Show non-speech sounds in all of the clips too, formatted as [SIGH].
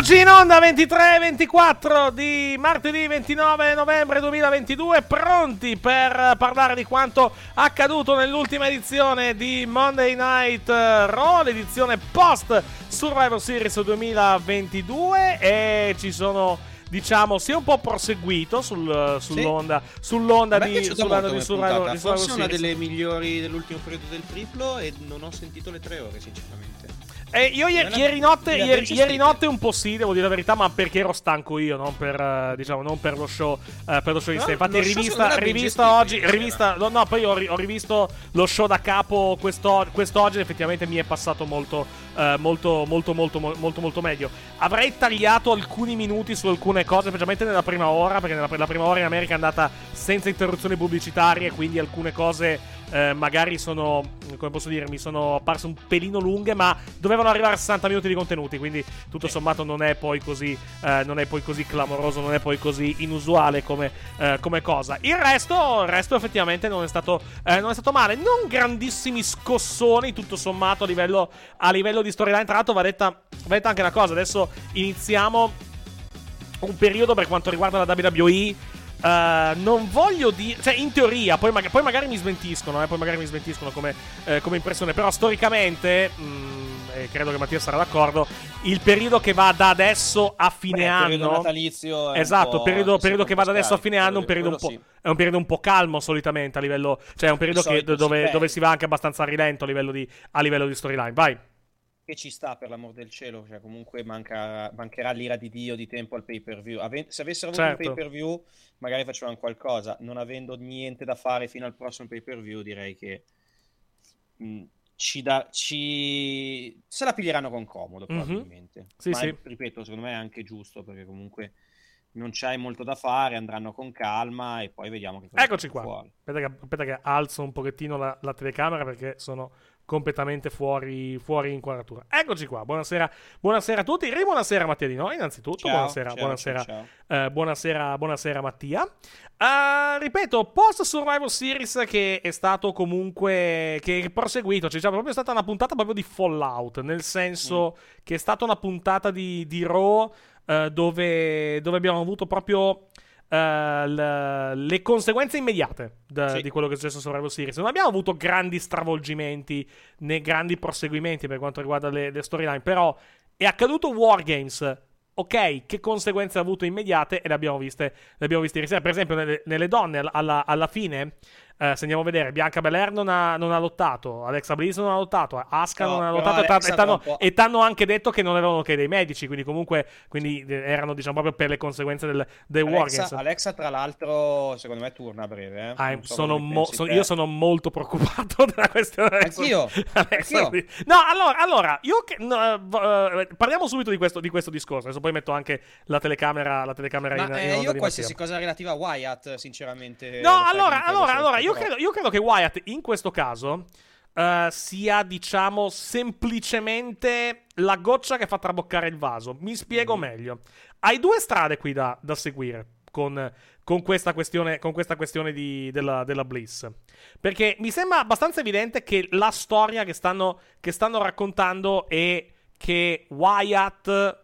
Eccoci in onda 23-24 di martedì 29 novembre 2022, pronti per parlare di quanto accaduto nell'ultima edizione di Monday Night Raw, l'edizione post Survivor Series 2022 e ci sono diciamo si è un po' proseguito sul- sull'onda, sull'onda A me è di, sull'onda di Survivor, Forse una delle migliori dell'ultimo periodo del triplo e non ho sentito le tre ore, sinceramente. Eh, io è- ieri notte, ieri, ieri notte un po' sì, devo dire la verità, ma perché ero stanco io, non per, eh, diciamo, non per lo show, eh, per lo show No, sé. Infatti, rivista, rivista oggi, rivista, no, no, poi ho, ho rivisto lo show da capo questo, quest'oggi ed effettivamente mi è passato molto, eh, molto, molto, molto, mo- molto, molto meglio. Avrei tagliato alcuni minuti su alcune cose, specialmente nella prima ora, perché nella, la prima ora in America è andata senza interruzioni pubblicitarie, quindi alcune cose eh, magari sono, come posso dire, mi sono apparse un pelino lunghe, ma dovevano arrivare a 60 minuti di contenuti, quindi tutto sommato non è poi così, eh, non è poi così clamoroso, non è poi così inusuale come, eh, come cosa. Il resto, il resto effettivamente non è stato, eh, non è stato male, non grandissimi scossoni, tutto sommato a livello, a livello di storyline. Tra l'altro va detta, va detta anche una cosa, adesso iniziamo un periodo per quanto riguarda la WWE. Eh, non voglio dire, cioè in teoria, poi, maga- poi magari mi smentiscono, eh, poi magari mi smentiscono come, eh, come impressione, però storicamente, mh, e credo che Mattia sarà d'accordo, il periodo che va da adesso a fine Beh, il periodo anno, natalizio esatto, periodo, periodo che va da adesso a fine anno, un periodo un po', quello è un periodo un po' calmo solitamente a livello, cioè è un periodo che, dove, dove si va anche abbastanza a rilento a livello di, a livello di storyline. Vai. Che ci sta per l'amor del cielo, cioè comunque manca- mancherà l'ira di Dio di tempo al pay per view. se avessero avuto Certo. un pay per view, magari facevano qualcosa. Non avendo niente da fare fino al prossimo pay per view, direi che mh, ci, da, ci se la piglieranno con comodo, Mhm. probabilmente. Sì, Ma sì. ripeto, secondo me è anche giusto perché comunque non c'hai molto da fare, andranno con calma e poi vediamo che cosa Eccoci qua. Aspetta che, aspetta che alzo un pochettino la, la telecamera perché sono completamente fuori, fuori inquadratura. Eccoci qua, buonasera, buonasera a tutti, e buonasera Mattia Di Noi, innanzitutto, Ciao, buonasera, ciao, buonasera, ciao, eh, buonasera, buonasera Mattia. Eh, ripeto, post Survival Series che è stato comunque, che è proseguito, cioè diciamo, proprio stata una puntata proprio di Fallout, nel senso che è stata una puntata di, di Raw eh, dove, dove abbiamo avuto proprio le, le conseguenze immediate da- Sì. di quello che è successo su Survival Series. Non abbiamo avuto grandi stravolgimenti né grandi proseguimenti per quanto riguarda le, le storyline, però è accaduto Wargames. Ok, che conseguenze ha avuto immediate e le abbiamo viste, le abbiamo viste ieri sera. Per esempio, nelle, nelle donne, all- alla, alla fine, eh, se andiamo a vedere, Bianca Belair non ha, non ha lottato, Alexa Bliss non ha lottato, Asuka No, non ha lottato e t'ha- Alexa t'hanno, e t'hanno anche detto che non erano che dei medici, quindi comunque quindi eh, erano diciamo proprio per le conseguenze del, dei Wargames. Alexa, Alexa, tra l'altro, secondo me torna a breve. eh. Ah, so sono mo- sono- io sono molto preoccupato [LAUGHS] della questione Alexa- Anch'io, Alexa anch'io. No, allora, allora io che- no, eh, parliamo subito di questo, di questo discorso. Adesso poi metto anche la telecamera, la telecamera Ma in, in eh, onda io qualsiasi cosa relativa a Wyatt, sinceramente. No, allora, allora, allora, sia io credo, io credo che Wyatt in questo caso eh, sia, diciamo, semplicemente la goccia che fa traboccare il vaso. Mi spiego Mhm. meglio. Hai due strade qui da, da seguire con, con questa questione, con questa questione di- della, della Bliss. Perché mi sembra abbastanza evidente che la storia che stanno, che stanno raccontando è che Wyatt,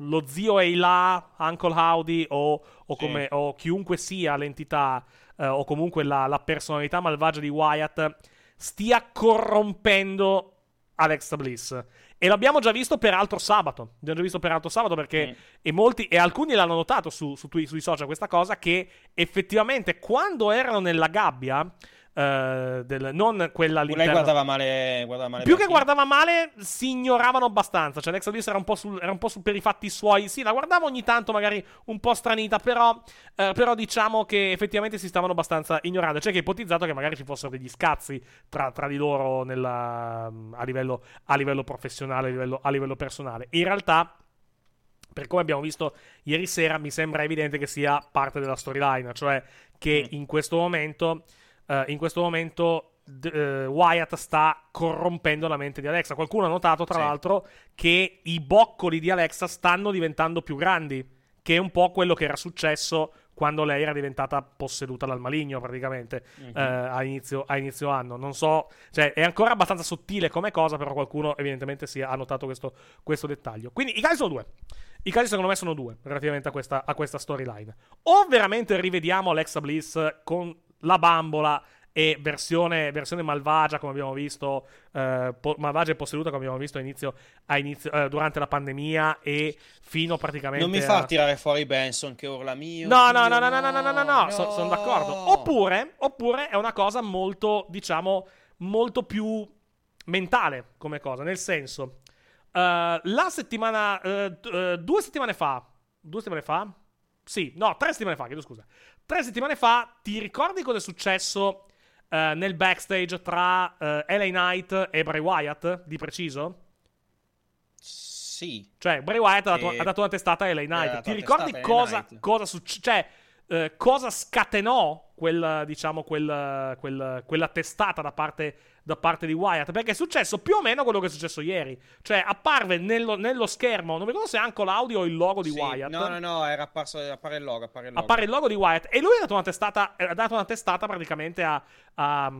lo zio Eila, Uncle Howdy o, o Sì. come, o chiunque sia l'entità eh, o comunque la, la personalità malvagia di Wyatt stia corrompendo Alexa Bliss. E l'abbiamo già visto peraltro sabato. L'abbiamo già visto peraltro sabato perché Mm. e molti e alcuni l'hanno notato su, su sui social questa cosa che effettivamente quando erano nella gabbia eh, del- non quella Lei all'interno guardava male, guardava male più che guardava male, si ignoravano abbastanza. Cioè, Alexa Bliss era un, po sul- era un po' su per i fatti suoi. Sì, la guardava ogni tanto, magari un po' stranita. Però, eh, però diciamo che effettivamente si stavano abbastanza ignorando. Cioè, che ipotizzato che magari ci fossero degli scazzi tra, tra di loro nella- a, livello, a livello professionale, a livello, a livello personale. In realtà. Per come abbiamo visto ieri sera, mi sembra evidente che sia parte della storyline, cioè che Mm. in questo momento, eh, in questo momento d- eh, Wyatt sta corrompendo la mente di Alexa. Qualcuno ha notato, tra Sì. l'altro, che i boccoli di Alexa stanno diventando più grandi, che è un po' quello che era successo quando lei era diventata posseduta dal maligno, praticamente, Mhm. eh, a, inizio, a inizio anno. Non so, cioè, è ancora abbastanza sottile come cosa, però qualcuno evidentemente si ha notato questo, questo dettaglio. Quindi i casi sono due. I casi secondo me sono due relativamente a questa, a questa storyline. O veramente rivediamo Alexa Bliss con la bambola e versione, versione malvagia come abbiamo visto, eh, po- malvagia e posseduta come abbiamo visto a inizio, a inizio- eh, durante la pandemia e fino praticamente Non mi a... far tirare fuori Benson che urla mio. No, no, no, no, no, no, no, no, no, no, so- sono d'accordo. Oppure, oppure è una cosa molto, diciamo, molto più mentale come cosa, nel senso, eh, la settimana, eh, due settimane fa, due settimane fa? Sì, no, tre settimane fa, chiedo scusa. Tre settimane fa, ti ricordi cosa è successo eh, nel backstage tra eh, LA Knight e Bray Wyatt, di preciso? Sì. Cioè, Bray Wyatt ha dato, ha dato una testata a LA Knight. Ti ricordi cosa, cosa succede? Cioè, eh, cosa scatenò quel, diciamo, quel, quel- quella testata da parte, da parte di Wyatt? Perché è successo più o meno quello che è successo ieri. Cioè, apparve nello, nello schermo, non mi ricordo se anche l'audio o il logo di Sì. Wyatt. No, no, no, era apparso, appare il logo, appare il logo. Appare il logo di Wyatt. E lui ha dato una testata, ha dato una testata praticamente a. a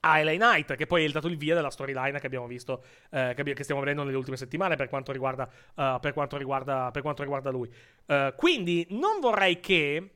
a LA Knight, che poi è dato il via della storyline che abbiamo visto, eh, che, stiamo vedendo nelle ultime settimane per quanto riguarda, eh, per quanto riguarda, per quanto riguarda lui. Eh, quindi non vorrei che.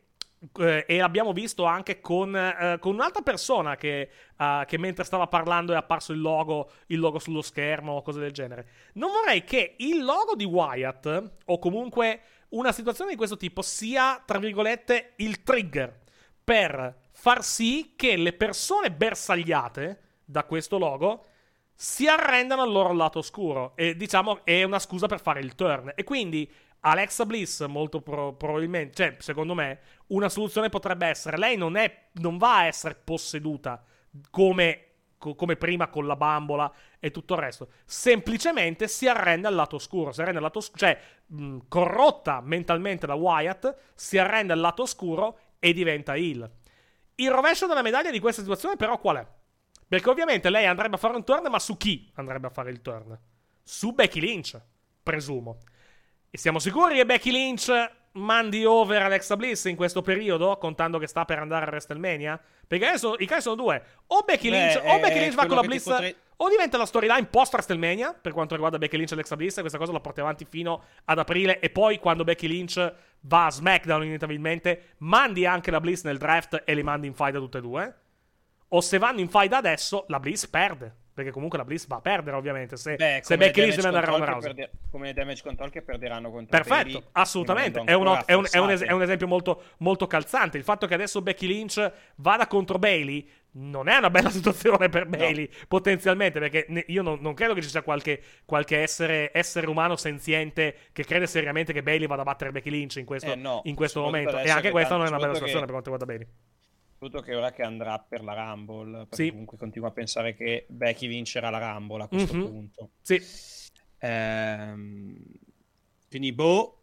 Eh, e l'abbiamo visto anche con, eh, con un'altra persona che, eh, che mentre stava parlando è apparso il logo, il logo sullo schermo o cose del genere. Non vorrei che il logo di Wyatt, o comunque una situazione di questo tipo, sia, tra virgolette, il trigger per far sì che le persone bersagliate da questo logo si arrendano al loro lato oscuro. E diciamo è una scusa per fare il turn. E quindi Alexa Bliss, molto pro- probabilmente, cioè, secondo me, una soluzione potrebbe essere: lei non, è, non va a essere posseduta come, co- come prima con la bambola e tutto il resto. Semplicemente si arrende al lato oscuro. Si arrende al lato oscuro, cioè, mh, corrotta mentalmente da Wyatt, si arrende al lato oscuro e diventa heal. Il rovescio della medaglia di questa situazione, però, qual è? Perché ovviamente lei andrebbe a fare un turn, ma su chi andrebbe a fare il turn? Su Becky Lynch, presumo. E siamo sicuri che Becky Lynch mandi over Alexa Bliss in questo periodo, contando che sta per andare a WrestleMania? Perché adesso i casi sono due. O Becky Beh, Lynch, o è Becky Lynch va con la Bliss, potrei- o diventa la storyline post WrestleMania, per quanto riguarda Becky Lynch e Alexa Bliss, e questa cosa la porti avanti fino ad aprile, e poi quando Becky Lynch va a SmackDown inevitabilmente, mandi anche la Bliss nel draft e li mandi in fight da tutte e due. O se vanno in fight adesso, la Bliss perde. Perché comunque la Bliss va a perdere, ovviamente. Se, Beh, se Becky Lynch deve andare a Ronda Rousey. perde- come damage control che perderanno contro Perfetto, Bayley, assolutamente. È rimanendo un, ancora è un- è un es- è un esempio molto, molto calzante. Il fatto che adesso Becky Lynch vada contro Bailey non è una bella [LAUGHS] situazione per Bailey, potenzialmente, perché ne- io non, non credo che ci sia qualche, qualche essere, essere umano senziente che crede seriamente che Bailey vada a battere Becky Lynch in questo, Eh, no, in questo momento. E anche che questa non è una bella situazione che- per quanto riguarda Bailey. Soprattutto che ora che andrà per la Rumble, perché Sì. comunque continuo a pensare che Becky vincerà la Rumble a questo Mhm. punto. Sì. Ehm, quindi, boh.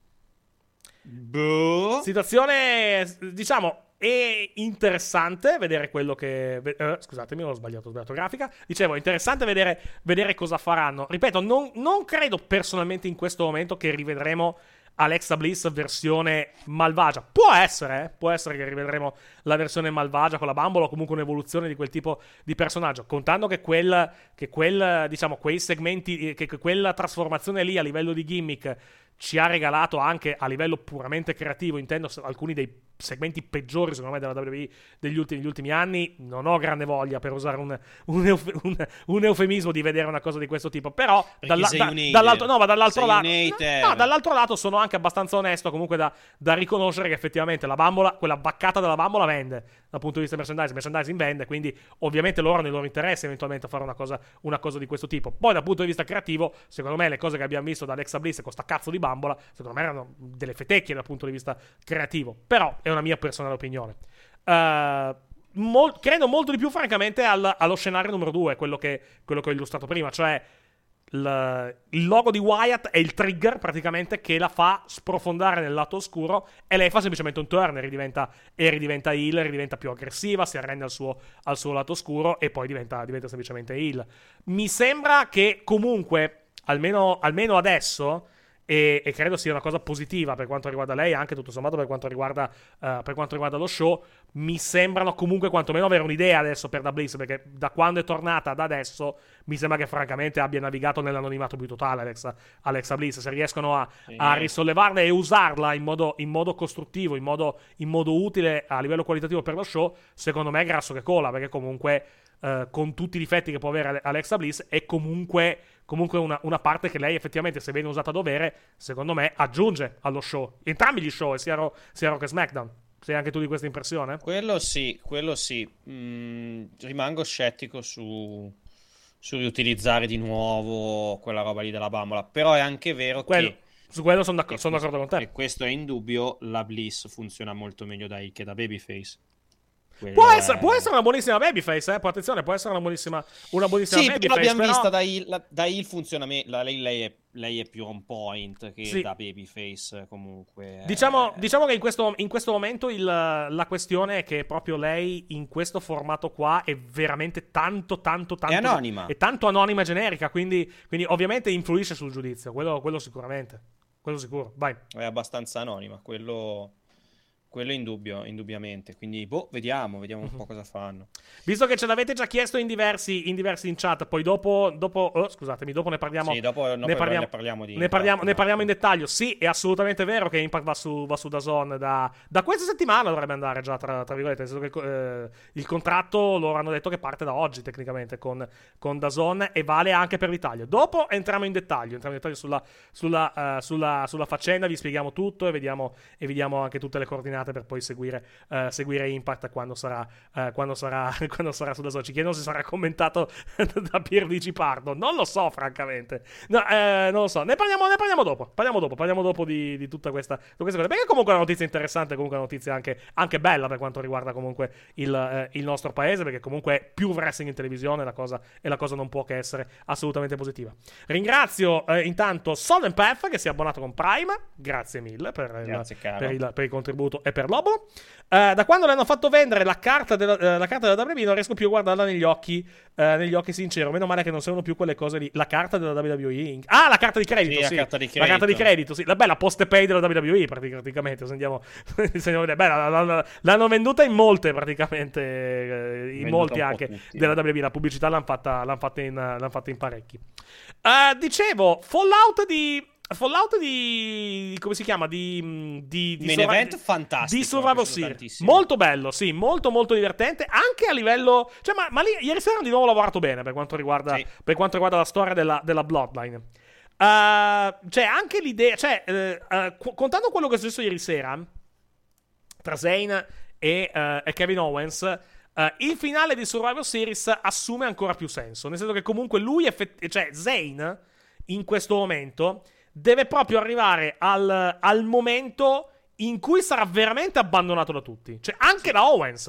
Boh. Situazione, diciamo, è interessante vedere quello che. eh, scusatemi, ho sbagliato, ho sbagliato grafica. Dicevo, è interessante vedere, vedere cosa faranno. Ripeto, non, non credo personalmente in questo momento che rivedremo Alexa Bliss versione malvagia. Può essere, eh, può essere che rivedremo la versione malvagia con la bambola o comunque un'evoluzione di quel tipo di personaggio. Contando che quel, che quel diciamo, quei segmenti, che, che quella trasformazione lì a livello di gimmick ci ha regalato anche a livello puramente creativo, intendo alcuni dei segmenti peggiori secondo me della WWE degli ultimi, degli ultimi anni, non ho grande voglia per usare un, un euf- un- un eufemismo di vedere una cosa di questo tipo, però dalla- da- dall'altro, no, ma dall'altro hater. no, dall'altro lato sono anche abbastanza onesto comunque da, da riconoscere che effettivamente la bambola, quella baccata della bambola vende dal punto di vista merchandising, merchandising vende, quindi ovviamente loro nei loro interessi eventualmente fare una cosa, una cosa di questo tipo. Poi dal punto di vista creativo, secondo me le cose che abbiamo visto da Alexa Bliss con sta cazzo di bambola, secondo me erano delle fetecchie dal punto di vista creativo, però è una mia personale opinione. Eh, mol- credo molto di più francamente al- allo scenario numero due, quello che, quello che ho illustrato prima, cioè il, il logo di Wyatt è il trigger praticamente che la fa sprofondare nel lato oscuro e lei fa semplicemente un turn e ridiventa, e ridiventa heal, ridiventa più aggressiva, si arrende al suo, al suo lato oscuro e poi diventa, diventa semplicemente heal. Mi sembra che comunque, almeno, almeno adesso, e, e credo sia una cosa positiva per quanto riguarda lei, anche tutto sommato per quanto riguarda, eh, per quanto riguarda lo show. Mi sembrano comunque quantomeno avere un'idea adesso per da Bliss, perché da quando è tornata ad adesso mi sembra che francamente abbia navigato nell'anonimato più totale Alexa, Alexa Bliss. Se riescono a, a risollevarla e usarla in modo, in modo costruttivo, in modo, in modo utile a livello qualitativo per lo show, secondo me è grasso che cola, perché comunque eh, con tutti i difetti che può avere Ale- Alexa Bliss è comunque, comunque una, una parte che lei effettivamente se viene usata a dovere secondo me aggiunge allo show entrambi gli show sia Raw, sia Raw che SmackDown sei anche tu di questa impressione? Quello sì, quello sì. Mm, rimango scettico su, su riutilizzare di nuovo quella roba lì della bambola. Però è anche vero Quello- che. su quello sono d'accordo, sono d'accordo con te E questo è indubbio. La Bliss funziona molto meglio da heel che da Babyface. Può è- essere, può essere una buonissima babyface eh? Attenzione può essere una buonissima, una buonissima Sì, però babyface l'abbiamo però... vista da la- da heel funziona me- la- lei, lei è, lei è più on point che Sì. da Babyface comunque. Diciamo, eh, diciamo che in questo, in questo momento il- la questione è che proprio lei in questo formato qua è veramente tanto, tanto, tanto. È anonima. È tanto anonima e generica. Quindi, quindi ovviamente influisce sul giudizio. Quello, quello sicuramente. Quello sicuro. Vai. è abbastanza anonima, quello, quello è indubbio, indubbiamente. Quindi, boh, vediamo, vediamo Mhm. un po' cosa fanno. Visto che ce l'avete già chiesto in diversi, in diversi in chat, poi dopo, dopo oh, scusatemi, dopo ne parliamo. Sì, dopo- dopo ne parliamo, ne parliamo di ne parliamo, ne parliamo in no? dettaglio. Sì, è assolutamente vero che Impact va su, va su DAZN da, da questa settimana dovrebbe andare già, tra, tra virgolette. Nel senso che eh, il contratto loro hanno detto che parte da oggi, tecnicamente, con, con DAZN e vale anche per l'Italia. Dopo entriamo in dettaglio, entriamo in dettaglio sulla, sulla, eh, sulla, sulla faccenda, vi spieghiamo tutto e vediamo, e vediamo anche tutte le coordinate per poi seguire, eh, seguire Impact quando sarà, eh, quando sarà, [LAUGHS] quando sarà su DAZN. Ci chiedono se sarà commentato [LAUGHS] da Pierluigi Cipardo. Non lo so, francamente. No, eh, non lo so. Ne parliamo, ne parliamo dopo. Parliamo dopo. Parliamo dopo di, di tutta questa, di queste cose. Perché comunque è una notizia interessante, comunque una notizia anche, anche bella per quanto riguarda comunque il, eh, il nostro paese. Perché comunque più wrestling in televisione la cosa, e la cosa non può che essere assolutamente positiva. Ringrazio eh, intanto Solden Path che si è abbonato con Prime. Grazie mille per, il- Grazie, caro. per il, per il contributo è per l'obolo. Eh, da quando le hanno fatto vendere la carta della, eh, la carta della WWE non riesco più a guardarla negli occhi, eh, negli occhi sincero. Meno male che non sono più quelle cose lì. La carta della WWE. Ah, la carta di credito, Sì, sì. la carta di La carta di credito. credito, sì. La bella post pay della WWE pratic- praticamente. Se andiamo, [LAUGHS] se andiamo. Beh, la- la- l'hanno venduta in molte praticamente, eh, in molti anche tutti. della WWE. La pubblicità l'hanno fatta, l'han fatta, in, l'han fatta in parecchi. Dicevo, Fallout di... Fallout di. come si chiama? Di. mh, di, di Main event fantastico, Di Survival Series. Molto bello, sì, molto molto divertente. Anche a livello. Cioè, ma, ma lì ieri sera hanno di nuovo lavorato bene per quanto riguarda, Sì. per quanto riguarda la storia della, della Bloodline. Uh, cioè, anche l'idea. Cioè, eh, qu- contando quello che è successo ieri sera tra Zayn e, e Kevin Owens. eh, il finale di Survivor Series assume ancora più senso. Nel senso che comunque lui, effett- cioè Zayn, in questo momento, deve proprio arrivare al, al momento in cui sarà veramente abbandonato da tutti. Cioè, anche da Owens.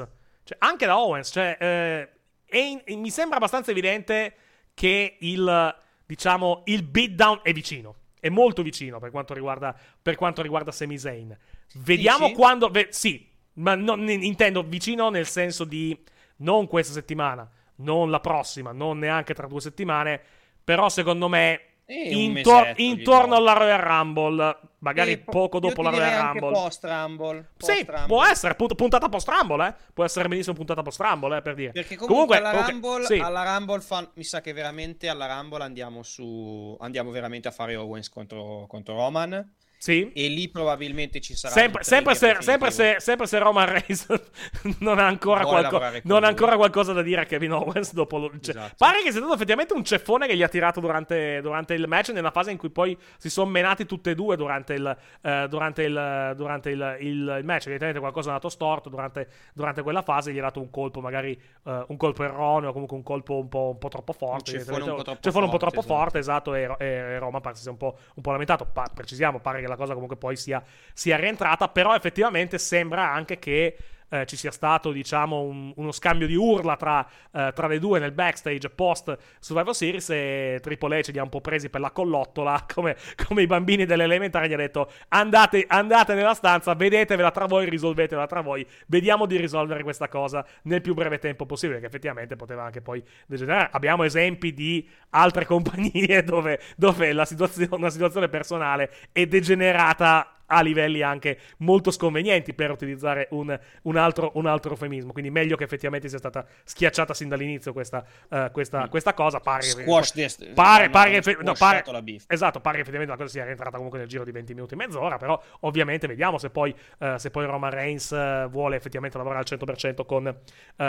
Cioè, anche da Owens. Cioè, eh, in- e mi sembra abbastanza evidente che il, diciamo, il beatdown è vicino. È molto vicino per quanto riguarda, per quanto riguarda Sami Zayn. Vediamo Dici? quando. ve- sì, ma non, intendo vicino nel senso di non questa settimana, non la prossima, non neanche tra due settimane. Però secondo me. Eh, intor- intorno alla Royal Rumble, magari Eh, po- poco dopo la Royal Rumble. Post Rumble. Sì, può essere punt- puntata post Rumble, eh? Può essere benissimo puntata post Rumble, eh, per dire. Perché comunque, alla, comunque, Rumble, sì. alla Rumble fan- mi sa che veramente alla Rumble andiamo su andiamo veramente a fare Owens contro, contro Roman Sì. e lì probabilmente ci sarà Sempre, un sempre, se, sempre, se, sempre se Roman Reigns [LAUGHS] non ha ancora, qualco- non ha ancora qualcosa da dire a Kevin Owens dopo lo- cioè, Esatto. pare che sia stato effettivamente un ceffone che gli ha tirato durante, durante il match nella fase in cui poi si sono menati tutte e due durante il, eh, durante il, durante il, il- il match evidentemente qualcosa è andato storto durante, durante quella fase gli ha dato un colpo magari eh, un colpo erroneo comunque un colpo un po', un po' troppo forte ceffone un po' troppo Ceffone un po' forte, troppo esatto. forte esatto e, e, e Roma pare si sia un po', un po' lamentato Pa- precisiamo pare che la cosa comunque poi sia, sia rientrata però effettivamente sembra anche che eh, ci sia stato diciamo un- uno scambio di urla tra, eh, tra le due nel backstage post Survivor Series e Triple H li ha un po' presi per la collottola [LAUGHS] come, come i bambini delle elementari gli ha detto andate, andate nella stanza vedetevela tra voi risolvetela tra voi vediamo di risolvere questa cosa nel più breve tempo possibile che effettivamente poteva anche poi degenerare. Abbiamo esempi di altre [LAUGHS] compagnie dove, dove la situazione, una situazione personale è degenerata a livelli anche molto sconvenienti per utilizzare un, un altro, un altro eufemismo. Quindi meglio che effettivamente sia stata schiacciata sin dall'inizio questa, eh, questa, questa cosa. Pare, Squash this- pare, hanno- pare, no, squashato pare- esatto, pare effettivamente la cosa sia rientrata comunque nel giro di 20 minuti, mezz'ora. Però ovviamente vediamo se poi, eh, se poi Roman Reigns eh, vuole effettivamente lavorare al 100% con,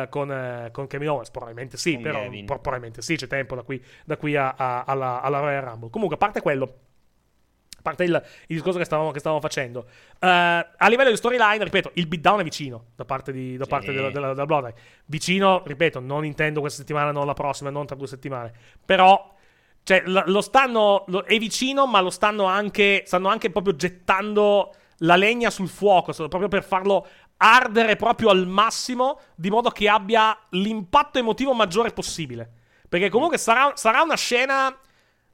con, con Kevin Owens. Probabilmente sì, Con però pro- probabilmente sì, c'è tempo da qui, da qui a- a- alla, alla Royal Rumble. Comunque, a parte quello. A parte il, il discorso che stavamo, che stavamo facendo, Eh, a livello di storyline, ripeto, il beatdown è vicino da parte, di, da Sì. parte della, della, della Bloodline. Vicino, ripeto, non intendo questa settimana, non la prossima, non tra due settimane. Però, cioè, lo, stanno. lo- è vicino, ma lo stanno anche. Stanno anche proprio gettando la legna sul fuoco, proprio per farlo ardere proprio al massimo, di modo che abbia l'impatto emotivo maggiore possibile. Perché comunque sarà, sarà una scena.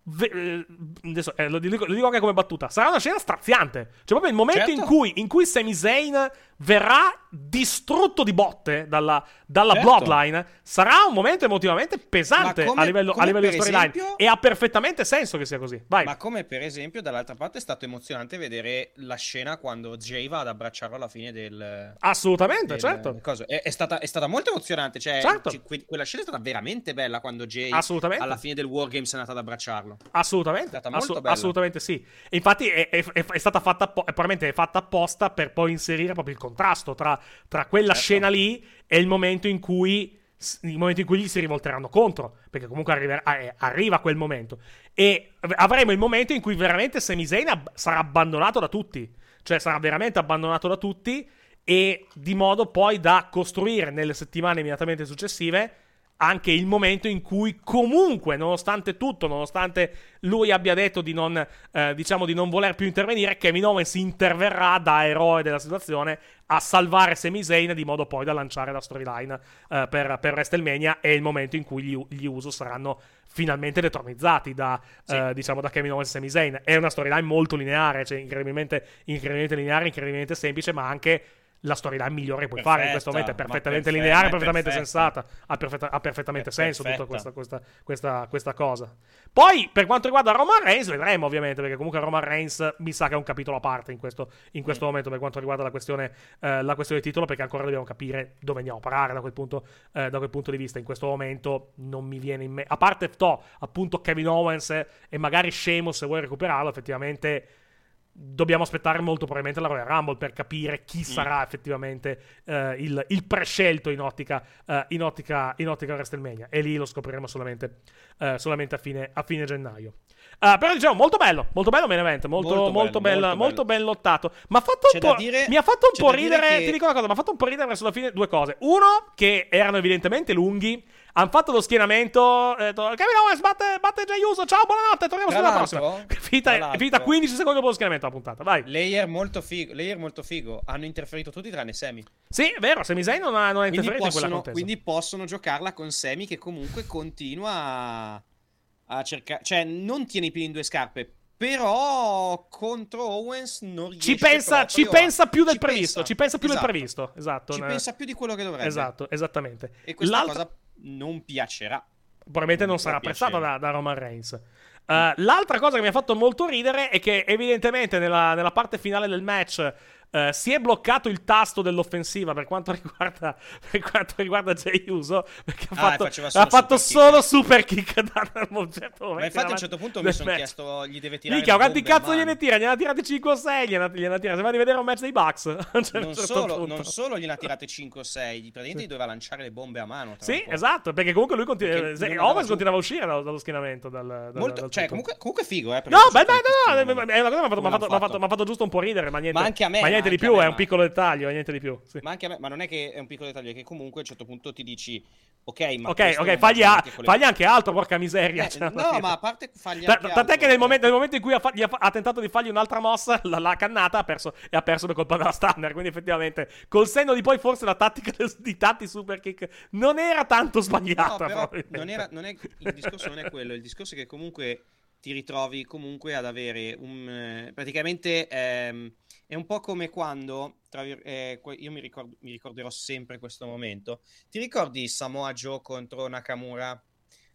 Ve- eh, adesso eh, lo, dico, lo dico anche come battuta. Sarà una scena straziante. Cioè, proprio il momento Certo. in cui, in cui Sami Zayn verrà distrutto di botte dalla, dalla Certo. Bloodline. Sarà un momento emotivamente pesante come- a livello, a livello di storyline. esempio- E ha perfettamente senso che sia così. Vai. Ma come per esempio dall'altra parte è stato emozionante vedere la scena quando Jay va ad abbracciarlo alla fine del... Assolutamente, del- certo. È, è stata, è stata molto emozionante, cioè Certo. ci- que- quella scena è stata veramente bella quando Jay alla fine del Wargames è andato ad abbracciarlo. Assolutamente, È stata molto assu- bella. assolutamente sì. E infatti è, è- stata fatta, probabilmente è fatta apposta per poi inserire proprio il contrasto tra, tra quella Certo. scena lì e il momento in cui il momento in cui gli si rivolteranno contro, perché comunque arriverà- eh, arriva quel momento. E av- avremo il momento in cui veramente Sami Zayn ab- sarà abbandonato da tutti, cioè sarà veramente abbandonato da tutti e di modo poi da costruire nelle settimane immediatamente successive anche il momento in cui comunque, nonostante tutto, nonostante lui abbia detto di non, eh, diciamo, di non voler più intervenire, Kevin Owens interverrà da eroe della situazione a salvare Sami Zayn di modo poi da lanciare la storyline eh, per, per WrestleMania e il momento in cui gli, gli Uso saranno finalmente detronizzati da, eh, diciamo, da Kevin Owens e Sami Zayn. È una storyline molto lineare, cioè incredibilmente, incredibilmente lineare, incredibilmente semplice, ma anche la storyline migliore che puoi fare in questo momento. È Perfetta, perfettamente ma lineare, perfetta, perfettamente perfetta. sensata. Ha, perfetta- ha perfettamente È senso tutta perfetta. questa, questa, questa, questa, cosa. Poi, per quanto riguarda Roman Reigns, vedremo ovviamente, perché comunque Roman Reigns mi sa che è un capitolo a parte in questo, in questo Mm. momento per quanto riguarda la questione, eh, la questione titolo, perché ancora dobbiamo capire dove andiamo a parare da quel punto, eh, da quel punto di vista. In questo momento non mi viene in mente, a parte to, appunto Kevin Owens e magari Sheamus se vuoi recuperarlo, effettivamente dobbiamo aspettare molto probabilmente la Royal Rumble per capire chi sarà effettivamente eh, il, il prescelto in ottica, eh, in, ottica, in ottica WrestleMania e lì lo scopriremo solamente, eh, solamente a, fine, a fine gennaio. Eh, però diciamo molto bello, molto bello main event, molto, molto, Molto bello, bella- molto bello. ben lottato. Ma ha fatto un C'è po', da dire- mi ha fatto un po' ridere, che- ti dico una cosa, mi ha fatto un po' ridere verso la fine due cose. Uno, che erano evidentemente lunghi, hanno fatto lo schienamento, eh, Kevin Owens batte, batte Jey Uso, ciao, buonanotte, torniamo sulla prossima. [LAUGHS] Finita, finita 15 secondi dopo lo schienamento la puntata, vai. Layer molto figo, layer molto figo. Hanno interferito tutti tranne Semi. Sì, è vero, Sami Zayn non ha, non ha interferito in quella possono, contesa. quindi possono giocarla con Semi che comunque continua a, cercare... Cioè, non tiene i piedi in due scarpe, però contro Owens non riesce ci pensa, proprio ci pensa più del ci previsto, pensa. ci pensa più Esatto. del previsto, esatto. Ci ne- pensa più di quello che dovrebbe. Esatto, esattamente. E questa L'altra- cosa non piacerà. probabilmente non Non sarà apprezzata da, da Roman Reigns. Uh, l'altra cosa che mi ha fatto molto ridere è che evidentemente nella, nella parte finale del match uh, si è bloccato il tasto dell'offensiva per quanto [LAUGHS] riguarda, per quanto riguarda Jey Uso perché ha Ah, fatto, solo ha fatto super kick. solo super kick da un certo momento Ma infatti a un certo punto mi sono chiesto, gli deve tirare le quanti cazzo gliene tira? Gliene ha tirate 5 o 6. Gliene ha, gliene ha tirate. Se vai a vedere un match dei Bucks. [LAUGHS] certo Non solo, punto. non solo gliene ha tirate 5 o 6, praticamente gli doveva lanciare le bombe a mano. Sì, esatto, perché comunque lui continua, Perché Owens continuava a uscire dallo, dallo schienamento. Dal, dal- Molto- dal cioè, comunque, comunque figo, eh. No, beh, no, no, tantissimi è una cosa che mi ha fatto, fatto- giusto un po' ridere, ma niente, Ma anche a me, niente di più, me, è un piccolo dettaglio, è niente di più. Sì. Ma anche a me, ma non è che è un piccolo dettaglio, è che comunque a un certo punto ti dici, ok, ma Ok, ok, fagli, a- fagli anche altro, porca miseria. Eh, cioè, no, ma a parte fargli Ta- anche Tant'è che nel momento, nel momento in cui ha, fa- ha ha tentato di fargli un'altra mossa, la, la cannata ha perso, e ha perso per colpa della standard. Quindi, effettivamente, col senno di poi, forse la tattica [LAUGHS] di tanti super kick non era tanto No, sbagliata. però probabilmente. non era, non è, il discorso non è quello, il discorso è che comunque ti ritrovi comunque ad avere un... eh, praticamente ehm, è un po' come quando, tra eh, io mi, ricordo- mi ricorderò sempre questo momento, ti ricordi Samoa Joe contro Nakamura?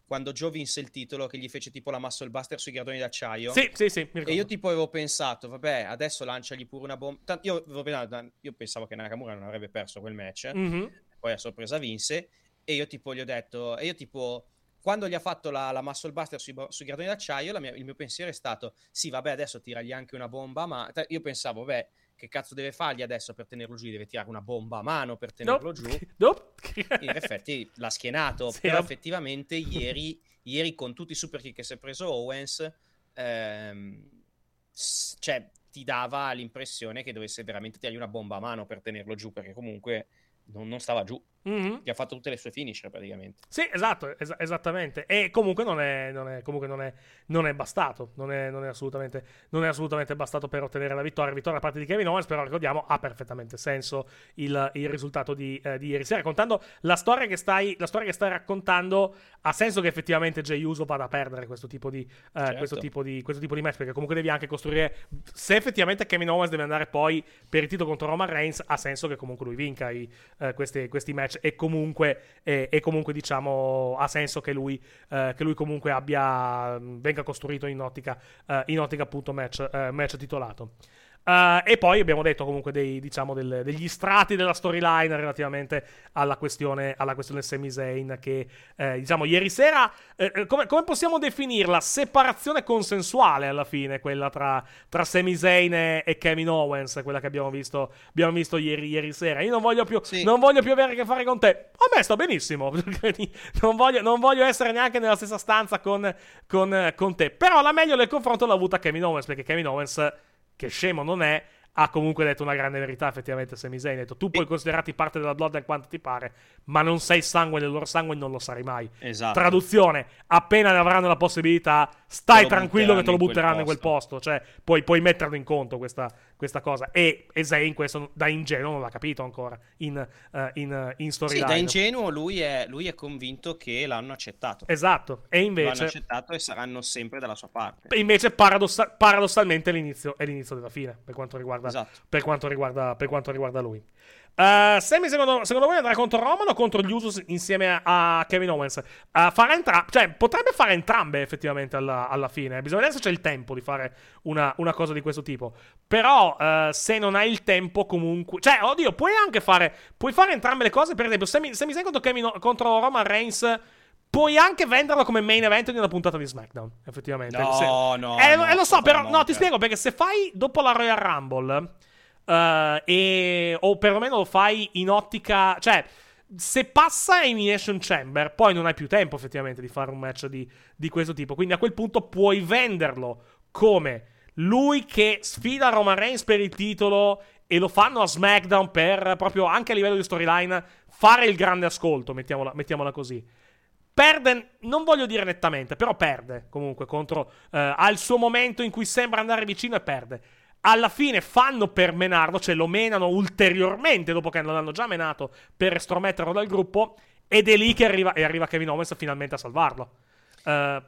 Quando Joe vinse il titolo che gli fece tipo la muscle buster sui gradoni d'acciaio? Sì, sì, sì. E io tipo avevo pensato, vabbè, adesso lanciagli pure una bomba. Io, io pensavo che Nakamura non avrebbe perso quel match Mhm. poi a sorpresa vinse e io tipo gli ho detto e io tipo quando gli ha fatto la, la muscle buster sui, sui gradoni d'acciaio mia- il mio pensiero è stato sì vabbè adesso tiragli anche una bomba ma io pensavo vabbè che cazzo deve fargli adesso per tenerlo giù deve tirare una bomba a mano per tenerlo Nope. giù [LAUGHS] Nope. in effetti l'ha schienato [LAUGHS] Sì, però no? effettivamente ieri, ieri con tutti i super kick che si è preso Owens ehm, cioè ti dava l'impressione che dovesse veramente tirargli una bomba a mano per tenerlo giù perché comunque non, non stava giù Mhm. gli ha fatto tutte le sue finisher praticamente. Sì, esatto, es- esattamente. E comunque non è, non è- comunque non è, non è bastato. Non è, non, è assolutamente, non è assolutamente bastato per ottenere la vittoria. Vittoria da parte di Kevin Owens, però ricordiamo, ha perfettamente senso il, il risultato di, eh, di ieri sera. Contando la storia, che stai, la storia che stai raccontando, ha senso che effettivamente Jey Uso vada a perdere questo tipo di, eh, Certo. questo tipo di, questo tipo di match. Perché comunque devi anche costruire. Se effettivamente Kevin Owens deve andare poi per il titolo contro Roman Reigns, ha senso che comunque lui vinca i, eh, questi, questi match. E comunque, e, e comunque diciamo, ha senso che lui, eh, che lui comunque abbia. venga costruito in ottica, eh, in ottica appunto match, eh, match titolato. Eh, e poi abbiamo detto comunque dei, diciamo, del- degli strati della storyline relativamente alla questione, alla questione Sami Zayn che eh, diciamo ieri sera eh, eh, come, come possiamo definirla? Separazione consensuale alla fine quella tra, tra Sami Zayn e, e Kevin Owens quella che abbiamo visto, abbiamo visto ieri, ieri sera io non voglio, più, Sì. non voglio più avere a che fare con te a me sta benissimo [LAUGHS] non voglio, non voglio essere neanche nella stessa stanza con, con- con te però la meglio del confronto l'ha avuta Kevin Owens perché Kevin Owens che scemo non è, ha comunque detto una grande verità effettivamente Sami Zayn. Ha detto tu puoi considerarti parte della Bloodline quanto ti pare, ma non sei sangue del loro sangue e non lo sarai mai. Esatto. Traduzione, appena ne avranno la possibilità, stai tranquillo che te lo butteranno in quel posto. Cioè, puoi, puoi metterlo in conto questa, questa cosa. E, e Zayn questo da ingenuo non l'ha capito ancora in, uh, in, in storyline. Sì, da ingenuo lui è, lui è convinto che l'hanno accettato. Esatto, e invece... L'hanno accettato e saranno sempre dalla sua parte. Invece paradossa- paradossalmente l'inizio, è l'inizio della fine per quanto riguarda, Esatto. per quanto riguarda, per quanto riguarda lui. Uh, Sammy secondo, secondo voi andrà contro Roman o contro gli Usos insieme a, a Kevin Owens? Uh, farà entra- cioè, potrebbe fare entrambe effettivamente alla, alla fine. Bisogna vedere se c'è il tempo di fare una, una cosa di questo tipo. Però uh, se non hai il tempo comunque... Cioè, oddio, puoi anche fare... Puoi fare entrambe le cose. Per esempio, Sami Zayn contro, Kevin, contro Roman Reigns... Puoi anche venderlo come main event di una puntata di SmackDown, effettivamente. No, Se- no, Eh, no, eh, lo so, però, assolutamente. no, ti spiego perché se fai dopo la Royal Rumble, eh, e, o perlomeno lo fai in ottica, cioè, se passa Elimination Chamber, poi non hai più tempo effettivamente di fare un match di, di questo tipo. Quindi a quel punto puoi venderlo come lui che sfida Roman Reigns per il titolo e lo fanno a SmackDown per proprio anche a livello di storyline fare il grande ascolto, mettiamola, mettiamola così. Perde, non voglio dire nettamente, però perde comunque contro. eh, ha il suo momento in cui sembra andare vicino e perde. Alla fine fanno per menarlo, cioè lo menano ulteriormente dopo che non l'hanno già menato per estrometterlo dal gruppo. Ed è lì che arriva, e arriva Kevin Owens finalmente a salvarlo. Eh,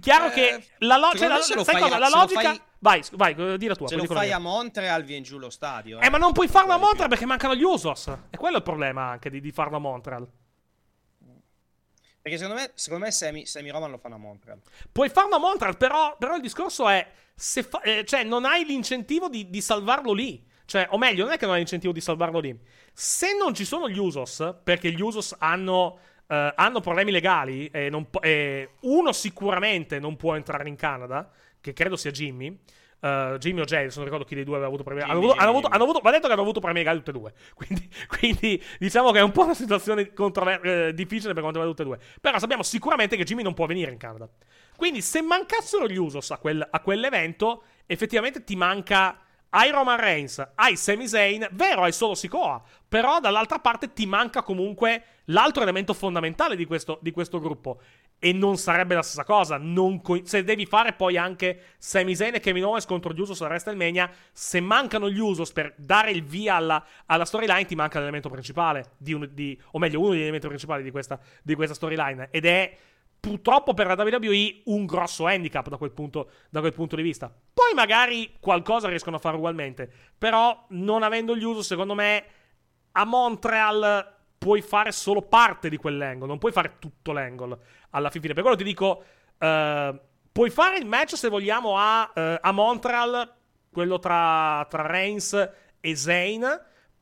chiaro Eh, che la, lo- cioè, la- lo sai fai cosa? la logica. fai- Vai, vai, eh, di la tua. Se lo fai mia. a Montreal viene giù lo stadio. Eh, ma non puoi farlo a Montreal perché mancano gli Usos. E quello è il problema anche di, di farlo a Montreal. Perché secondo me, secondo me Sammy, Sammy Roman lo fanno a Montreal. Puoi farlo a Montreal, però, però il discorso è: se fa- eh, cioè, non hai l'incentivo di, di salvarlo lì. Cioè, o meglio, non è che non hai l'incentivo di salvarlo lì. Se non ci sono gli Usos, perché gli Usos hanno, eh, hanno problemi legali, po- uno sicuramente non può entrare in Canada, che credo sia Jimmy. Eh, Jimmy o adesso non ricordo chi dei due aveva avuto problemi. Jimmy, hanno, avuto, hanno, avuto, va detto che hanno avuto problemi legali tutte e due. [LAUGHS] Quindi, quindi diciamo che è un po' una situazione controver- eh, difficile per quanto riguarda tutte e due. Però sappiamo sicuramente che Jimmy non può venire in Canada. Quindi se mancassero gli Usos a, quel- a quell'evento, effettivamente ti manca... Hai Roman Reigns, hai Sami Zayn, vero, hai solo Sikoa, però dall'altra parte ti manca comunque l'altro elemento fondamentale di questo, di questo gruppo. E non sarebbe la stessa cosa. co- se devi fare poi anche Sami Zayn e Kevin Owens contro gli Usos a WrestleMania, se mancano gli Usos per dare il via alla, alla storyline, ti manca l'elemento principale, di un- di- o meglio, uno degli elementi principali di questa, di questa storyline. Ed è purtroppo per la WWE un grosso handicap da quel, punto, da quel punto di vista. Poi magari qualcosa riescono a fare ugualmente, però non avendo gli Usos, secondo me, a Montreal puoi fare solo parte di quell'angle, non puoi fare tutto l'angle alla fine. Per quello ti dico, eh, puoi fare il match se vogliamo a, eh, a Montreal, quello tra, tra Reigns e Zayn,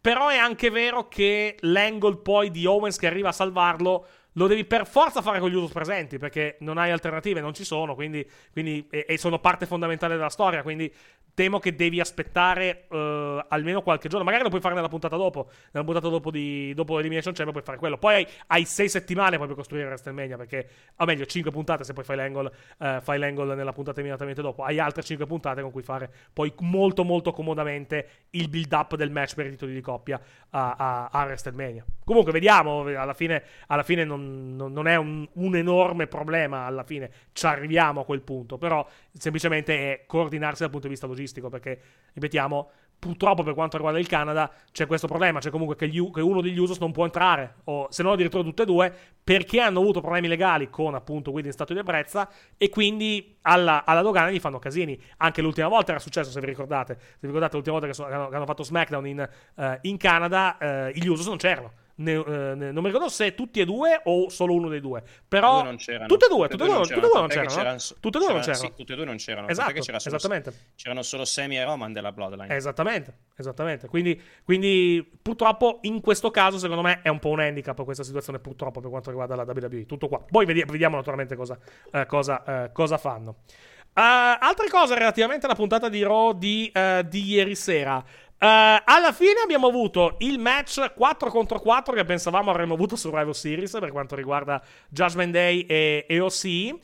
però è anche vero che l'angle poi di Owens che arriva a salvarlo lo devi per forza fare con gli Usos presenti perché non hai alternative, non ci sono, quindi, quindi- e, e sono parte fondamentale della storia, quindi temo che devi aspettare eh, almeno qualche giorno, magari lo puoi fare nella puntata dopo, nella puntata dopo di dopo Elimination Chamber puoi fare quello, poi hai, hai sei settimane poi per costruire WrestleMania perché, o meglio, cinque puntate se poi fai l'angle, eh, fai l'angle nella puntata immediatamente dopo, hai altre cinque puntate con cui fare poi molto molto comodamente il build up del match per i titoli di coppia a, a, a WrestleMania. Comunque vediamo, alla fine, alla fine non, non- è un, un enorme problema, alla fine ci arriviamo a quel punto, però semplicemente è coordinarsi dal punto di vista logistico, perché, ripetiamo, purtroppo per quanto riguarda il Canada c'è questo problema, c'è comunque che, gli che uno degli Usos non può entrare, o se no addirittura tutte e due, perché hanno avuto problemi legali con appunto guida in stato di ebbrezza e quindi alla, alla dogana gli fanno casini. Anche l'ultima volta era successo, se vi ricordate, se vi ricordate l'ultima volta che, so- che hanno, che hanno fatto SmackDown in, eh, in Canada, eh, gli Usos non c'erano. Ne- eh, ne- non mi ricordo se tutti e due o solo uno dei due. Però Due c'erano. tutte e due, tutte e due, non- c'erano. no? so- Tutte e due non c'erano- c'erano. Tutte e due non c'erano. Esatto, c'era solo- esattamente. C'erano solo Sammy e Roman della Bloodline. Esattamente, esattamente. Quindi, quindi, purtroppo in questo caso, secondo me, è un po' un handicap questa situazione, purtroppo, per quanto riguarda la WWE. Tutto qua. Poi vedi- vediamo naturalmente cosa, eh, cosa, eh, cosa fanno. Eh, altre cose relativamente alla puntata di Raw di, eh, di ieri sera. Eh, alla fine abbiamo avuto il match 4 contro 4 che pensavamo avremmo avuto su Survivor Series per quanto riguarda Judgment Day e, e OC.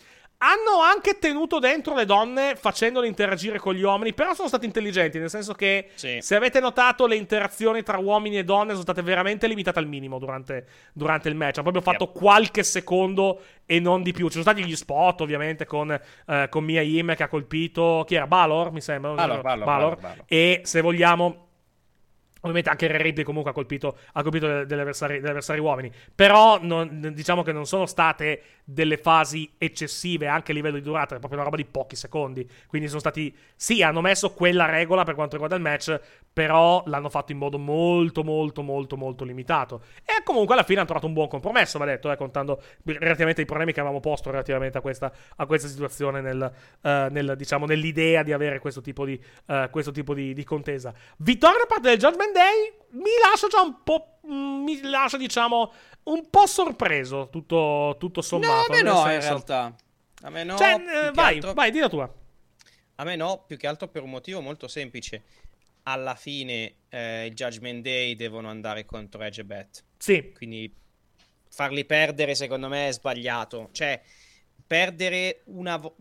Hanno anche tenuto dentro le donne facendole interagire con gli uomini, però sono stati intelligenti, nel senso che Sì. se avete notato le interazioni tra uomini e donne sono state veramente limitate al minimo durante, durante il match. Hanno proprio fatto qualche secondo e non di più. Ci sono stati gli spot, ovviamente, con, eh, con Mia Yim che ha colpito. Chi era? Balor, mi sembra. Balor, Balor, Balor, Balor. E se vogliamo. Ovviamente anche Ripley comunque ha colpito, ha colpito de- degli, avversari, degli avversari uomini. Però non- diciamo che non sono state delle fasi eccessive anche a livello di durata, è proprio una roba di pochi secondi. Quindi sono stati. Sì, hanno messo quella regola per quanto riguarda il match, però l'hanno fatto in modo molto, molto, molto, molto limitato. E comunque alla fine hanno trovato un buon compromesso, va detto, eh, contando relativamente ai problemi che avevamo posto relativamente a questa, a questa situazione nel, eh, nel, diciamo, nell'idea di avere questo tipo di, eh, questo tipo di, di contesa. Vittoria da parte del Judgment Day mi lascia già un po'. mm, Mi lascia, diciamo, un po' sorpreso tutto, tutto No, sommato. a me no, in senso- realtà. A me no. Cioè, eh, vai, altro- vai, di la tua. A me no, più che altro per un motivo molto semplice. Alla fine eh, il Judgment Day devono andare contro Edge e Beth. Sì, Quindi farli perdere secondo me è sbagliato. Cioè, perdere una... vo-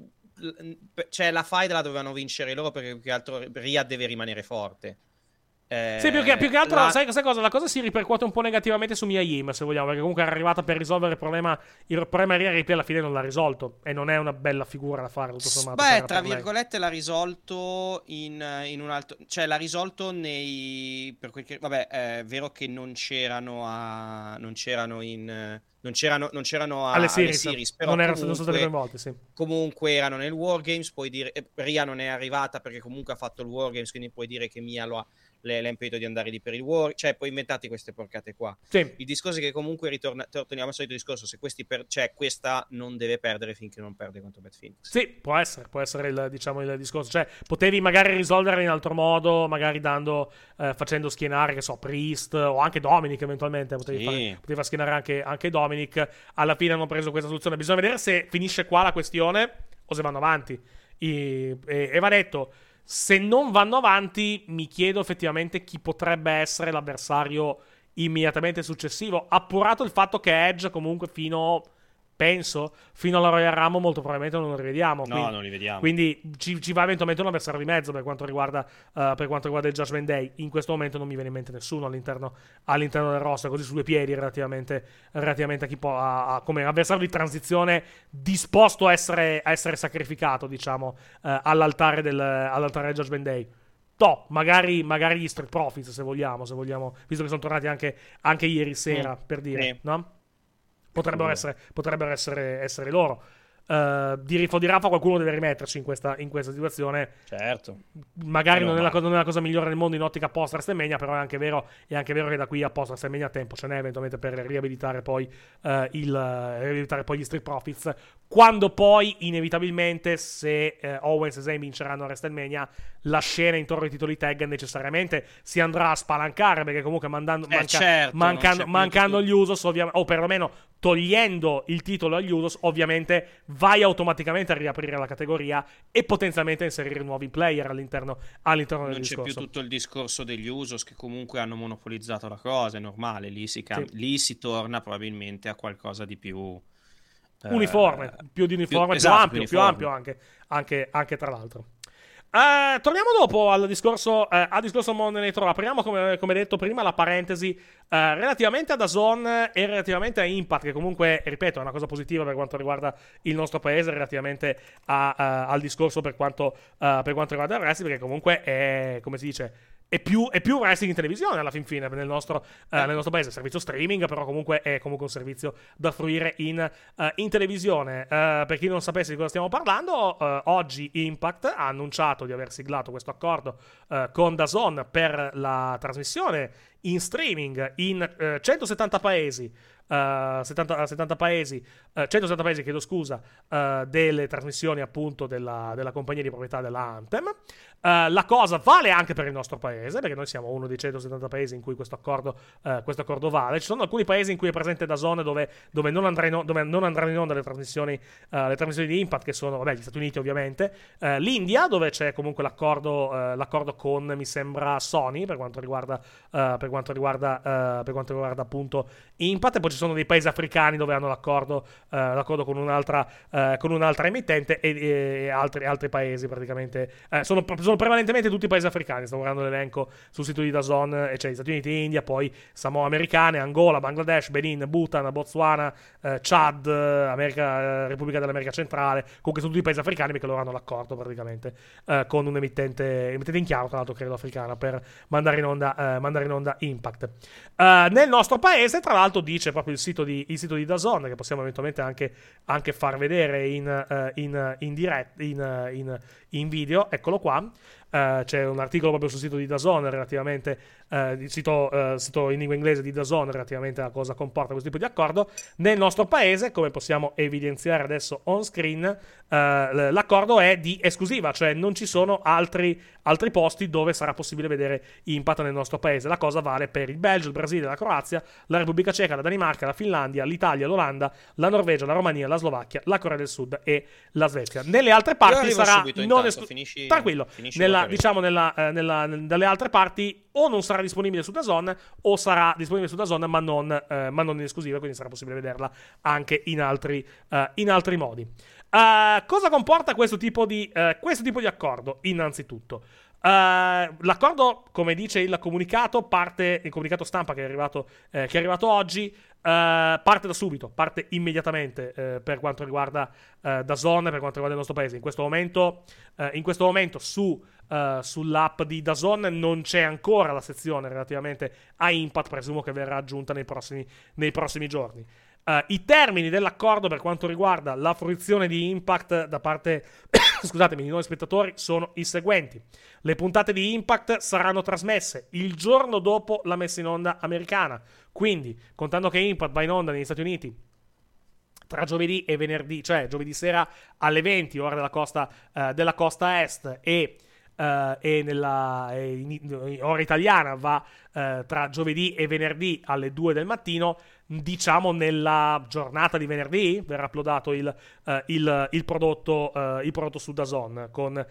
Cioè, la fight la dovevano vincere loro perché più che altro Rhea deve rimanere forte. Eh, Sì, più che, più che altro, la- sai, sai cosa? La cosa si ripercuote un po' negativamente su Mia Yim, se vogliamo, perché comunque era arrivata per risolvere il problema. Il problema Rhea Ripley alla fine non l'ha risolto. E non è una bella figura da fare, tutto sommato. Beh, per- tra per lei. virgolette l'ha risolto in, in un altro... Cioè l'ha risolto nei... Per quel che... Vabbè, è vero che non c'erano a... Non c'erano in... Non c'erano, non c'erano a, Alle alle series, però non erano sono state comunque- coinvolte, sì. comunque erano nel Wargames, puoi dire eh, Ria non è arrivata perché comunque ha fatto il Wargames, quindi puoi dire che Mia lo ha, le, l'ha impedito di andare lì per il War, cioè puoi inventarti queste porcate qua. Sì. Il discorso è che comunque ritorna, torniamo al solito discorso, se questi per, cioè questa non deve perdere finché non perde contro Bad Phoenix. Sì, può essere, può essere il, diciamo, il discorso. Cioè, potevi magari risolvere in altro modo, magari dando, eh, facendo schienare, che so, Priest o anche Dominic eventualmente. Potevi, Sì. fare, potevi far schienare anche, anche Dominic. Alla fine hanno preso questa soluzione. Bisogna vedere se finisce qua la questione o se vanno avanti. I- e, e va detto, se non vanno avanti, mi chiedo effettivamente chi potrebbe essere l'avversario immediatamente successivo. Appurato il fatto che Edge comunque fino... Penso, fino alla Royal Rumble molto probabilmente non lo rivediamo. No, quindi- non li vediamo. quindi ci, ci va eventualmente un avversario di mezzo per quanto riguarda, eh, per quanto riguarda il Judgment Day. In questo momento non mi viene in mente nessuno all'interno, all'interno del roster, così su due piedi relativamente, relativamente a chi può, a- a- come avversario di transizione disposto a essere, a essere sacrificato, diciamo, eh, all'altare, del, all'altare del Judgment Day. No, magari, magari gli Street Profits, se vogliamo, se vogliamo, visto che sono tornati anche, anche ieri sera, Mm, per dire, sì. no? Potrebbero, essere, potrebbero essere, essere loro. Eh, di Rifo di Rafa qualcuno deve rimetterci in questa, in questa situazione. Certo. Magari non è, la, non è la cosa migliore del mondo in ottica post WrestleMania, però è anche vero, è anche vero che da qui a post WrestleMania tempo ce n'è eventualmente per riabilitare poi, eh, il, riabilitare poi gli Street Profits. Quando poi, inevitabilmente, se eh, Owens e Zayn vinceranno a WrestleMania, la scena intorno ai titoli tag necessariamente si andrà a spalancare, perché comunque mandando, Eh, manca- certo, mancando, più mancando gli Usos, ovvia- o perlomeno togliendo il titolo agli Usos, ovviamente vai automaticamente a riaprire la categoria e potenzialmente a inserire nuovi player all'interno, all'interno del Non c'è più discorso. tutto il discorso degli Usos che comunque hanno monopolizzato la cosa, è normale, lì si, cam- Sì. lì si torna probabilmente a qualcosa di più... eh, uniforme, più di uniforme, più, esatto, ampio, più uniforme. ampio anche, anche, anche tra l'altro. Eh, torniamo dopo al discorso, eh, al discorso Monday Night Raw. Apriamo, come, come detto prima, la parentesi eh, relativamente ad Azon e relativamente a Impact, che comunque, ripeto, è una cosa positiva per quanto riguarda il nostro paese, relativamente a- a- al discorso per quanto, eh, per quanto riguarda il wrestling, perché comunque è, come si dice, è più, è più wrestling in televisione alla fin fine nel nostro, eh, nel nostro paese. Servizio streaming, però comunque è comunque un servizio da fruire in, eh, in televisione. Eh, per chi non sapesse di cosa stiamo parlando, oggi Impact ha annunciato di aver siglato questo accordo con DAZN per la trasmissione in streaming in eh, 170 paesi. Eh, 70, 70 paesi, eh, 170 paesi, chiedo scusa, eh, delle trasmissioni appunto della, della compagnia di proprietà della Anthem. Eh, la cosa vale anche per il nostro paese, perché noi siamo uno dei 170 paesi in cui questo accordo, questo accordo vale. Ci sono alcuni paesi in cui è presente da zone dove, dove non, andrà in o- dove non andranno in onda le trasmissioni, le trasmissioni di Impact, che sono vabbè, gli Stati Uniti ovviamente, l'India, dove c'è comunque l'accordo, l'accordo con, mi sembra, Sony per quanto riguarda, per quanto riguarda, per quanto riguarda appunto Impact, e poi ci sono dei paesi africani dove hanno l'accordo, eh, l'accordo con, un'altra, eh, con un'altra emittente e, e altri, altri, paesi praticamente. Eh, sono, sono, prevalentemente tutti paesi africani, sto guardando l'elenco sul sito di Dazon, e c'è gli Stati Uniti, India, poi Samoa americane, Angola, Bangladesh, Benin, Bhutan, Botswana, eh, Chad, America, Repubblica dell'America Centrale, comunque sono tutti paesi africani perché loro hanno l'accordo praticamente eh, con un'emittente emittente in chiaro, tra l'altro credo africana, per mandare in onda, mandare in onda Impact. nel nostro paese, tra l'altro, dice proprio il sito di, il sito di Dazon, che possiamo eventualmente anche, anche far vedere in, uh, in, in, direct, in, in video, eccolo qua. Uh, c'è un articolo proprio sul sito di Dazon relativamente, uh, sito, uh, sito, in lingua inglese di Dazon relativamente a cosa comporta questo tipo di accordo. Nel nostro paese, come possiamo evidenziare adesso on screen, l'accordo è di esclusiva, cioè non ci sono altri, altri posti dove sarà possibile vedere Impact nel nostro paese. La cosa vale per il Belgio, il Brasile, la Croazia, la Repubblica Ceca, la Danimarca, la Finlandia, l'Italia, l'Olanda, la Norvegia, la Romania, la Slovacchia, la Corea del Sud e la Svezia. Nelle altre parti sarà non esclusiva. Tranquillo. Nella, nella, diciamo nella, eh, nella, dalle altre parti o non sarà disponibile su Dazon o sarà disponibile su Dazon ma non, eh, ma non in esclusiva, quindi sarà possibile vederla anche in altri, uh, in altri modi. Uh, cosa comporta questo tipo, di, uh, questo tipo di accordo? Innanzitutto, l'accordo, come dice il comunicato, parte il comunicato stampa che è arrivato, che è arrivato oggi. Uh, parte da subito, parte immediatamente uh, per quanto riguarda uh, Dazon, per quanto riguarda il nostro paese. In questo momento, in questo momento su uh, sull'app di Dazon non c'è ancora la sezione relativamente a Impact, presumo che verrà aggiunta nei prossimi, nei prossimi giorni. Uh, I termini dell'accordo per quanto riguarda la fruizione di Impact da parte [COUGHS] scusatemi, di nuovi spettatori sono i seguenti. Le puntate di Impact saranno trasmesse il giorno dopo la messa in onda americana. Quindi, contando che Impact va in onda negli Stati Uniti tra giovedì e venerdì, cioè giovedì sera alle 20, ora della costa, uh, della costa est, e Uh, e nella in, in, ora italiana va uh, tra giovedì e venerdì alle 2 del mattino diciamo nella giornata di venerdì verrà uploadato il, uh, il, il, prodotto, il prodotto su Dazon con,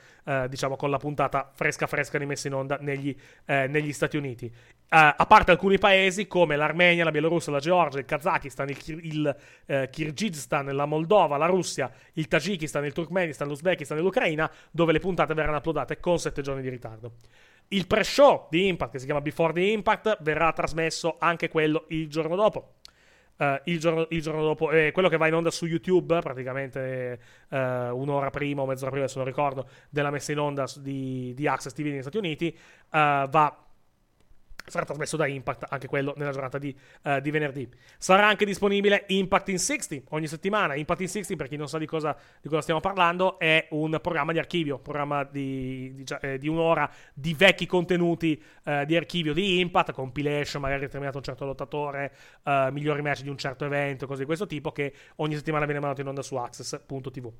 diciamo, con la puntata fresca fresca rimessa in onda negli, negli Stati Uniti. A parte alcuni paesi come l'Armenia, la Bielorussia, la Georgia, il Kazakistan, il, il Kirghizistan, la Moldova, la Russia, il Tagikistan, il Turkmenistan, l'Uzbekistan e l'Ucraina, dove le puntate verranno uploadate con 7 giorni di ritardo. Il pre-show di Impact, che si chiama Before the Impact, verrà trasmesso anche quello il giorno dopo. Uh, il, giorno, il, giorno, dopo, eh, quello che va in onda su YouTube, praticamente uh, un'ora prima o mezz'ora prima, se non ricordo, della messa in onda di, di Access TV negli Stati Uniti, uh, va sarà trasmesso da Impact anche quello nella giornata di, uh, di, venerdì. Sarà anche disponibile Impact in 60 ogni settimana. Impact in 60, per chi non sa di cosa, di cosa stiamo parlando, è un programma di archivio, programma di, di, eh, di un'ora di vecchi contenuti uh, di archivio di Impact, compilation, magari determinato un certo lottatore, uh, migliori match di un certo evento, cose di questo tipo, che ogni settimana viene mandato in onda su access.tv.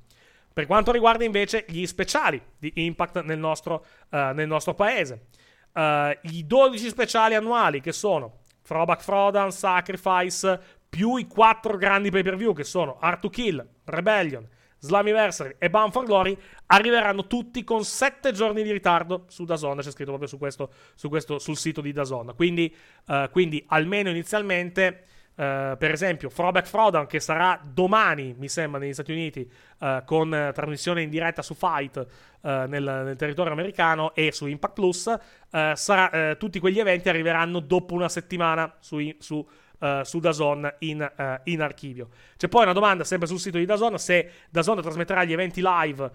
Per quanto riguarda invece gli speciali di Impact nel nostro, nel nostro paese uh, i 12 speciali annuali che sono Throwback Frodan, Sacrifice, più i 4 grandi pay per view che sono Art to Kill, Rebellion, Slammiversary e Bound for Glory arriveranno tutti con 7 giorni di ritardo su Dazon, c'è scritto proprio su questo, su questo sul sito di Dazon. Quindi, uh, quindi almeno inizialmente Uh, per esempio, Throwback Frodan, che sarà domani, mi sembra, negli Stati Uniti, uh, con uh, trasmissione in diretta su Fight nel, nel, territorio americano e su Impact Plus, sarà, tutti quegli eventi arriveranno dopo una settimana su, su, su Dazon in, in, archivio. C'è poi una domanda sempre sul sito di Dazon se Dazon trasmetterà gli eventi live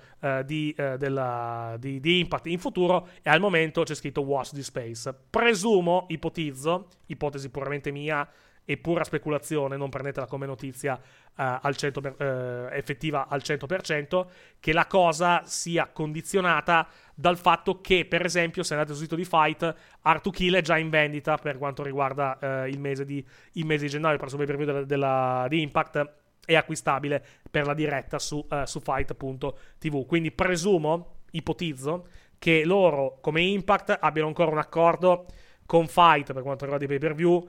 di, della, di, di, Impact in futuro e al momento c'è scritto Watch the Space. Presumo, ipotizzo, ipotesi puramente mia, e pura speculazione, non prendetela come notizia uh, al 100 per, uh, effettiva al 100%, che la cosa sia condizionata dal fatto che, per esempio, se andate sul sito di Fight, Art Kill è già in vendita per quanto riguarda uh, il, mese di, il, mese di, gennaio, il preview della, della, di Impact, è acquistabile per la diretta su, su fight.tv. Quindi presumo, ipotizzo, che loro, come Impact, abbiano ancora un accordo con Fight per quanto riguarda i pay per view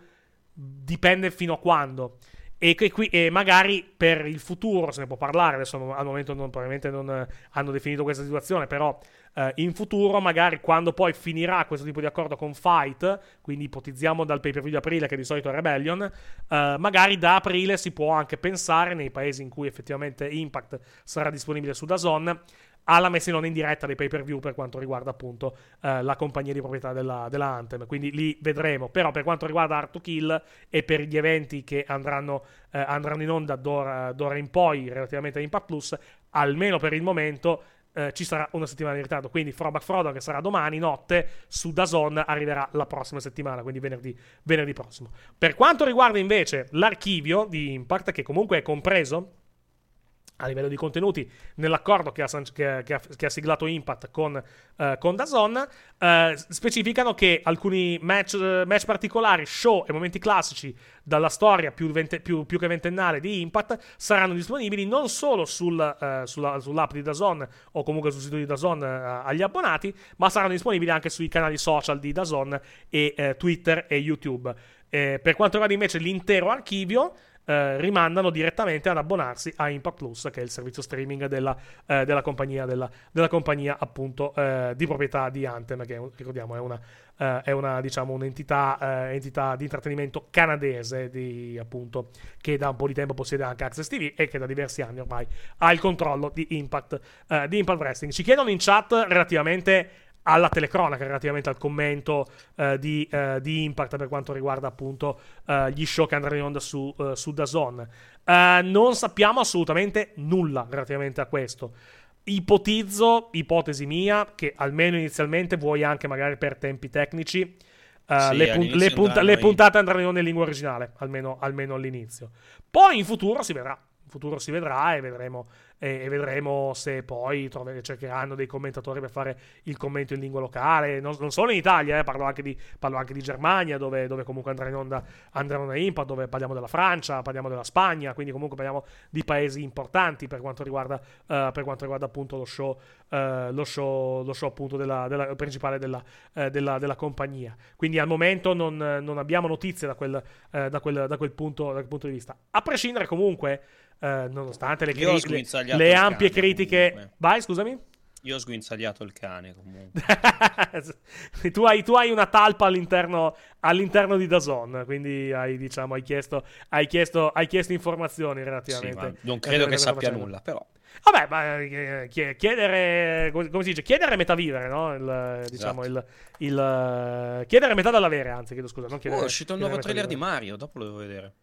dipende fino a quando. e, che e magari per il futuro se ne può parlare, adesso al momento non, probabilmente non eh, hanno definito questa situazione, però eh, in futuro magari quando poi finirà questo tipo di accordo con Fight, quindi ipotizziamo dal pay per view di aprile che di solito è Rebellion, eh, magari da aprile si può anche pensare nei paesi in cui effettivamente Impact sarà disponibile su Dazon alla messa in onda in diretta dei pay per view per quanto riguarda appunto eh, la compagnia di proprietà della, della, Anthem. Quindi lì vedremo. Però per quanto riguarda Art to Kill e per gli eventi che andranno, eh, andranno in onda d'ora, d'ora, in poi relativamente a Impact Plus, almeno per il momento. Eh, ci sarà una settimana di ritardo, quindi Throwback Frodo che sarà domani notte su Dazon arriverà la prossima settimana, quindi venerdì, venerdì prossimo. Per quanto riguarda invece l'archivio di Impact, che comunque è compreso a livello di contenuti nell'accordo che ha, che, che ha, che ha siglato Impact con, uh, con Dazon uh, specificano che alcuni match, match, particolari, show e momenti classici dalla storia più, vente, più, più, che ventennale di Impact saranno disponibili non solo sul, sulla, sull'app di Dazon o comunque sul sito di Dazon agli abbonati ma saranno disponibili anche sui canali social di Dazon e Twitter e YouTube. Eh, per quanto riguarda invece l'intero archivio eh, rimandano direttamente ad abbonarsi a Impact Plus, che è il servizio streaming della, eh, della compagnia, della, della compagnia appunto eh, di proprietà di Anthem, che ricordiamo è una, eh, è una diciamo un'entità eh, entità di intrattenimento canadese di, appunto, che da un po' di tempo possiede anche Access TV e che da diversi anni ormai ha il controllo di Impact, di Impact Wrestling. Ci chiedono in chat relativamente alla telecronaca relativamente al commento uh, di, uh, di, Impact per quanto riguarda appunto uh, gli show che andranno in onda su, su Dazon. non sappiamo assolutamente nulla relativamente a questo. Ipotizzo, ipotesi mia, che almeno inizialmente vuoi anche magari per tempi tecnici. Sì, le, pun- le, punta- le, puntate andranno in onda in lingua originale, almeno, almeno all'inizio. Poi in futuro si vedrà. Futuro si vedrà e vedremo e, e vedremo se poi trove, cercheranno dei commentatori per fare il commento in lingua locale, non, non solo in Italia, eh, parlo, anche di, parlo, anche di, Germania, dove, dove, comunque andrà in onda andranno in Impact, dove parliamo della Francia, parliamo della Spagna, quindi comunque parliamo di paesi importanti per quanto riguarda, uh, per quanto riguarda appunto lo show, uh, lo show, lo show appunto della, della, principale della, uh, della, della, compagnia. Quindi al momento non, non abbiamo notizie da quel, da quel, da quel, punto, da quel punto di vista. A prescindere comunque eh, nonostante le, cri- le, le ampie cane, critiche. Comunque. Vai, scusami. Io ho sguinzagliato il cane comunque. [LAUGHS] tu, hai, tu, hai, una talpa all'interno, all'interno, di Dazon, quindi hai, diciamo, hai, chiesto, hai, chiesto, hai chiesto informazioni relativamente. Sì, non credo che sappia nulla, però. Vabbè, ma eh, chiedere, come si dice, chiedere metà vivere, no? Il, diciamo, esatto. il, il, chiedere metà dall'avere, anzi, chiedo scusa. Non chiedere, oh, è uscito un nuovo trailer di Mario, dopo lo devo vedere.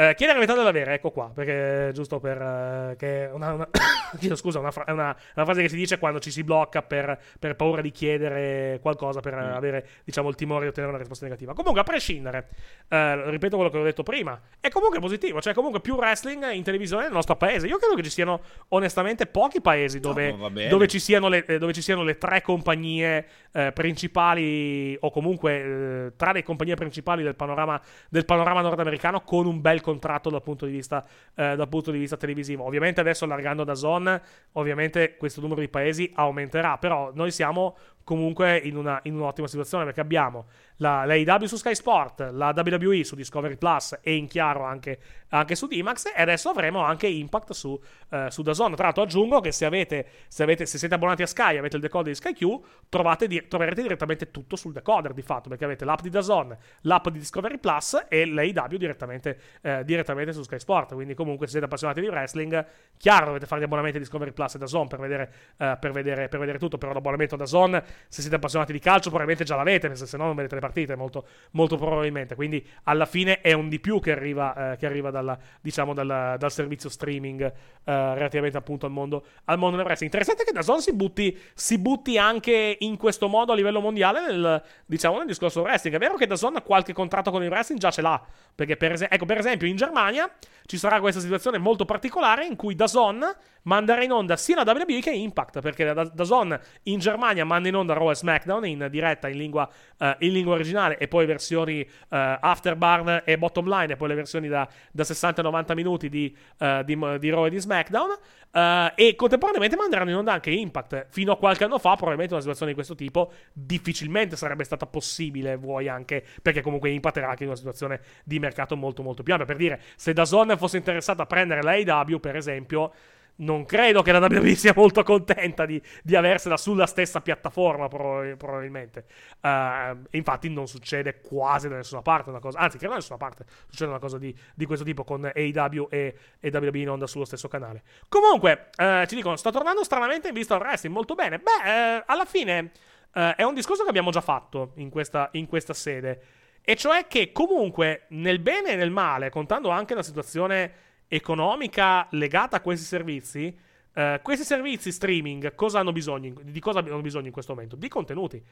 Eh, chiedere la metà dell'avere, ecco qua, perché giusto per... Uh, che una, una [COUGHS] chiedo scusa, una, fra- una, una, frase che si dice quando ci si blocca per, per paura di chiedere qualcosa, per mm. avere, diciamo, il timore di ottenere una risposta negativa. Comunque, a prescindere, uh, ripeto quello che ho detto prima, è comunque positivo, cioè comunque più wrestling in televisione nel nostro paese. Io credo che ci siano onestamente pochi paesi dove, no, dove, ci, siano le, eh, dove ci siano le tre compagnie eh, principali, o comunque eh, tra le compagnie principali del panorama, del panorama nordamericano con un bel contratto dal punto di vista, eh, dal punto di vista televisivo. Ovviamente adesso allargando da Zone, ovviamente questo numero di paesi aumenterà, però noi siamo comunque in, una, in un'ottima situazione perché abbiamo la, la AEW su Sky Sport, la WWE su Discovery Plus e in chiaro anche, anche su D-Max e adesso avremo anche Impact su, uh, su DAZN. Tra l'altro aggiungo che se, avete, se, avete, se siete abbonati a Sky e avete il decoder di SkyQ trovate di, troverete direttamente tutto sul decoder di fatto perché avete l'app di DAZN, l'app di Discovery Plus e l'AEW direttamente, uh, direttamente su Sky Sport. Quindi comunque se siete appassionati di wrestling, chiaro dovete fare gli abbonamenti a Discovery Plus e DAZN per vedere, uh, per vedere, per vedere tutto, però l'abbonamento a DAZN se siete appassionati di calcio probabilmente già l'avete, se no non vedete le partite, molto, molto probabilmente. Quindi alla fine è un di più che arriva, eh, che arriva dalla, diciamo, dal, dal servizio streaming eh, relativamente appunto al mondo, al mondo del wrestling. Interessante che Dazon si butti, si butti anche in questo modo a livello mondiale nel, diciamo, nel discorso wrestling. È vero che Dazon qualche contratto con il wrestling già ce l'ha, perché per, es- ecco, per esempio in Germania ci sarà questa situazione molto particolare in cui Dazon manderà in onda sia la WWE che Impact, perché Dazon in Germania manda in onda Raw e SmackDown in diretta in lingua, eh, in lingua originale e poi versioni eh, Afterburn e Bottom Line e poi le versioni da, da 60-90 minuti di, eh, di, di Raw e di SmackDown. Uh, e contemporaneamente manderanno in onda anche Impact. Fino a qualche anno fa, probabilmente una situazione di questo tipo difficilmente sarebbe stata possibile. Vuoi anche perché comunque Impact era anche in una situazione di mercato molto, molto più ampia. Per dire, se da Zone fosse interessata a prendere la AW, per esempio non credo che la WWE sia molto contenta di, di aversela sulla stessa piattaforma, probabilmente. Uh, infatti, non succede quasi da nessuna parte una cosa, anzi, credo da nessuna parte succede una cosa di, di questo tipo con AEW e, e WWE in onda sullo stesso canale. Comunque, uh, ci dicono, sta tornando stranamente in vista del wrestling, molto bene. Beh, uh, alla fine è un discorso che abbiamo già fatto in questa, in questa sede. E cioè che comunque, nel bene e nel male, contando anche la situazione economica legata a questi servizi, eh, questi servizi streaming cosa hanno bisogno, di cosa hanno bisogno in questo momento? Di contenuti.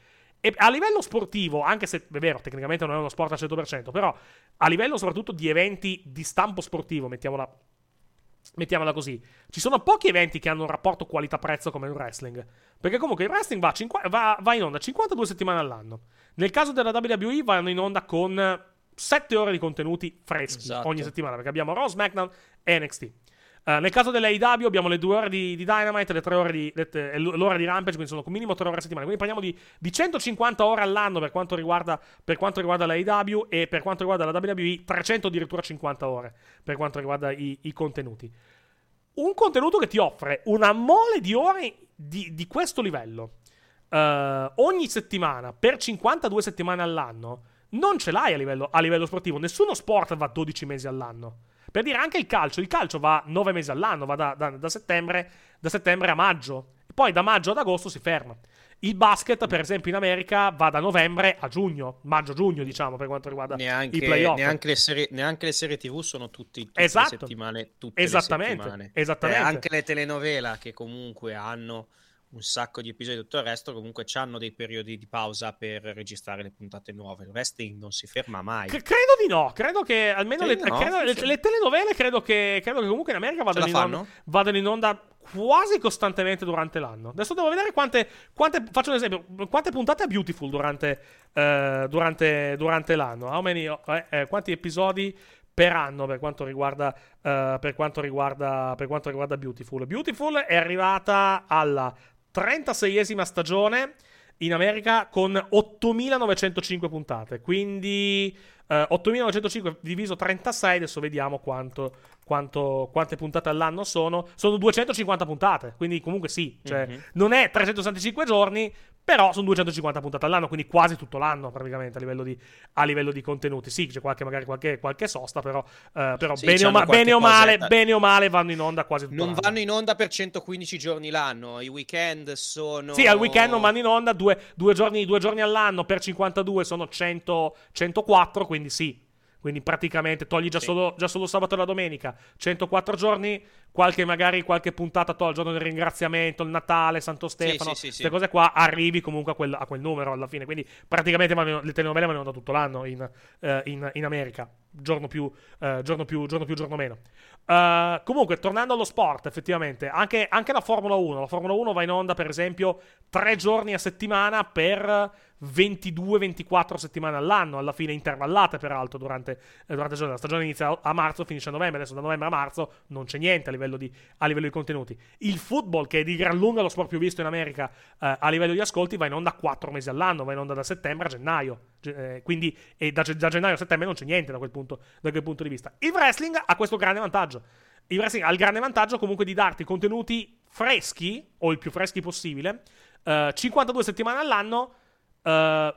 E a livello sportivo, anche se è vero, tecnicamente non è uno sport al 100%, però a livello soprattutto di eventi di stampo sportivo, mettiamola, mettiamola così, ci sono pochi eventi che hanno un rapporto qualità-prezzo come il wrestling. Perché comunque il wrestling va, cinqu- va, va in onda 52 settimane all'anno. Nel caso della WWE vanno in onda con 7 ore di contenuti freschi esatto. ogni settimana, perché abbiamo Raw, SmackDown e NXT. Uh, eh, nel caso dell'AEW abbiamo le due ore di, di Dynamite, le tre ore di, le, l'ora di Rampage, quindi sono minimo tre ore a settimana. Quindi parliamo di, di 150 ore all'anno per quanto riguarda, per quanto riguarda l'AEW e per quanto riguarda la WWE 300 addirittura 50 ore per quanto riguarda i, i contenuti. Un contenuto che ti offre una mole di ore di, di questo livello uh, ogni settimana per 52 settimane all'anno non ce l'hai a livello, a livello sportivo. Nessuno sport va 12 mesi all'anno. Per dire anche il calcio, il calcio va 9 mesi all'anno, va da, da, da, settembre, da settembre a maggio. E poi da maggio ad agosto si ferma. Il basket, per esempio, in America va da novembre a giugno, maggio-giugno, diciamo, per quanto riguarda neanche, i playoff. Neanche le, serie, neanche le serie TV sono tutti, tutte esatto. le settimane. Tutte esattamente, le settimane. Esattamente. E anche le telenovela che comunque hanno un sacco di episodi e tutto il resto, comunque hanno dei periodi di pausa per registrare le puntate nuove. Il wrestling non si ferma mai. C- credo di no, credo che almeno le, no, credo, le, le, telenovele credo che, credo che, comunque in America vadano in, onda, vadano in, onda, quasi costantemente durante l'anno. Adesso devo vedere quante, quante faccio un esempio, quante puntate ha Beautiful durante, uh, durante, durante l'anno. Many, eh, eh, quanti episodi per anno per quanto riguarda, uh, per quanto riguarda, per quanto riguarda Beautiful. Beautiful è arrivata alla 36esima stagione in America con 8.905 puntate. Quindi eh, 8.905 diviso 36, adesso vediamo quanto, quanto, quante puntate all'anno sono. Sono 250 puntate, quindi comunque sì, cioè, mm-hmm. non è 365 giorni, però sono 250 puntate all'anno, quindi quasi tutto l'anno praticamente a livello di, a livello di contenuti. Sì, c'è qualche, magari qualche, qualche sosta, però, uh, però sì, bene, o ma- bene, o male, bene, o male, vanno in onda quasi tutto non l'anno. vanno in onda per 115 giorni l'anno, i weekend sono... Sì, al weekend non vanno in onda due, due, giorni, due giorni all'anno, per 52 sono 100, 104, quindi sì, quindi praticamente togli già, sì. solo, già solo sabato e la domenica, 104 giorni, qualche magari qualche puntata il giorno del ringraziamento, il Natale, Santo Stefano, sì, queste cose qua, arrivi comunque a quel, a quel, numero alla fine. Quindi praticamente le telenovele vanno da tutto l'anno in, uh, in, in America, giorno più, uh, giorno più, giorno più, giorno meno. Uh, comunque, tornando allo sport, effettivamente, anche, anche la Formula 1, la Formula 1 va in onda per esempio tre giorni a settimana per 22-24 settimane all'anno, alla fine intervallate peraltro durante, eh, durante la stagione. La stagione inizia a marzo, finisce a novembre, adesso da novembre a marzo non c'è niente a livello di, a livello di contenuti. Il football, che è di gran lunga lo sport più visto in America eh, a livello di ascolti, va in onda 4 mesi all'anno, va in onda da settembre a gennaio. Eh, quindi e da, da, gennaio a settembre non c'è niente da quel, punto, da quel punto di vista. Il wrestling ha questo grande vantaggio. Il wrestling ha il grande vantaggio comunque di darti contenuti freschi, o il più freschi possibile, 52 eh, settimane all'anno Uh,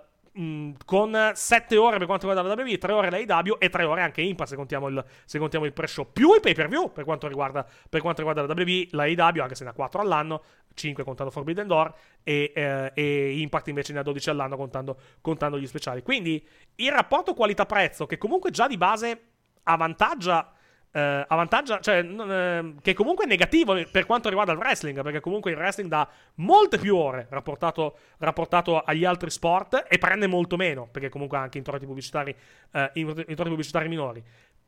con 7 ore per quanto riguarda la WWE, 3 ore l'AEW e 3 ore anche Impact se contiamo il, se contiamo il pre-show, più il pay-per-view per quanto riguarda, per quanto riguarda la WWE, la AEW anche se ne ha 4 all'anno, 5 contando Forbidden Door e, eh, e Impact invece ne ha 12 all'anno contando, contando gli speciali. Quindi il rapporto qualità-prezzo che comunque già di base avvantaggia eh, avvantaggia, cioè, eh, che comunque è negativo per quanto riguarda il wrestling, perché comunque il wrestling dà molte più ore rapportato, rapportato agli altri sport e prende molto meno, perché comunque anche introiti pubblicitari, eh, introiti pubblicitari minori.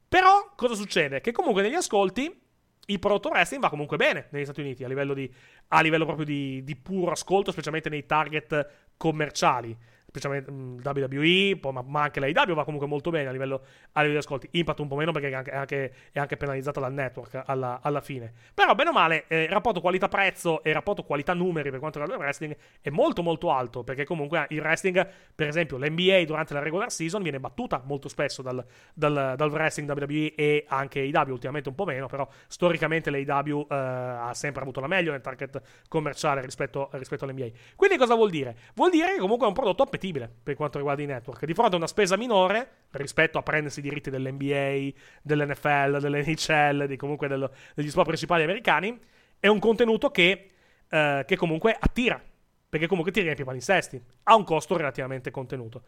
Però cosa succede? Che comunque negli ascolti il prodotto wrestling va comunque bene negli Stati Uniti a livello, di, a livello proprio di, di puro ascolto, specialmente nei target commerciali specialmente mh, WWE, ma, ma, anche l'AEW va comunque molto bene a livello, a livello di ascolti. Impact un po' meno perché è anche, è anche, è anche penalizzato dal network alla, alla, fine. Però, bene o male, eh, rapporto qualità-prezzo e il rapporto qualità-numeri per quanto riguarda il wrestling è molto molto alto perché comunque il wrestling, per esempio l'NBA durante la regular season viene battuta molto spesso dal, dal, dal wrestling WWE e anche AEW, ultimamente un po' meno, però storicamente l'AEW eh, ha sempre avuto la meglio nel target commerciale rispetto, rispetto all'NBA. Quindi cosa vuol dire? Vuol dire che comunque è un prodotto appetibile fattibile per quanto riguarda i network. Di fronte a una spesa minore rispetto a prendersi i diritti dell'NBA, dell'NFL, dell'NHL, di comunque dello, degli sport principali americani, è un contenuto che, eh, che comunque attira, perché comunque ti riempie i palinsesti, ha un costo relativamente contenuto.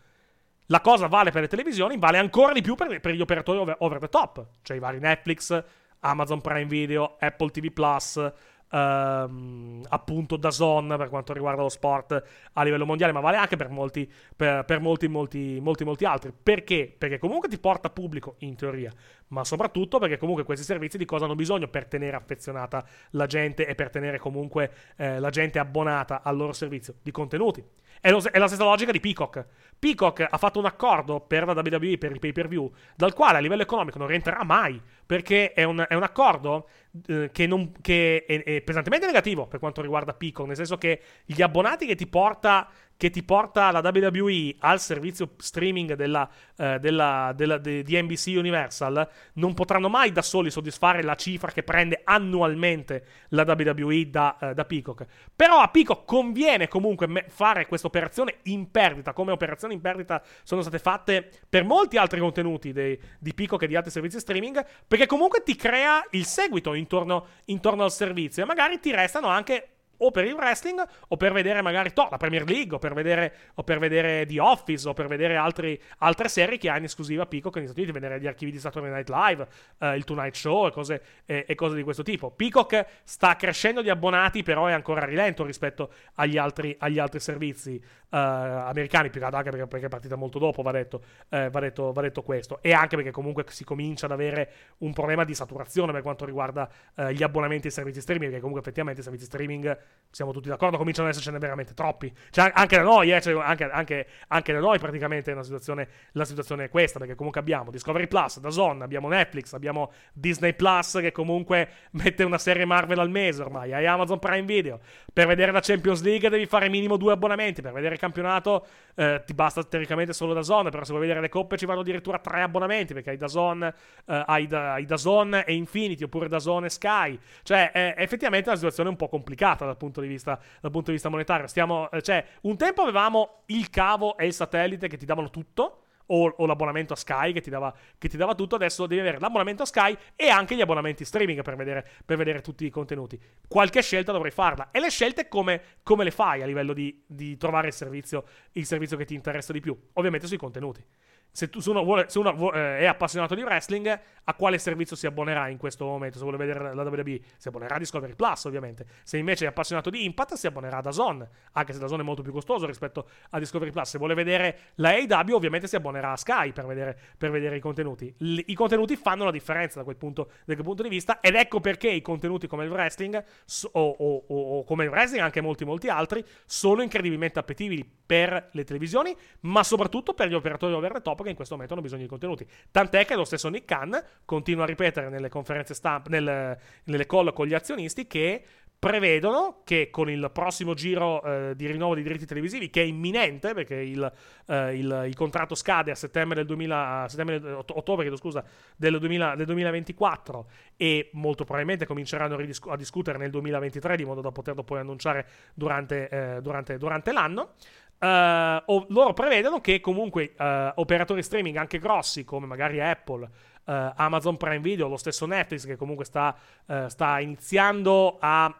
La cosa vale per le televisioni, vale ancora di più per, per gli operatori over, over the top, cioè i vari Netflix, Amazon Prime Video, Apple TV Plus, ehm, appunto da zone per quanto riguarda lo sport a livello mondiale, ma vale anche per molti, per, per molti, molti, molti, molti altri. Perché? Perché comunque ti porta pubblico, in teoria, ma soprattutto perché comunque questi servizi di cosa hanno bisogno per tenere affezionata la gente e per tenere comunque eh, la gente abbonata al loro servizio di contenuti. È, lo, è, la stessa logica di Peacock. Peacock ha fatto un accordo per la WWE, per i pay per view, dal quale a livello economico non rientrerà mai, perché è un, è un accordo eh, che, non, che è, è, pesantemente negativo per quanto riguarda Peacock, nel senso che gli abbonati che ti porta che ti porta la WWE al servizio streaming della, eh, della, della, de, di NBC Universal non potranno mai da soli soddisfare la cifra che prende annualmente la WWE da, eh, da Peacock. Però a Peacock conviene comunque me- fare questa operazione in perdita, come operazioni in perdita sono state fatte per molti altri contenuti dei, di Peacock e di altri servizi streaming, perché comunque ti crea il seguito intorno, intorno al servizio e magari ti restano anche o per il wrestling o per vedere magari to, la Premier League o per vedere, o per vedere The Office o per vedere altri, altre serie che ha in esclusiva Peacock negli Stati Uniti, vedere gli archivi di Saturday Night Live, eh, il Tonight Show e cose, eh, e cose, di questo tipo. Peacock sta crescendo di abbonati però è ancora rilento rispetto agli altri, agli altri servizi eh, americani, più che anche perché, perché, è partita molto dopo, va detto, eh, va, detto, va detto, questo, e anche perché comunque si comincia ad avere un problema di saturazione per quanto riguarda eh, gli abbonamenti ai servizi streaming, perché comunque effettivamente i servizi streaming siamo tutti d'accordo, cominciano ad essercene veramente troppi. Cioè, anche da noi, eh, cioè, anche, anche, anche, da noi praticamente una situazione, la situazione è questa, perché comunque abbiamo Discovery Plus, Dazon, abbiamo Netflix, abbiamo Disney Plus che comunque [LAUGHS] mette una serie Marvel al mese ormai, hai Amazon Prime Video. Per vedere la Champions League devi fare minimo due abbonamenti, per vedere il campionato eh, ti basta teoricamente solo Dazon, però se vuoi vedere le coppe ci vanno addirittura tre abbonamenti, perché hai Dazon, eh, hai, da, hai Dazon e Infinity, oppure Dazon e Sky. Cioè, è effettivamente una situazione un po' complicata dal punto di vista, punto di vista monetario. Stiamo, eh, cioè, un tempo avevamo il cavo e il satellite che ti davano tutto. O, o, l'abbonamento a Sky che ti, dava, che ti, dava, tutto, adesso devi avere l'abbonamento a Sky e anche gli abbonamenti streaming per vedere, per vedere tutti i contenuti. Qualche scelta dovrai farla. E le scelte come, come le fai a livello di, di trovare il servizio, il servizio che ti interessa di più? Ovviamente sui contenuti se, tu, se uno, vuole, se uno vuole, eh, è appassionato di wrestling, a quale servizio si abbonerà in questo momento? Se vuole vedere la WWE, si abbonerà a Discovery Plus, ovviamente. Se invece è appassionato di Impact, si abbonerà a Dazon, anche se Dazon è molto più costoso rispetto a Discovery Plus. Se vuole vedere la AEW, ovviamente si abbonerà a Sky per vedere, per vedere i contenuti. L- I contenuti fanno la differenza da quel, punto, da quel, punto, di vista, ed ecco perché i contenuti come il wrestling, so, o, o, o, come il wrestling, anche molti, molti altri, sono incredibilmente appetibili per le televisioni, ma soprattutto per gli operatori over the top che in questo momento hanno bisogno di contenuti. Tant'è che lo stesso Nick Khan continua a ripetere nelle conferenze stampa, nel, nelle call con gli azionisti che prevedono che con il prossimo giro eh, di rinnovo dei diritti televisivi, che è imminente perché il, eh, il, il contratto scade a settembre del 2000, a settembre, ottobre scusa, del, 2000, del, 2024 e molto probabilmente cominceranno a, discutere nel 2023 di modo da poterlo poi annunciare durante, eh, durante, durante l'anno. Uh, loro prevedono che comunque uh, operatori streaming anche grossi come magari Apple, uh, Amazon Prime Video, lo stesso Netflix che comunque sta, sta iniziando a,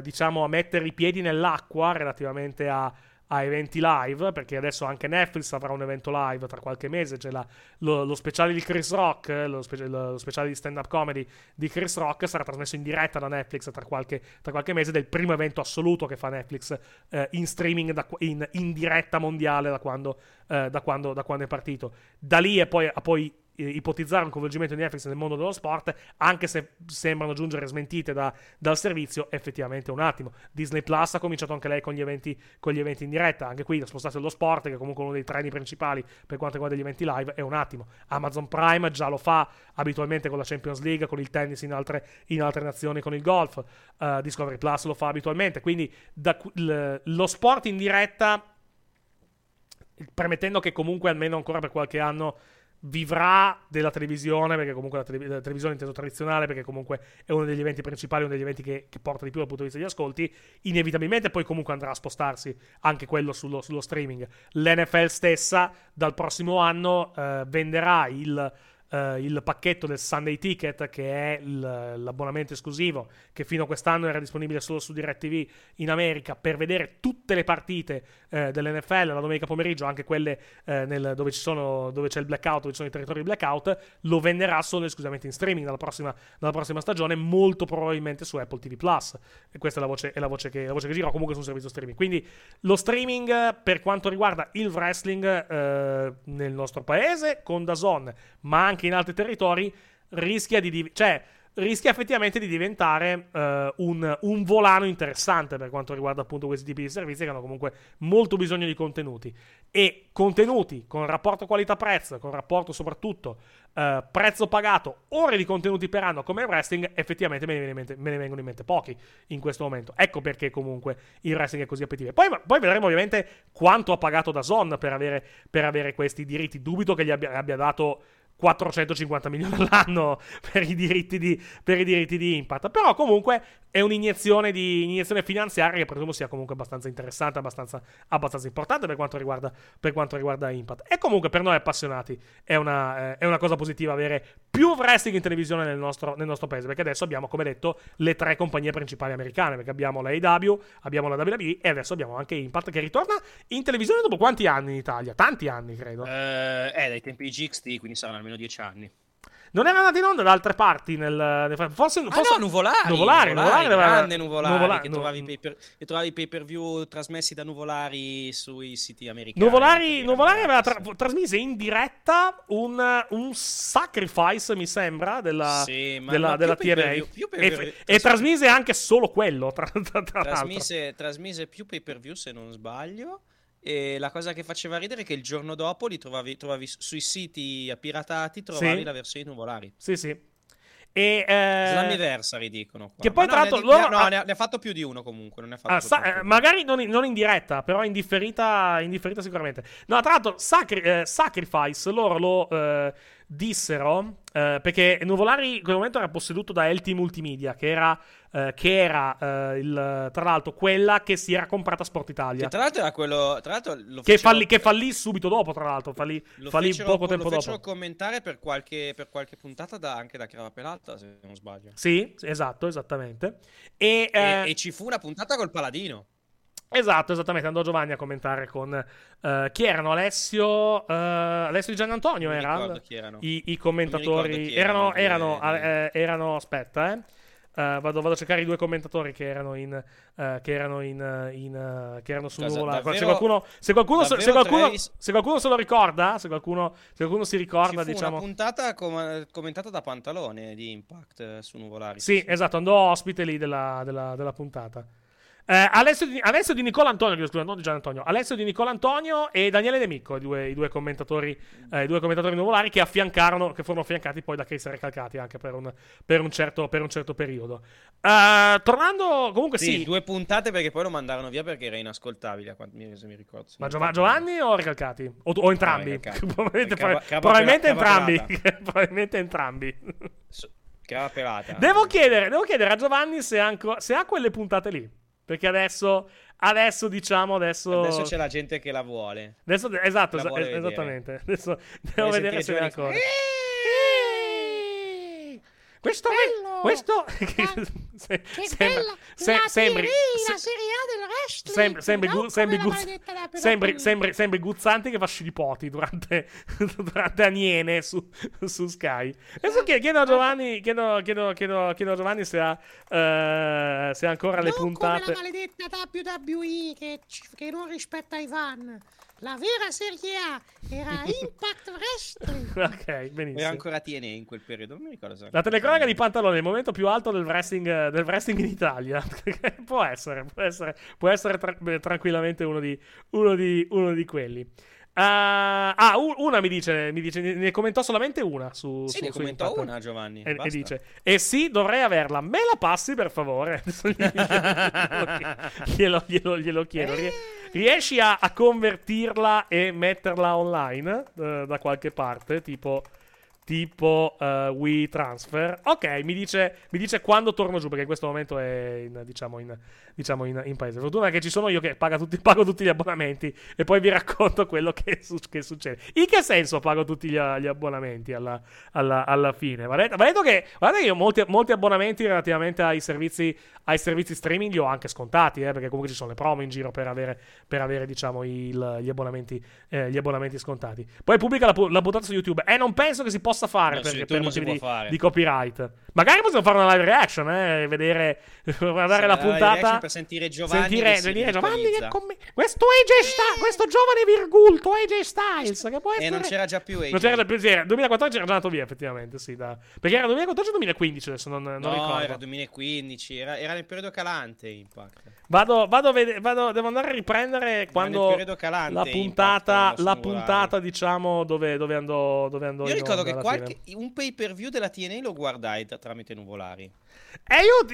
diciamo, a mettere i piedi nell'acqua relativamente a, a eventi live, perché adesso anche Netflix avrà un evento live tra qualche mese, c'è la, lo, lo, speciale di Chris Rock, lo, spe, lo, speciale di stand-up comedy di Chris Rock sarà trasmesso in diretta da Netflix tra qualche, tra qualche mese, del primo evento assoluto che fa Netflix eh, in streaming, da, in, in, diretta mondiale da quando, eh, da, quando, da quando, è partito. Da lì e poi, poi eh, ipotizzare un coinvolgimento di Netflix nel mondo dello sport, anche se sembrano giungere smentite da- dal servizio, effettivamente un attimo. Disney Plus ha cominciato anche lei con gli eventi, con gli eventi in diretta, anche qui da spostarsi allo sport, che è comunque uno dei treni principali per quanto riguarda gli eventi live, è un attimo. Amazon Prime già lo fa abitualmente con la Champions League, con il tennis in altre, in altre nazioni, con il golf. Uh, Discovery Plus lo fa abitualmente. Quindi da, l- lo sport in diretta permettendo che comunque almeno ancora per qualche anno vivrà della televisione, perché comunque la, tele- la televisione inteso tradizionale, perché comunque è uno degli eventi principali, uno degli eventi che, che, porta di più dal punto di vista degli ascolti, inevitabilmente poi comunque andrà a spostarsi anche quello sullo, sullo streaming. L'NFL stessa dal prossimo anno eh, venderà il Uh, il pacchetto del Sunday Ticket, che è l'abbonamento esclusivo che fino a quest'anno era disponibile solo su DirecTV in America per vedere tutte le partite uh, dell'NFL la domenica pomeriggio, anche quelle uh, nel, dove, sono, dove, c'è il blackout, dove ci sono i territori blackout, lo venderà solo esclusivamente in streaming dalla prossima, dalla prossima stagione, molto probabilmente su Apple TV Plus. E questa è la voce, è la voce, che, la voce che gira, comunque su un servizio streaming. Quindi lo streaming per quanto riguarda il wrestling nel nostro paese con Dazon, ma anche in altri territori, rischia di. Div- cioè, rischia effettivamente di diventare uh, un, un, volano interessante per quanto riguarda appunto questi tipi di servizi che hanno comunque molto bisogno di contenuti e contenuti con rapporto qualità-prezzo, con rapporto soprattutto uh, prezzo pagato, ore di contenuti per anno come il wrestling, effettivamente me ne, mente, me ne, vengono in mente pochi in questo momento. Ecco perché comunque il wrestling è così appetibile. Poi, poi vedremo ovviamente quanto ha pagato da Zon per avere, per avere questi diritti. Dubito che gli abbia, abbia dato 450 milioni all'anno [LAUGHS] per i diritti di, per i diritti di Impact. Però comunque è un'iniezione, di, iniezione finanziaria che presumo sia comunque abbastanza interessante, abbastanza, abbastanza importante per quanto, riguarda, per quanto riguarda Impact. E comunque per noi appassionati è una, eh, è una cosa positiva avere più wrestling in televisione nel nostro, nel nostro, paese, perché adesso abbiamo, come detto, le tre compagnie principali americane, perché abbiamo la AW, abbiamo la WWE e adesso abbiamo anche Impact che ritorna in televisione dopo quanti anni in Italia? Tanti anni, credo. Eh, eh dai tempi di GXT, quindi saranno almeno dieci anni. Non era andato in onda da altre parti nel, nel forse, ah forse no, Nuvolari, Nuvolari, Nuvolari, Nuvolari grande Nuvolari, Nuvolari che, trovavi pay per, che trovavi pay per view trasmessi da Nuvolari sui siti americani. Nuvolari, Nuvolari aveva tra- trasmise in diretta un, un, sacrifice, mi sembra, della, sì, ma della, della TNA. TNA. E, e, trasmise anche solo quello, tra, tra, tra trasmise, trasmise più pay per view se non sbaglio. E la cosa che faceva ridere è che il giorno dopo li trovavi, trovavi sui siti piratati, trovavi sì. la versione nuvolari. Sì, sì. E, eh... Slammiversari dicono. Qua. Che poi, Ma tra no, l'altro, ne, loro... no, ne, ha, ne, ha, fatto più di uno comunque. Non ne ha fatto ah, sa- magari non in, non in, diretta, però in differita, in differita sicuramente. No, tra l'altro, Sacri- eh, Sacrifice loro lo eh, dissero eh, perché Nuvolari in quel momento era posseduto da LT Multimedia, che era, eh, che era eh, il, tra l'altro quella che si era comprata Sport Italia. Che tra l'altro era quello. Tra l'altro lo che, fallì, che fallì subito dopo, tra l'altro. Fallì, lo fallì fecero, poco tempo lo dopo. fecero commentare per qualche, per qualche puntata da, anche da Crava Pelata, se non sbaglio. Sì, esatto, esattamente. E, e, eh, e ci fu una puntata col Paladino. Esatto, esattamente. Andò Giovanni a commentare con uh, chi erano Alessio, uh, Alessio di Gianantonio non erano, i, i, commentatori. Erano, erano, erano, eh, erano, aspetta, eh. Uh, vado, vado, a cercare i due commentatori che erano in uh, che erano in, in che erano su Nuvola. se qualcuno se qualcuno, se, se, qualcuno Travis... se qualcuno se lo ricorda se qualcuno, se qualcuno si ricorda Ci diciamo una puntata com- commentata da Pantalone di Impact su Nuvolari sì, sì, esatto andò ospite lì della, della, della puntata eh, Alessio, di, Alessio, di, Nicola Antonio, scusa, non di Gian Antonio, Alessio di Nicola Antonio e Daniele De Micco, i due, i due commentatori, eh, i due commentatori nuvolari che affiancarono, che furono affiancati poi da Chris Recalcati anche per un, per un, certo, per un certo, periodo. Uh, tornando, comunque sì, sì, due puntate perché poi lo mandarono via perché era inascoltabile, se mi ricordo. Ma Gio- Giovanni o Recalcati? O, o entrambi? No, [LAUGHS] probabilmente, Cava, cava, probabilmente cava, entrambi. [LAUGHS] probabilmente entrambi. Pelata. Devo chiedere, devo chiedere a Giovanni se, anco, se ha quelle puntate lì. Perché adesso, adesso diciamo, adesso... Adesso c'è la gente che la vuole. Adesso, esatto, la vuole esattamente. Adesso devo vedere se ne ancora. Questo bello. questo [LAUGHS] che se, che sembra, se, la sembri, se, la Serie A del wrestling. Sembri, gu- sembri, WWE. sembri, sembri, sembri Guzzanti che fa scilipoti durante, [LAUGHS] durante Aniene su, su Sky. Adesso chiedo, chiedo a Giovanni, chiedo, chiedo, chiedo, chiedo a Giovanni se ha, eh, se ha ancora le non puntate. come la maledetta WWE che, che non rispetta i fan. La vera Serie A era Impact Wrestling. [LAUGHS] ok, benissimo. Era ancora TNA in quel periodo, non mi ricordo se- La telecronaca di Pantalone, il momento più alto del wrestling, del wrestling in Italia. [LAUGHS] può essere, può essere, può essere tra- tranquillamente uno di, uno di, uno di quelli. Ah, ah, una mi dice, mi dice, ne commentò solamente una su, Sì, su- ne su commentò Impact. una, Giovanni. E, e dice: E sì, dovrei averla. Me la passi per favore? [LAUGHS] Glielo, glielo- glielo chiedo. Rie- Riesci a, a convertirla e metterla online eh, da qualche parte? Tipo. Tipo eh, Wii Transfer. Ok, mi dice, mi dice quando torno giù, perché in questo momento è in, diciamo, in, diciamo in, in paese. Fortuna che ci sono io che tutti- [LAUGHS] pago tutti gli abbonamenti e poi vi racconto quello che, su- che succede. In che senso pago tutti gli, gli abbonamenti alla, alla- alla fine? Detto che, guardate che io molti, molti abbonamenti relativamente ai servizi, ai servizi streaming li ho anche scontati, eh, perché comunque ci sono le promo in giro per avere, per avere diciamo, il- gli, abbonamenti, eh, gli abbonamenti scontati. Poi pubblica la, la puntata su YouTube. E non penso che si possa fare No, per, per motivi di, fare. di copyright. Magari possiamo fare una live reaction, eh, vedere, [LAUGHS] guardare la la puntata. per sentire Giovanni sentire, sentire Giovanni comm- questo AJ Styles, questo giovane virgulto AJ Styles, che può essere... E non c'era già più AJ. Non c'era già più, sì, era- 2014 era già andato via, effettivamente, sì, da- perché era 2014 o 2015, adesso non, non No, ricordo. era 2015, era, era nel periodo calante Impact. Vado, vado, a vede- vado- devo andare a riprendere quando calante la puntata, la puntata, diciamo, dove, dove andò, dove andò Io ricordo che alla qualche, un pay per view della TNA lo guardai tra- tramite nuvolari. E io,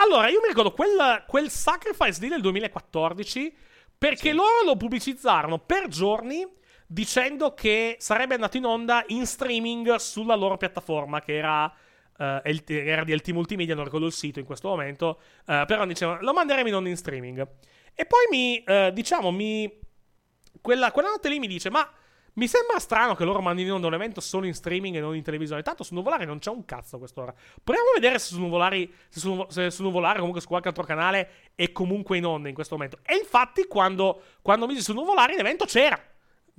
allora, io mi ricordo quel, quel Sacrifice lì del 2014 perché loro lo pubblicizzarono per giorni dicendo che sarebbe andato in onda in streaming sulla loro piattaforma che era, il- era di LT Multimedia, non ricordo il sito in questo momento, eh, però dicevano lo manderemo in onda in streaming. E poi mi, eh, diciamo, mi... Quella, quella notte lì mi dice, ma mi sembra strano che loro mandino un evento solo in streaming e non in televisione. Tanto su Nuvolare non c'è un cazzo a quest'ora. Proviamo a vedere se su Nuvolare, se su, se su Nuvolare comunque su qualche altro canale è comunque in onda in questo momento. E infatti quando, quando misi su Nuvolare l'evento c'era.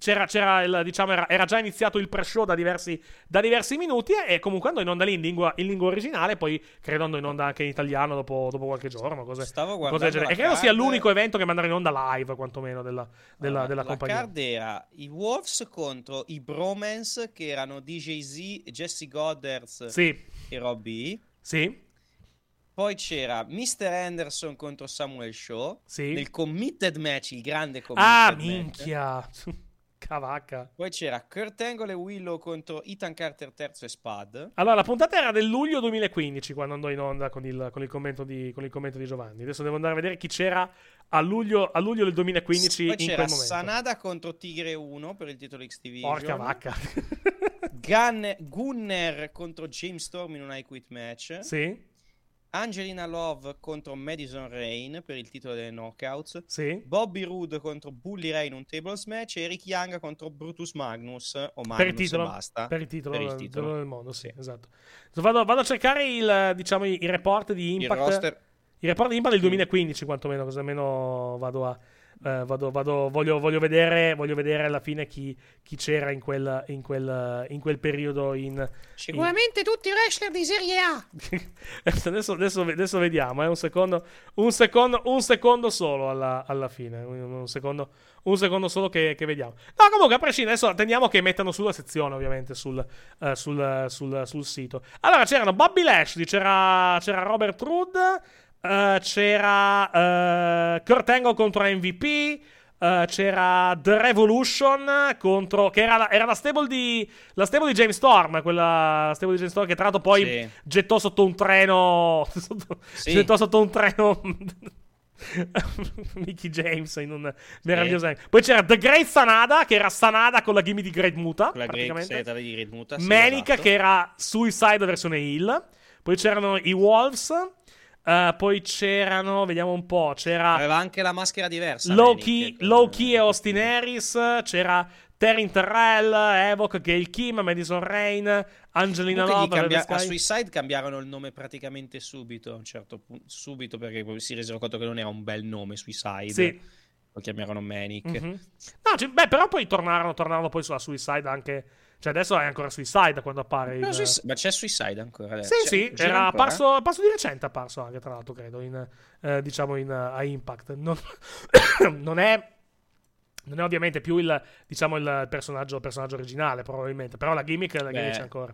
C'era, c'era il, diciamo, era, era già iniziato il pre-show da diversi, da diversi minuti e comunque andò in onda lì in lingua, in lingua originale, poi credo andò in onda anche in italiano dopo, dopo qualche giorno. Cose, Stavo cose guardando la E credo sia l'unico evento che manderà in onda live, quantomeno, della, della, Allora, della la compagnia. card era i Wolves contro i Bromance che erano DJ Z, Jesse Goddard Sì, e Robbie. sì, Poi c'era Mr. Anderson contro Samuel Shaw. sì. Nel committed match, il grande committed Ah, match. minchia. Cavacca. Poi c'era Kurt Angle e Willow contro Ethan Carter terzo e Spad. Allora, la puntata era del luglio 2015 quando andò in onda con il, con il commento, di, con il commento di Giovanni. Adesso devo andare a vedere chi c'era a luglio, a luglio del 2015 Poi in c'era quel momento. Sanada contro Tigre 1 per il titolo X Division. Porca vacca. Gun- Gunner contro James Storm in un I Quit match. sì, Angelina Love contro Madison Rain per il titolo delle knockouts. sì. Bobby Roode contro Bully Ray in un tables match. E Eric Young contro Brutus Magnus. O Magnus Per il titolo, basta. per il titolo, Per il del- titolo. del mondo, sì, esatto. Vado, vado a cercare il, diciamo, i, report di Il Impact. roster. I report di Impact del 2015, quantomeno, così almeno vado a. eh, vado, vado- voglio, voglio vedere, voglio vedere alla fine chi, chi c'era in quel, in, quel, in quel periodo in, Sicuramente tutti i wrestler di Serie A. [LAUGHS] adesso, adesso, adesso vediamo, eh, un, secondo, un, secondo, un secondo solo alla, alla fine. Un, secondo, un secondo solo che, che vediamo. No, comunque, a prescindere, adesso attendiamo che mettano sulla sezione, ovviamente, sul, eh, sul, sul- sul sito. Allora, c'erano Bobby Lashley, c'era, c'era Robert Roode, eh, c'era eh, Kurt Angle contro MVP. eh, c'era The Revolution contro. che era la, era la stable di. La stable di James Storm. Quella la stable di James Storm che tra l'altro poi Sì. gettò sotto un treno. [LAUGHS] sotto- Sì. Gettò sotto un treno. [LAUGHS] Mickey James in un meraviglioso. Poi c'era The Great Sanada, che era Sanada con la gimmick di Great Muta. La Great di Red Muta. sì, Manica, esatto. che era Suicide versione Hill. Poi c'erano i Wolves. Eh, poi c'erano, vediamo un po'. C'era Aveva anche la maschera diversa. Low Key e Austin Harris. C'era Terry Terrell, Evoc, Gail Kim, Madison Rain, Angelina Love, cambia- a. Suicide cambiarono il nome praticamente subito, a un certo punto, subito perché si resero conto che non era un bel nome Suicide. Sì. Lo chiamarono Manic. Mhm. No, ci- beh, però poi tornarono, tornarono poi sulla Suicide anche. Cioè, adesso è ancora Suicide quando appare. Il- ma c'è Suicide ancora adesso? Sì, Cioè, sì, era apparso, apparso di recente, apparso anche tra l'altro, credo, in, eh, diciamo in, eh, a Impact. Non, [COUGHS] non è... Non è ovviamente più il, diciamo, il personaggio, personaggio originale, probabilmente. Però la gimmick, la gimmick c'è ancora.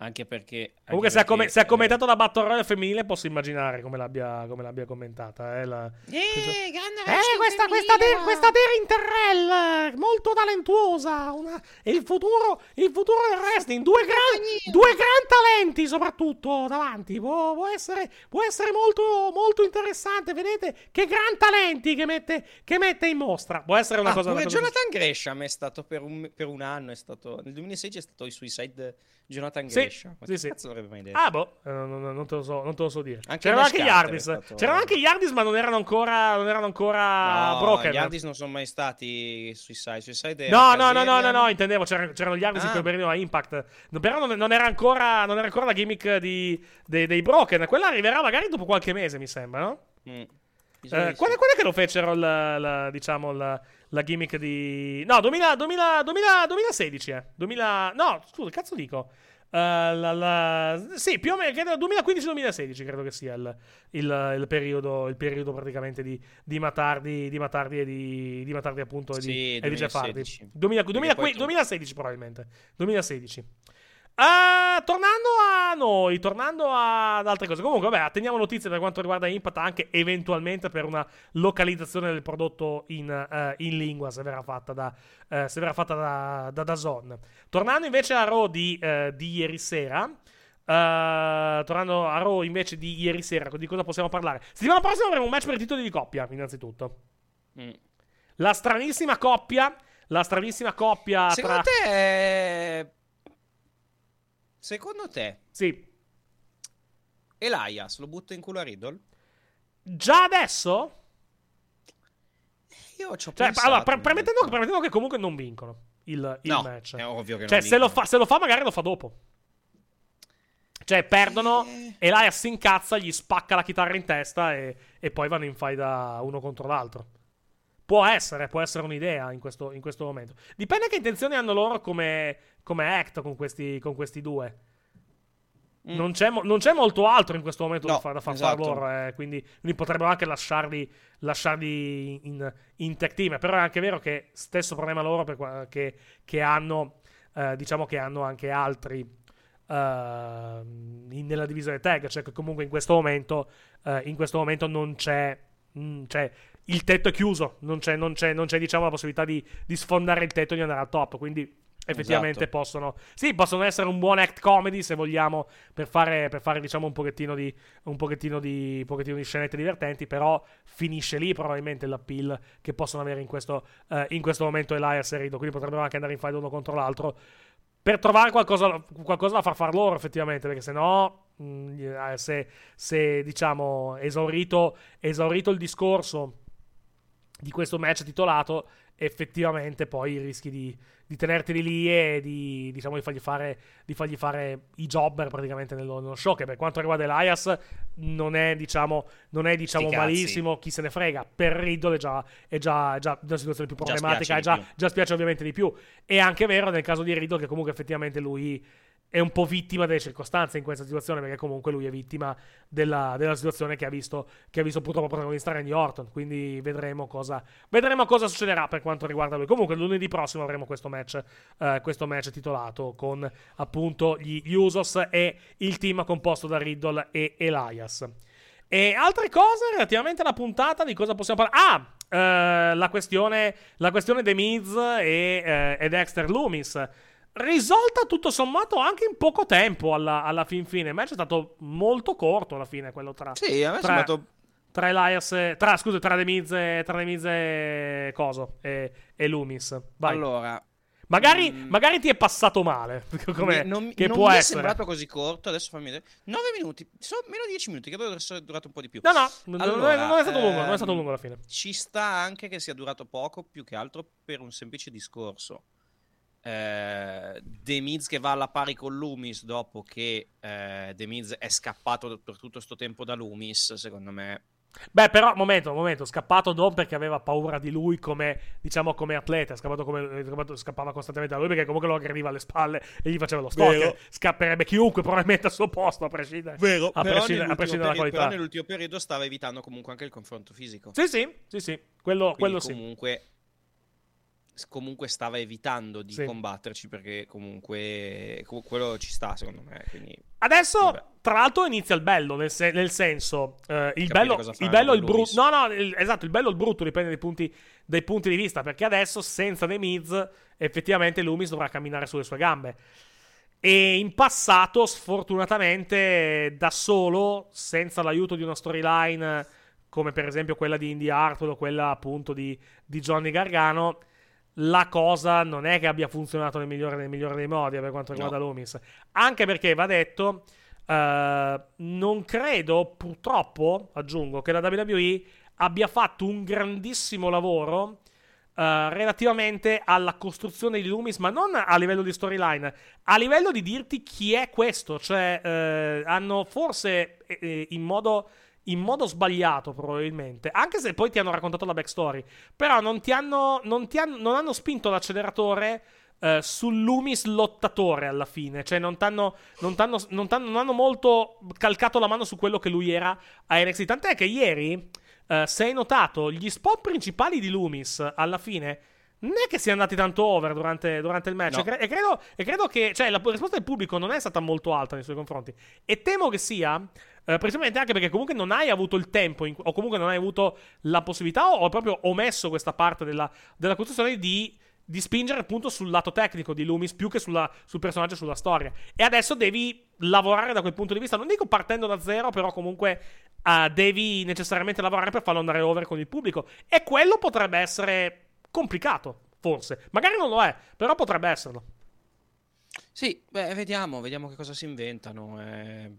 Anche perché... Comunque, se ha, perché, se ha eh, commentato la Battle Royale femminile, posso immaginare come l'abbia, come l'abbia commentata. Eh, la- Eh, Eh, questa, questa, Ter- questa Terry Interrell, molto talentuosa. una- E il futuro, il futuro del wrestling. Due, gran, due gran talenti, soprattutto davanti. Può, può essere, può essere molto, molto interessante. Vedete che gran talenti che mette, che mette in mostra. Può essere una Ah, cosa. pure una cosa Jonathan Gresham è stato per un, per un anno, è stato, nel 2016 è stato il Suicide Jonathan Sì, Gresham. Sì, che sì. cazzo l'avrebbe mai detto? Ah, boh, eh, non, non- non te lo so, non te lo so dire. Anche C'erano anche gli stato- C'erano anche gli Hardys, ma non erano ancora, non erano ancora No, broken. gli Hardys non sono mai stati Suicide. Suicide No, no, no, no, no, no, intendevo, c'erano, c'erano gli Hardys in Ah. quel periodo a Impact. Però non, non era ancora, non era ancora la gimmick di, dei, dei Broken. Quella arriverà magari dopo qualche mese, mi sembra, no? Mm. Eh, quando, quando è che lo fecero, la, la- diciamo, la, la gimmick di... No, 2000, 2000, 2000 2016, eh. 2000... No, scusa, cazzo dico? Eh, la- la- Sì, più o meno, credo 2015-2016 credo che sia il, il- il periodo, il periodo praticamente di, di Matardi, di Matardi e di, di Matardi appunto e di, Sì, e di Jeff Hardy. 2016. 2000 Perché 2000 poi tu- 2016 probabilmente. 2016. Ah, tornando a noi, tornando ad altre cose. Comunque, vabbè, atteniamo notizie per quanto riguarda Impact, anche eventualmente per una localizzazione del prodotto in, eh, in lingua, se verrà fatta da, eh, se verrà fatta da, da Dazon. Tornando invece a Raw di, eh, di ieri sera. tornando a Raw invece di ieri sera, di cosa possiamo parlare? Settimana prossima avremo un match per i titoli di coppia, innanzitutto. Mm. La stranissima coppia. La stranissima coppia Secondo tra. te... Secondo te Sì. Elias lo butta in culo a Riddle? Già adesso? Io ci ho Cioè, pensato. allora, pre- premettendo, premettendo che comunque non vincono il, il No, match. è ovvio che non Cioè, se lo, vincono. fa, se lo fa, magari lo fa dopo. Cioè, perdono, Eh. Elias si incazza, gli spacca la chitarra in testa e, e poi vanno in faida uno contro l'altro. Può essere, può essere un'idea in questo, in questo momento. Dipende che intenzioni hanno loro come, come act con questi, con questi due. Non, c'è, mo- non c'è molto altro in questo momento da Mm. No, far, da far esatto. loro, eh, quindi, quindi potrebbero anche lasciarli, lasciarli in, in tech team. Però è anche vero che stesso problema loro per che, che hanno, eh, diciamo che hanno anche altri eh, in- nella divisione tag, cioè che comunque in questo momento, eh, in questo momento non c'è, mm, cioè il tetto è chiuso, non c'è, non c'è, non c'è diciamo la possibilità di, di sfondare il tetto e di andare al top, quindi effettivamente Esatto. possono, sì, possono essere un buon act comedy se vogliamo per fare, per fare diciamo un pochettino di, un pochettino di, un pochettino di scenette divertenti, però finisce lì probabilmente l'appeal che possono avere in questo, eh, in questo momento Elias e Riddle, quindi potrebbero anche andare in fight uno contro l'altro per trovare qualcosa, qualcosa da far fare loro effettivamente, perché se no, mh, eh, se, se diciamo esaurito, esaurito il discorso di questo match titolato, effettivamente poi rischi di, di tenerteli lì e di, diciamo, di, fargli fare, di fargli fare i jobber praticamente nello, nello show. Che per quanto riguarda Elias, non è, diciamo, non è, diciamo malissimo. Chi se ne frega. Per Riddle è già, è già, già una situazione più Già problematica. spiace È già, più. già spiace ovviamente di più. È anche vero nel caso di Riddle che comunque effettivamente lui è un po' vittima delle circostanze in questa situazione perché comunque lui è vittima della, della situazione che ha, visto, che ha visto purtroppo protagonista Randy Orton. Quindi vedremo cosa, vedremo cosa succederà per quanto riguarda lui. Comunque lunedì prossimo avremo questo match, eh, questo match titolato con appunto gli Usos e il team composto da Riddle e Elias. E altre cose relativamente alla puntata di cosa possiamo parlare ah eh, la questione la questione The Miz e, eh, e Dexter Loomis risolta tutto sommato anche in poco tempo alla, alla fin fine. Il match è stato molto corto alla fine, quello tra. Sì, a me è tra, sembrato... tra Elias tra, scusa, tra The Miz e, tra The Miz e Coso e, e Loomis. Vai. Allora, magari, mm, magari ti è passato male. [LAUGHS] Come, non, che non può mi è essere. sembrato così corto. Adesso fammi vedere. 9 minuti, sono meno di 10 minuti, che dovrebbe essere durato un po' di più. No, no, non- non, è, Allora, non è stato lungo. Non è stato ehm, lungo alla fine. Ci sta anche che sia durato poco, più che altro per un semplice discorso. Eh, The Miz che va alla pari con Loomis dopo che eh, The Miz è scappato per tutto questo tempo da Loomis, secondo me Beh, però, momento, momento, scappato non perché aveva paura di lui come, diciamo, come atleta, scappato come, scappava costantemente da lui perché comunque lo aggrediva alle spalle e gli faceva lo stalker. Scapperebbe chiunque probabilmente al suo posto, a prescindere, Vero, a però, prescindere, a prescindere dalla periodo, qualità. però nell'ultimo periodo stava evitando comunque anche il confronto fisico. Sì, sì, sì, sì, quello, Quindi quello sì. comunque, comunque stava evitando di Sì. combatterci perché comunque com- quello ci sta secondo me. Quindi Adesso, Vabbè. tra l'altro, inizia il bello, nel, se- nel senso, eh, il bello, il bello e il brutto. No, no, il- esatto, il bello e il brutto dipende dai punti, dai punti di vista, perché adesso, senza The Miz, effettivamente Loomis dovrà camminare sulle sue gambe. E in passato, sfortunatamente, da solo, senza l'aiuto di una storyline come per esempio quella di Indy Hartwell o quella appunto di, di Johnny Gargano, la cosa non è che abbia funzionato nel migliore, nel migliore dei modi per quanto riguarda No. Loomis. Anche perché va detto, eh, non credo, purtroppo, aggiungo, che la WWE abbia fatto un grandissimo lavoro eh, relativamente alla costruzione di Loomis, ma non a livello di storyline, a livello di dirti chi è questo. Cioè, eh, hanno forse eh, eh, in modo. In modo sbagliato, probabilmente. Anche se poi ti hanno raccontato la backstory. Però non ti hanno. Non, ti hanno, non hanno spinto l'acceleratore. eh, sul Loomis lottatore alla fine. Cioè, non, t'hanno, non, t'hanno, non, t'hanno, non hanno molto calcato la mano su quello che lui era a NXT. Tant'è che ieri. eh, se hai notato, gli spot principali di Loomis alla fine non è che siano andati tanto over durante, durante il match. No. E, cre- e credo, e credo che cioè, la risposta del pubblico non è stata molto alta nei suoi confronti. E temo che sia. eh, precisamente anche perché comunque non hai avuto il tempo, in- o comunque non hai avuto la possibilità, o, o proprio omesso questa parte della, della costruzione di, di spingere appunto sul lato tecnico di Loomis più che sulla- sul personaggio e sulla storia. E adesso devi lavorare da quel punto di vista. Non dico partendo da zero, però comunque eh, devi necessariamente lavorare per farlo andare over con il pubblico. E quello potrebbe essere complicato, forse. Magari non lo è, però potrebbe esserlo. sì, beh, vediamo, vediamo che cosa si inventano. eh.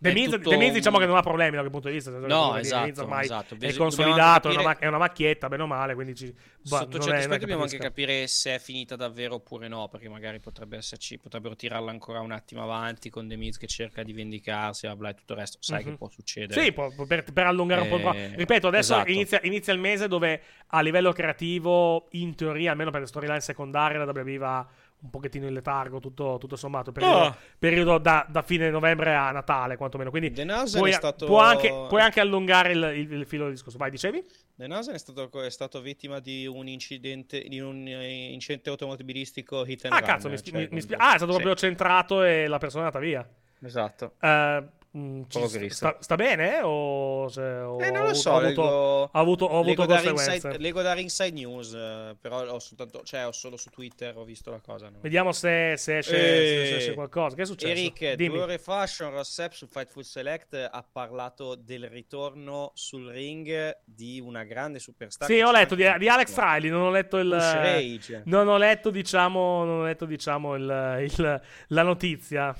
È Miz, tutto Miz diciamo che non ha problemi da quel punto di vista. che No, Miz esatto, ormai esatto. È consolidato, dobbiamo è, una, capire- è una macchietta, bene o male, quindi ci... boh, Sotto certi aspetti dobbiamo anche capire se è finita davvero oppure no, perché magari potrebbe esserci, potrebbero tirarla ancora un attimo avanti con The Miz che cerca di vendicarsi, bla bla e tutto il resto. Sai Mhm. che può succedere. Sì, può- per, per allungare un po' il Eh, Ripeto, adesso esatto. inizia, inizia il mese dove a livello creativo, in teoria, almeno per le storyline secondarie, la WWE va un pochettino in letargo, tutto, tutto sommato. Periodo, Ah. periodo da, da fine novembre a Natale, quantomeno. Quindi puoi, è stato- può anche, puoi anche allungare il, il- il filo del discorso. Vai, dicevi? The Nasen è stato, è stato vittima di un incidente, di un eh, incidente automobilistico hit and Ah, run, cazzo, mi, cioè, mi- mi Ah, è stato sì, proprio centrato e la persona è andata via. Esatto. Eh, mm, sta, sta bene? O, se, o Eh, non lo so, ha avuto, leggo- ha avuto, ho avuto leggo da conseguenze? Ringside, leggo da Ringside News, eh, però ho soltanto, cioè, ho solo su Twitter ho visto la cosa. no? Vediamo se, se esce, Eh, se esce qualcosa. Che è successo? Eric, Dimmi. due ore fa Sean Rossap su Fightful Select ha parlato del ritorno sul ring di una grande superstar. Sì, ho letto di, di Alex. Riley, non ho letto il... Non ho letto, diciamo, non ho letto, diciamo il, il- la notizia.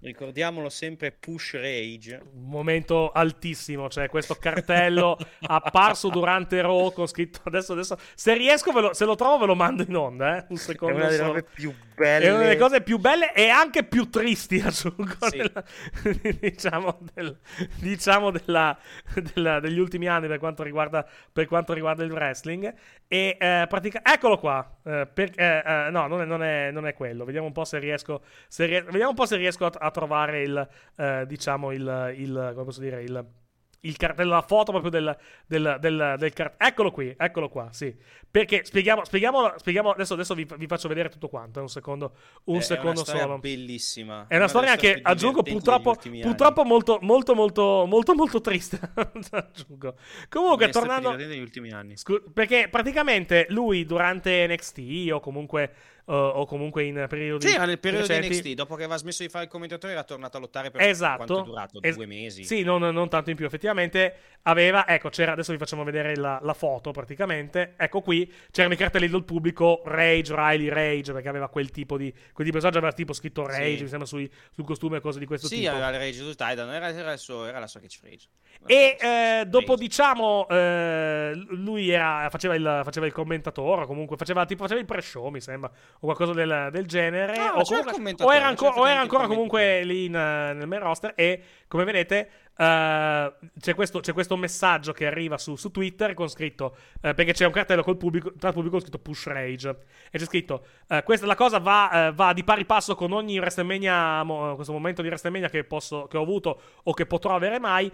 Ricordiamolo sempre, Push Rage. Un momento altissimo, cioè questo cartello [LAUGHS] apparso durante Raw con scritto adesso, adesso, se riesco, ve lo, se lo trovo ve lo mando in onda, eh? un È secondo una delle robe più belle. È una delle cose più belle e anche più tristi, [LAUGHS] aggiungo, Sì. della- [LAUGHS] diciamo, del- diciamo della- della- degli ultimi anni per quanto riguarda, per quanto riguarda il wrestling. E eh, pratica- eccolo qua. eh, per- eh, eh, no, non è, non è- non è quello. Vediamo un po' se riesco, se ries- vediamo un po' se riesco a, a trovare il, eh, diciamo, il, il, come posso dire, il il cartello, la foto proprio del, del, del, del cartello. Eccolo qui, eccolo qua, sì. Perché spieghiamo, spieghiamo, spieghiamo adesso, adesso vi, vi faccio vedere tutto quanto. Un secondo, un È- è secondo una storia solo. bellissima. È una storia delle anche, più aggiungo, purtroppo, purtroppo molto, molto, molto, molto, molto triste. [LAUGHS] aggiungo. Comunque, più tornando, degli ultimi anni. Scu- perché praticamente lui durante NXT o comunque o comunque in periodi. Sì, era nel periodo recenti. di NXT, dopo che aveva smesso di fare il commentatore era tornato a lottare per Esatto. quanto è durato, Es- due mesi. Sì, non, non tanto in più, effettivamente. Aveva, ecco, c'era, adesso vi facciamo vedere la, la foto praticamente. Ecco qui, c'erano i cartelli del pubblico, Rage, Riley, Rage, perché aveva quel tipo di, quel tipo di personaggio, aveva tipo scritto Rage, Sì. mi sembra, sui- sul costume e cose di questo Sì, tipo. aveva il Rage sul Titan, era, era suo- era la sua catchphrase. E eh, dopo, diciamo, eh, lui era, faceva, il, faceva il commentatore, o comunque faceva, tipo, faceva il pre-show, mi sembra, o qualcosa del, del genere. No, o, c'era il comunque- o era, anco- o era ancora comunque lì in, nel main roster. E come vedete, eh, c'è, questo, c'è questo messaggio che arriva su, su Twitter con scritto: eh, perché c'è un cartello col pubblico, tra il pubblico scritto Push Rage. E c'è scritto: eh, questa, la cosa va, va di pari passo con ogni WrestleMania, mo- questo momento di WrestleMania che, posso, che ho avuto o che potrò avere mai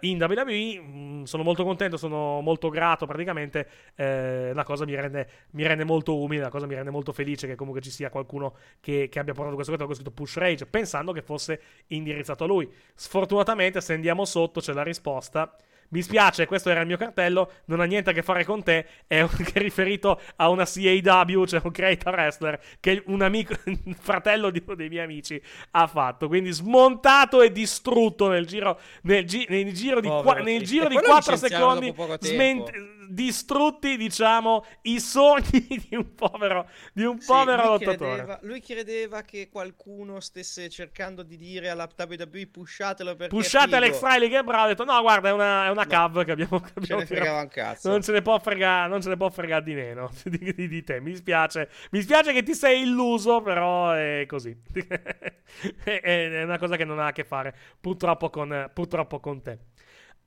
in WWE. Mm, sono molto contento, sono molto grato. Praticamente, la cosa mi rende, mi rende molto umile, la cosa mi rende molto felice che comunque ci sia qualcuno che, che abbia portato questo cartello con scritto Push Rage, pensando che fosse indirizzato a lui. Sfortunatamente, se andiamo sotto, c'è la risposta. Mi spiace, questo era il mio cartello, non ha niente a che fare con te, è un- è riferito a una CAW, cioè un creator wrestler, che un amico, un [LAUGHS] fratello di uno dei miei amici ha fatto. Quindi smontato e distrutto nel giro, nel gi- nel giro di, qua- nel giro di quello 4 licenziarono secondi, sment- distrutti, diciamo, i sogni [LAUGHS] di un povero, di un Sì, povero lui lottatore. credeva, lui credeva che qualcuno stesse cercando di dire alla WWE pushate-lo perché figo. Alex Riley che è bravo. Ha detto: No, guarda, è una, è una cav che abbiamo. che Ce abbiamo ne fregava un tirato. cazzo. Non ce ne può fregare, non ce ne può fregare di meno [LAUGHS] di, di- di te. Mi dispiace. Mi spiace che ti sei illuso, però è così. [LAUGHS] è, è una cosa che non ha a che fare purtroppo con, purtroppo con te.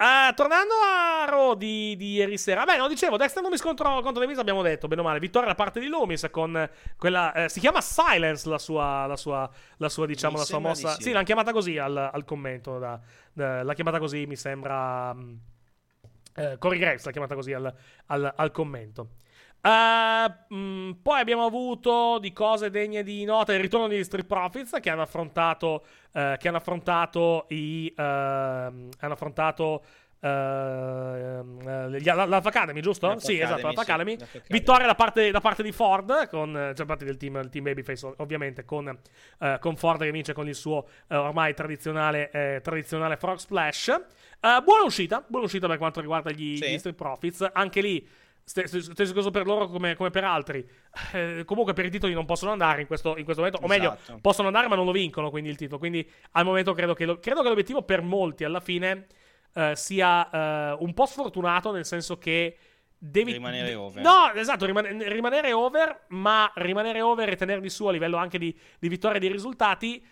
Ah, tornando a Raw di, di ieri sera, beh, no, dicevo, Dexter Loomis contro, contro Miz abbiamo detto, bene o male, vittoria da parte di Loomis con quella, eh, si chiama Silence la sua, la sua, la sua diciamo, Mi la sua mossa, sì, sì. l'hanno chiamata così al, al commento, da- da- l'ha chiamata così, mi sembra, mm, eh, Corey Graves l'ha chiamata così al, al- al commento. Eh, mm, poi abbiamo avuto di cose degne di nota il ritorno degli Street Profits che hanno affrontato, eh, che hanno affrontato i, ehm, hanno affrontato gli- l'Alpha Academy, giusto? L'Alpha sì, esatto, Academy, l'Alpha sì, Academy. l'Alpha. Vittoria da parte, da parte di Ford, con, cioè da parte del team, team Babyface, ov- ovviamente, con, eh, con Ford che vince con il suo eh, ormai tradizionale, eh, tradizionale Frog Splash. Buona uscita, buona uscita per quanto riguarda gli, Sì. gli Street Profits. Anche lì, stesso discorso per loro come, come per altri. Eh, comunque per i titoli non possono andare in questo, in questo momento, o meglio, Esatto. possono andare ma non lo vincono quindi il titolo. Quindi al momento credo che, lo- credo che l'obiettivo per molti alla fine eh, sia eh, un po' sfortunato, nel senso che devi... Rimanere over. No, esatto, rimane- rimanere over, ma rimanere over e tenerli su a livello anche di, di vittoria e di risultati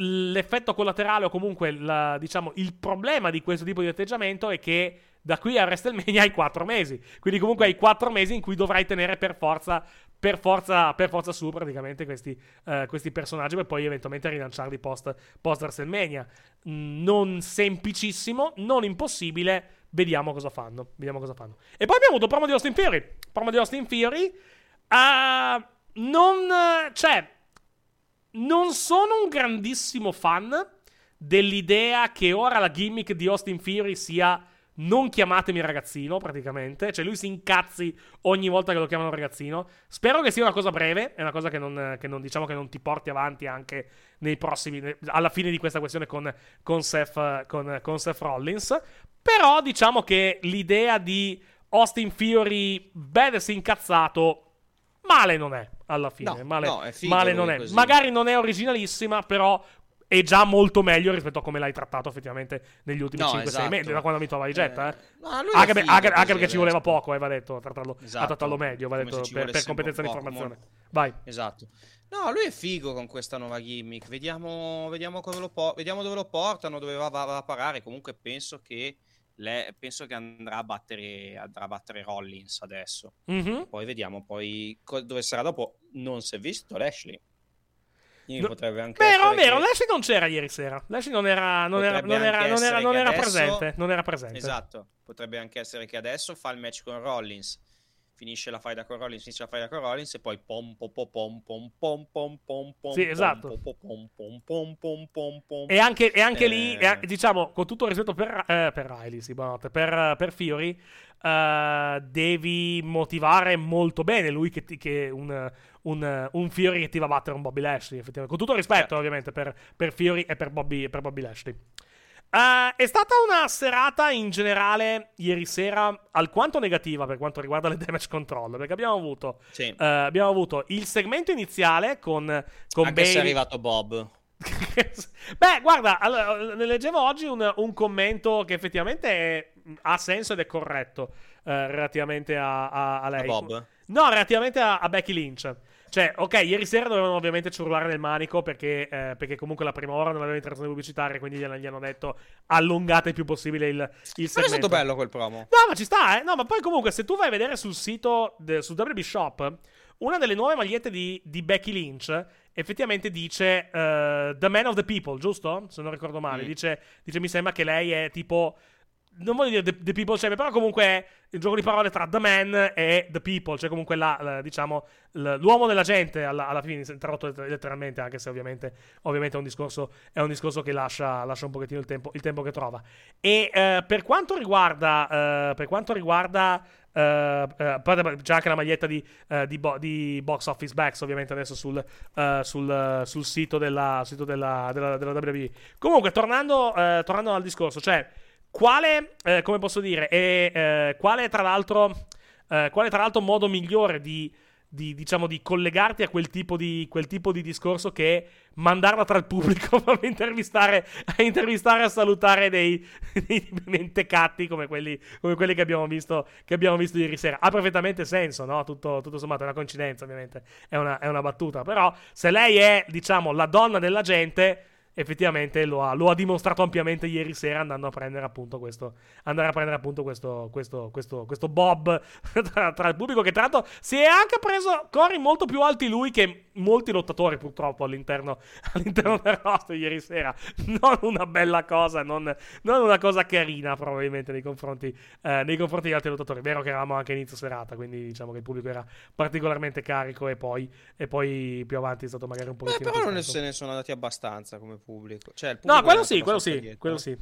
l'effetto collaterale o comunque la- diciamo, il problema di questo tipo di atteggiamento è che da qui a WrestleMania hai 4 mesi. Quindi comunque hai 4 mesi in cui dovrai tenere per forza, per forza, per forza su praticamente questi, eh, questi personaggi per poi eventualmente rilanciarli post, post WrestleMania. Mm, Non semplicissimo, non impossibile. Vediamo cosa fanno. Vediamo cosa fanno. E poi abbiamo avuto promo di Austin Fury. Promo di Austin Fury. Ah, non... Cioè, non sono un grandissimo fan dell'idea che ora la gimmick di Austin Fury sia non chiamatemi ragazzino, praticamente. Cioè, lui si incazzi ogni volta che lo chiamano ragazzino. Spero che sia una cosa breve, è una cosa che non, che non- diciamo che non ti porti avanti anche nei prossimi. alla fine di questa questione con, con, Seth, con, con Seth Rollins. Però, diciamo che l'idea di Austin Fury badass incazzato. Male non è alla fine. No, male no, male non è. così. Magari non è originalissima, però è già molto meglio rispetto a come l'hai trattato effettivamente negli ultimi No, 5-6 esatto. mesi, da quando mi trovavi Jetta. Eh. no, lui è anche, figo anche- anche perché ci voleva adesso. poco, eh, va detto, a trattarlo, a Esatto. trattarlo meglio, va Come detto, per, per competenza di poco, informazione. mo- Vai. Esatto. No, lui è figo con questa nuova gimmick. Vediamo, vediamo, cosa lo po- vediamo dove lo portano, dove va, va- a parare. Comunque penso che, le- penso che andrà, a battere, andrà a battere Rollins adesso. Mhm. Poi vediamo poi co- dove sarà dopo. Non si è visto Lashley. Quindi No- potrebbe anche Vero, vero, che- Lashley non c'era ieri sera. Lashley non era, non era, non era, non era, non era adesso- presente. Non era presente. Esatto, potrebbe anche essere che adesso fa il match con Rollins, finisce la faida con Rollins, finisce la faida con Rollins e poi pom pom pom pom pom pom pom pom pom Sì, pom, esatto. pom pom pom pom pom pom pom. E anche, e anche Eh, lì, e anche- diciamo, con tutto il rispetto per, eh, per Riley, sì, buonanotte, per, per Fury, eh, devi motivare molto bene lui che, che un, un, un Fury che ti va a battere un Bobby Lashley, effettivamente. Con tutto rispetto, ovviamente, per, per Fury e per Bobby, per Bobby Lashley. Eh, è stata una serata in generale ieri sera alquanto negativa per quanto riguarda le damage control. Perché abbiamo avuto, Sì. eh, abbiamo avuto il segmento iniziale con, con Anche se è arrivato Bob. Beh, guarda, allora, ne leggevo oggi un, un commento che effettivamente è- ha senso ed è corretto eh, relativamente a, a- a lei. A Bob? No, relativamente a, a Becky Lynch. Cioè, ok, ieri sera dovevano ovviamente ciurlare nel manico perché, eh, perché comunque la prima ora non aveva interazione pubblicitaria, quindi gliela- gli hanno detto allungate il più possibile il, il Non è segmento. stato bello quel promo. No, ma ci sta, eh. No, ma poi comunque, se tu vai a vedere sul sito, de- su WB Shop, una delle nuove magliette di, di Becky Lynch effettivamente dice eh, The Man of the People, giusto? Se non ricordo male. Mm. Dice, dice, mi sembra che lei è tipo... Non voglio dire The, the People Champion, però comunque è il gioco di parole tra The Man e The People, cioè comunque la, la- diciamo, l'uomo della gente alla, alla fine, tradotto letter- letteralmente, anche se ovviamente, ovviamente è, un discorso, è un discorso che lascia, lascia un pochettino il tempo, il tempo che trova. E eh, per quanto riguarda, eh, per quanto riguarda eh, eh, c'è anche la maglietta di, eh, di, bo- di Box Office Backs, ovviamente adesso sul, eh, sul, sul sito, della, sito della, della, della WWE. Comunque, tornando, eh, tornando al discorso, cioè, quale, eh, come posso dire, è, eh, quale tra l'altro, eh, quale tra l'altro modo migliore di, di, diciamo, di collegarti a quel tipo di, quel tipo di discorso che mandarla tra il pubblico [LAUGHS] a intervistare, a intervistare, a salutare dei, [LAUGHS] dei mentecatti come quelli, come quelli che, abbiamo visto, che abbiamo visto ieri sera. Ha perfettamente senso, no? Tutto, tutto sommato è una coincidenza, ovviamente, è una, è una battuta. Però se lei è, diciamo, la donna della gente effettivamente lo ha, lo ha dimostrato ampiamente ieri sera andando a prendere appunto questo andare a prendere appunto questo questo, questo, questo Bob [LAUGHS] tra, tra il pubblico che tra l'altro si è anche preso cori molto più alti lui che molti lottatori purtroppo all'interno, [LAUGHS] all'interno del roster ieri sera non una bella cosa non, non una cosa carina probabilmente nei confronti, eh, nei confronti degli altri lottatori vero che eravamo anche inizio serata quindi diciamo che il pubblico era particolarmente carico e poi, e poi più avanti è stato magari un Beh, pochettino però più non se ne sono andati abbastanza come pubblico. Cioè, il No, pubblico quello è sì, quello sì, dietro. quello sì.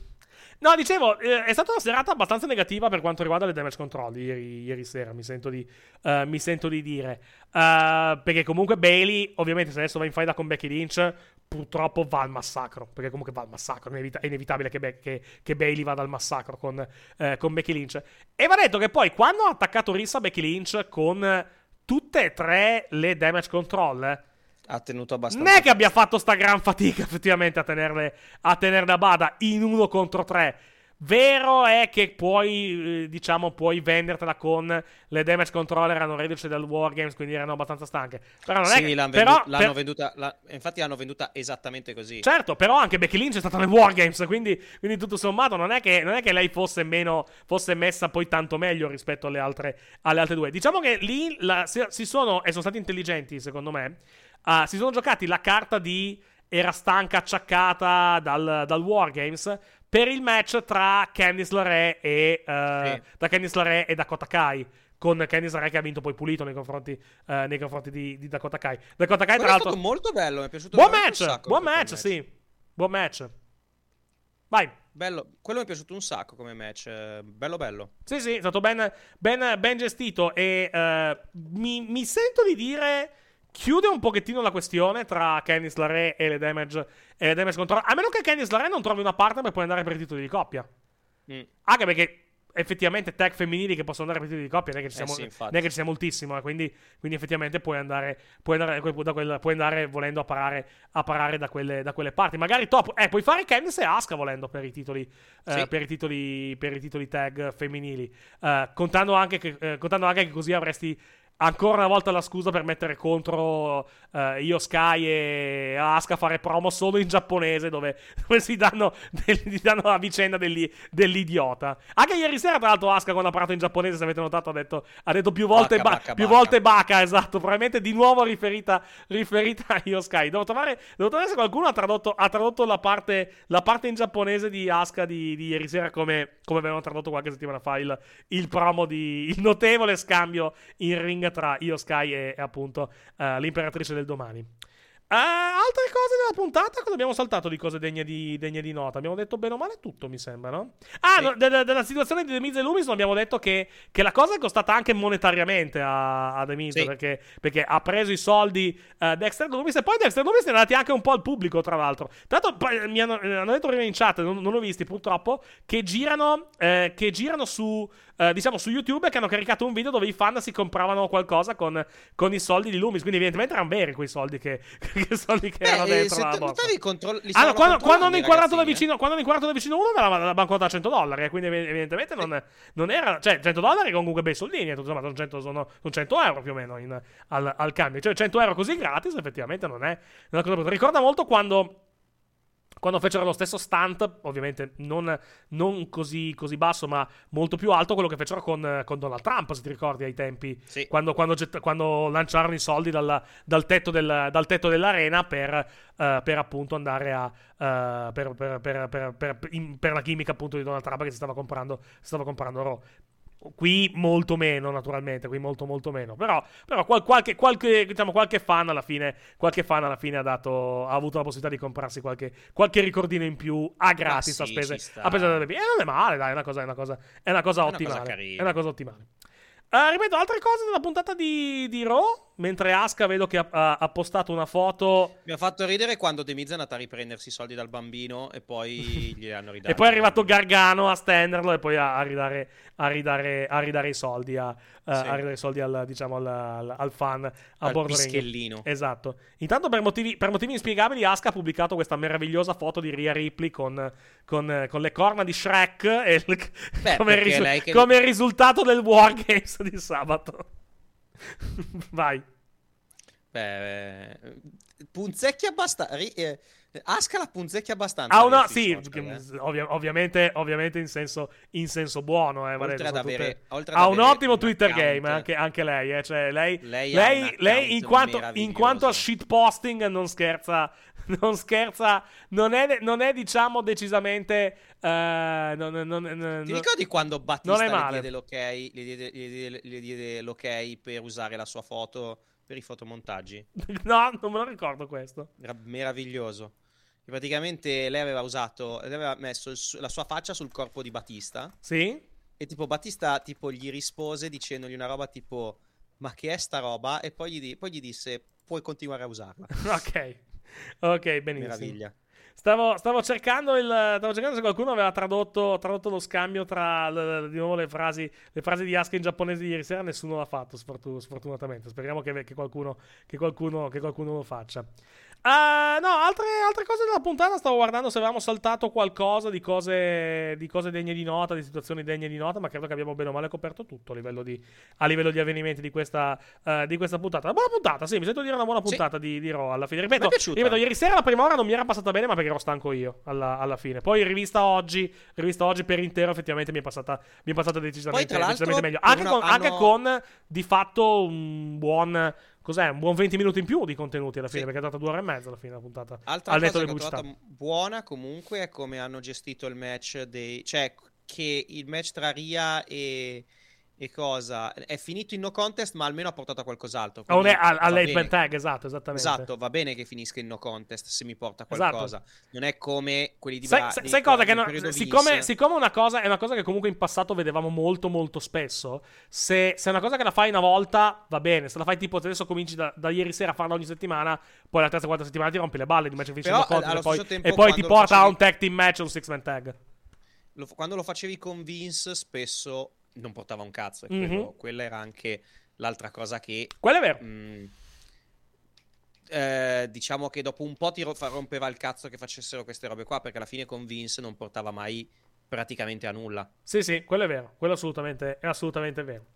No, dicevo, eh, è stata una serata abbastanza negativa per quanto riguarda le damage control ieri, ieri sera, mi sento di, eh, mi sento di dire. Eh, perché comunque Bailey, ovviamente se adesso va in faida con Becky Lynch, purtroppo va al massacro. Perché comunque va al massacro, è inevitabile che, Be- che- che Bailey vada al massacro con, eh, con Becky Lynch. E va detto che poi quando ha attaccato Rissa Becky Lynch con tutte e tre le damage control... Ha tenuto abbastanza. non è che abbia fatto sta gran fatica effettivamente a tenerle, a tenerle a bada in uno contro tre. Vero è che puoi, eh, diciamo, puoi vendertela con le damage control erano reduce dal Wargames, quindi erano abbastanza stanche. Però non è Sì, che, l'hanno, però, vendu- l'hanno per- venduta. la- infatti, l'hanno venduta esattamente così. Certo, però anche Becky Lynch è stata nel Wargames, quindi, quindi tutto sommato non è, che, non è che lei fosse meno, fosse messa poi tanto meglio rispetto alle altre, alle altre due. Diciamo che lì la- si sono, e sono stati intelligenti secondo me, ah, si sono giocati la carta di era stanca, acciaccata dal, dal Wargames per il match tra Candice LeRae e, eh, da Candice LeRae e Dakota Kai. Con Candice LeRae che ha vinto poi pulito nei confronti, eh, nei confronti di, di Dakota Kai. Dakota Kai, Quello tra è l'altro, stato molto bello. Mi è piaciuto Buon match, buon quel match, sì. Buon match. Vai. Bello. Quello mi è piaciuto un sacco come match. Bello, bello. Sì, sì, è stato ben, ben- ben gestito e eh, mi, mi sento di dire chiude un pochettino la questione tra Candice LeRae e le damage, e le damage control. A meno che Candice LeRae non trovi una partner per poi andare per i titoli di coppia. Mm. Anche perché effettivamente tag femminili che possono andare per i titoli di coppia non è che ci Eh siamo, sì, ci sia moltissimo, eh, quindi, quindi effettivamente puoi andare, puoi andare, da quel- puoi andare volendo a parare, a parare da, quelle, da quelle parti. Magari top, eh, puoi fare Candice e Asuka volendo per i titoli, eh, Sì. per i titoli, per i titoli tag femminili, Eh, contando, anche che, eh, contando anche che così avresti ancora una volta la scusa per mettere contro eh, Io Sky e Asuka a fare promo solo in giapponese dove, [LAUGHS] dove si danno, del- si danno la vicenda degli- dell'idiota. Anche ieri sera, tra l'altro, Asuka quando ha parlato in giapponese, se avete notato, ha detto, ha detto più volte Baka, ba- baka, più baka. volte Baka, esatto, probabilmente di nuovo riferita, riferita a Io Sky. Devo trovare, devo trovare se qualcuno ha tradotto, ha tradotto la, parte, la parte in giapponese di Asuka di, di ieri sera come, come avevano tradotto qualche settimana fa il, il promo di il notevole scambio in ring tra Io Sky e, e appunto eh, l'imperatrice del domani. Eh, altre cose della puntata? Cosa abbiamo saltato di cose degne di, degne di nota? Abbiamo detto bene o male tutto, mi sembra, no? Ah, Sì. no, de- de- della situazione di The Miz e Loomis non abbiamo detto che, che la cosa è costata anche monetariamente a, a The Miz Sì. perché, perché ha preso i soldi eh, Dexter Loomis e poi Dexter Loomis ne ha dati anche un po' al pubblico, tra l'altro. Tra l'altro poi mi hanno, hanno detto prima in chat, non, non l'ho visti purtroppo, che girano, eh, che girano su, eh, diciamo, su YouTube che hanno caricato un video dove i fan si compravano qualcosa con, con i soldi di Loomis. Quindi evidentemente erano veri quei soldi che, [LAUGHS] che soldi che Beh, erano dentro la te- borsa. control- stavano quando, quando hanno inquadrato da eh. vicino, quando hanno inquadrato da vicino uno dava la banconota a 100 dollari. eh, Quindi ev- evidentemente non, non era. Cioè, 100 dollari comunque bei soldini. tutto sommato, sono 100, sono, sono 100 euro più o meno in- al, al cambio. Cioè, 100 euro così gratis, effettivamente non è una cosa brutta. Ricorda molto quando. Quando fecero lo stesso stunt, ovviamente non, non così, così basso, ma molto più alto, quello che fecero con, con Donald Trump, se ti ricordi ai tempi, Sì. quando, quando gett- quando lanciarono i soldi dal, dal tetto, del- dal tetto dell'arena per, eh, per appunto andare a. eh, per, per- per- per- per- in- per la gimmick appunto di Donald Trump che si stava comprando, si stava comprando Raw. Qui molto meno, naturalmente, qui molto molto meno. Però, però qual- qualche, qualche, diciamo, qualche fan alla fine, qualche fan alla fine ha, dato, ha avuto la possibilità di comprarsi qualche, qualche ricordino in più a gratis, sì, a spese, a spese. E non è male, dai, è una cosa, è una cosa, è una cosa È una ottimale. cosa è una cosa ottimale. Eh, ripeto, altre cose della puntata di, di Raw. Mentre Aska vedo che ha, ha- ha postato una foto. Mi ha fatto ridere quando The Miz è andata a riprendersi i soldi dal bambino e poi [LAUGHS] gli hanno ridati. E poi è arrivato Gargano a stenderlo e poi a, a ridare, a, ridare, a ridare i soldi, a, eh, Sì. ridare i soldi al, diciamo, al, al- al fan a Al bordo ring. pischellino. Esatto. Intanto, per motivi, per motivi inspiegabili, Aska ha pubblicato questa meravigliosa foto di Rhea Ripley con, con- con le corna di Shrek e il- Beh, [LAUGHS] come, risu- che- come risultato del Wargames di sabato. [LAUGHS] Vai. Beh, eh, punzecchi abbastanza. eh, Aska la punzecchi abbastanza. Ah, sui sì, social, eh. ovvia- ovviamente, ovviamente in, senso, in senso buono. Eh, Valente, avere- tutte- ha un ottimo Twitter account- game, anche, anche lei. Eh, cioè, lei, Lei lei, lei in, quanto, in quanto a shitposting non scherza. [LAUGHS] Non scherza, non è, non è diciamo decisamente. eh, non- non- Ti ricordi quando Non Battista è male. diede, l'ok, le, diede, le diede- le diede l'ok per usare la sua foto per i fotomontaggi? [LAUGHS] No, non me lo ricordo questo. Era meraviglioso. Che praticamente lei aveva usato, lei aveva messo su- la sua faccia sul corpo di Battista Sì? e tipo Battista tipo gli rispose dicendogli una roba tipo ma che è sta roba? E poi gli, di- poi gli disse puoi continuare a usarla. [LAUGHS] Ok. Ok, benissimo. Meraviglia. Stavo, stavo cercando il, stavo cercando se qualcuno aveva tradotto, tradotto lo scambio tra l- di nuovo le frasi, le frasi di Aska in giapponese di ieri sera. Nessuno l'ha fatto, sfortu- sfortunatamente. Speriamo che, che qualcuno, che, qualcuno, che qualcuno lo faccia. Ah, no, altre, altre cose della puntata. Stavo guardando se avevamo saltato qualcosa di cose, di cose degne di nota, di situazioni degne di nota. Ma credo che abbiamo bene o male coperto tutto a livello di, a livello di avvenimenti di questa, eh, di questa puntata. Una buona puntata, sì, mi sento dire una buona Sì. puntata di, di Raw alla fine. Ripeto, ripeto, ieri sera la prima ora non mi era passata bene, ma perché ero stanco io alla, alla fine. Poi rivista oggi, rivista oggi per intero, effettivamente mi è passata, mi è passata decisamente, Poi, decisamente meglio. Anche, una- con, anche hanno- con, di fatto un buon. Cos'è? Un buon 20 minuti in più di contenuti alla fine, Sì. perché è durata due ore e mezza alla fine la puntata. Altra al cosa che ho trovato buona comunque è come hanno gestito il match dei... Cioè, che il match tra Ria e... E cosa? È finito in no contest, ma almeno ha portato a qualcos'altro. Quindi al- va All'Eight bene. Man Tag, esatto, esattamente. Esatto, va bene che finisca in no contest se mi porta a Esatto. qualcosa. Non è come quelli di Sai, Bra- sai- dei- sai cosa? Che no- siccome, siccome una cosa è una cosa che comunque in passato vedevamo molto molto spesso, se, se è una cosa che la fai una volta va bene, se la fai tipo adesso cominci da, da ieri sera a farla ogni settimana, poi la terza quarta settimana ti rompi le balle di match finisce in no contest e poi, tempo, e poi ti porta a facevi- un tag team match o un six man tag. Lo- quando lo facevi con Vince, spesso non portava un cazzo. E quello- quella era anche l'altra cosa che. Quello è vero. mm, eh, diciamo che dopo un po' ti rompeva il cazzo che facessero queste robe qua. Perché alla fine con Vince non portava mai praticamente a nulla. Sì, sì, quello è vero. Quello assolutamente, è assolutamente vero.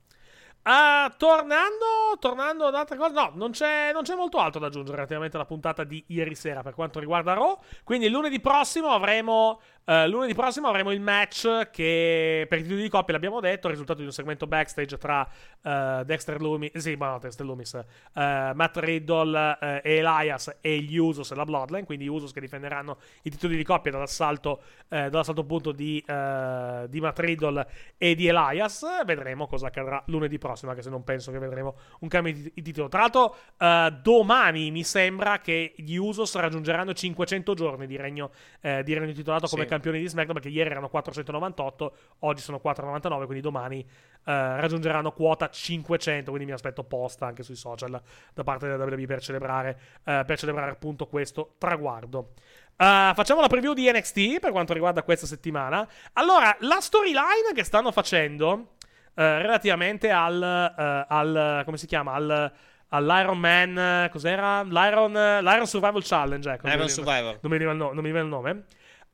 Ah, tornando, tornando ad altre cose, no, non c'è, non c'è molto altro da aggiungere relativamente alla puntata di ieri sera per quanto riguarda Raw. Quindi lunedì prossimo avremo, eh, lunedì prossimo avremo il match che per i titoli di coppia l'abbiamo detto, il risultato di un segmento backstage tra eh, Dexter Loomis, sì, ma no, Dexter Loomis, eh, Matt Riddle e Elias e gli Usos e la Bloodline, quindi gli Usos che difenderanno i titoli di coppia dall'assalto, dall'assalto appunto di, di Matt Riddle e di Elias. Vedremo cosa accadrà lunedì prossimo. Prossimo, anche se non penso che vedremo un cambio di, titolo. Tra l'altro, eh, domani mi sembra che gli Usos raggiungeranno 500 giorni di regno, eh, di regno titolato come Sì. campioni di SmackDown, perché ieri erano 498, oggi sono 499, quindi domani eh, raggiungeranno quota 500, quindi mi aspetto posta anche sui social da parte della WWE per celebrare, eh, per celebrare appunto questo traguardo. Uh, facciamo la preview di NXT per quanto riguarda questa settimana. Allora, la storyline che stanno facendo relativamente al, eh, al. come si chiama? Al. All'Iron Man, eh, cos'era? L'Iron, eh, l'Iron Survival Challenge, ecco. non Iron veniva- Survivor. Non mi veniva il, no- non mi veniva il nome.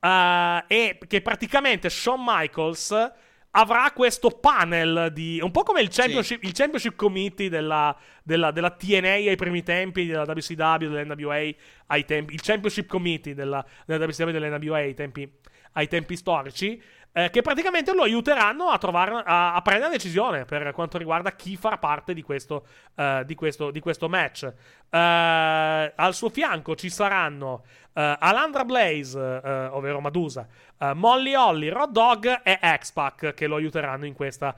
Eh, e che praticamente Shawn Michaels avrà questo panel di. Un po' come il Championship, il championship Committee della, della, della TNA ai primi tempi, della WCW, dell'NWA ai tempi. Il Championship Committee della, della WCW e dell'NWA ai tempi, ai tempi storici. Eh, che praticamente lo aiuteranno a, trovare, a, a prendere una decisione per quanto riguarda chi farà parte di questo, eh, di questo, di questo match. Eh, al suo fianco ci saranno eh, Alandra Blaze, eh, ovvero Madusa, eh, Molly Holly, Rod Dog e X-Pac che lo aiuteranno in questa,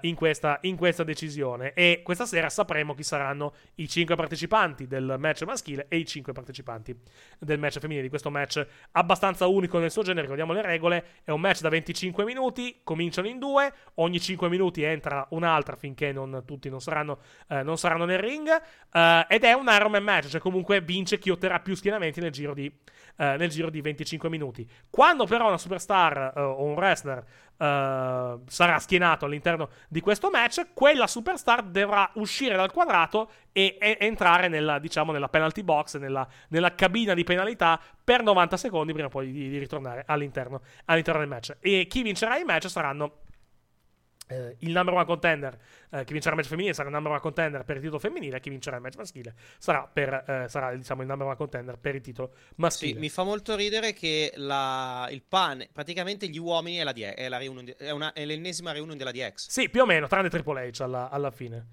in, questa, in questa decisione. E questa sera sapremo chi saranno i 5 partecipanti del match maschile e i 5 partecipanti del match femminile. Di questo match abbastanza unico nel suo genere, ricordiamo le regole, è un match da 25 minuti, cominciano in due, ogni 5 minuti entra un'altra finché non, tutti non saranno, non saranno nel ring, ed è un Iron Man match, cioè comunque vince chi otterrà più schienamenti nel giro di, eh, nel giro di 25 minuti. Quando però una superstar eh, o un wrestler eh, sarà schienato all'interno di questo match, quella superstar dovrà uscire dal quadrato e, e- entrare nella, diciamo, nella penalty box, nella, nella cabina di penalità per 90 secondi prima poi di, di ritornare all'interno, all'interno del match. E chi vincerà il match saranno eh, il number one contender, eh, chi vincerà il match femminile sarà il number one contender per il titolo femminile, chi vincerà il match maschile sarà, per, eh, sarà diciamo, il number one contender per il titolo Sì, maschile. mi fa molto ridere che la- il pan, praticamente gli uomini è, la è la reunion è, una- è l'ennesima reunion della DX. Sì, più o meno, tranne Triple H alla, alla fine.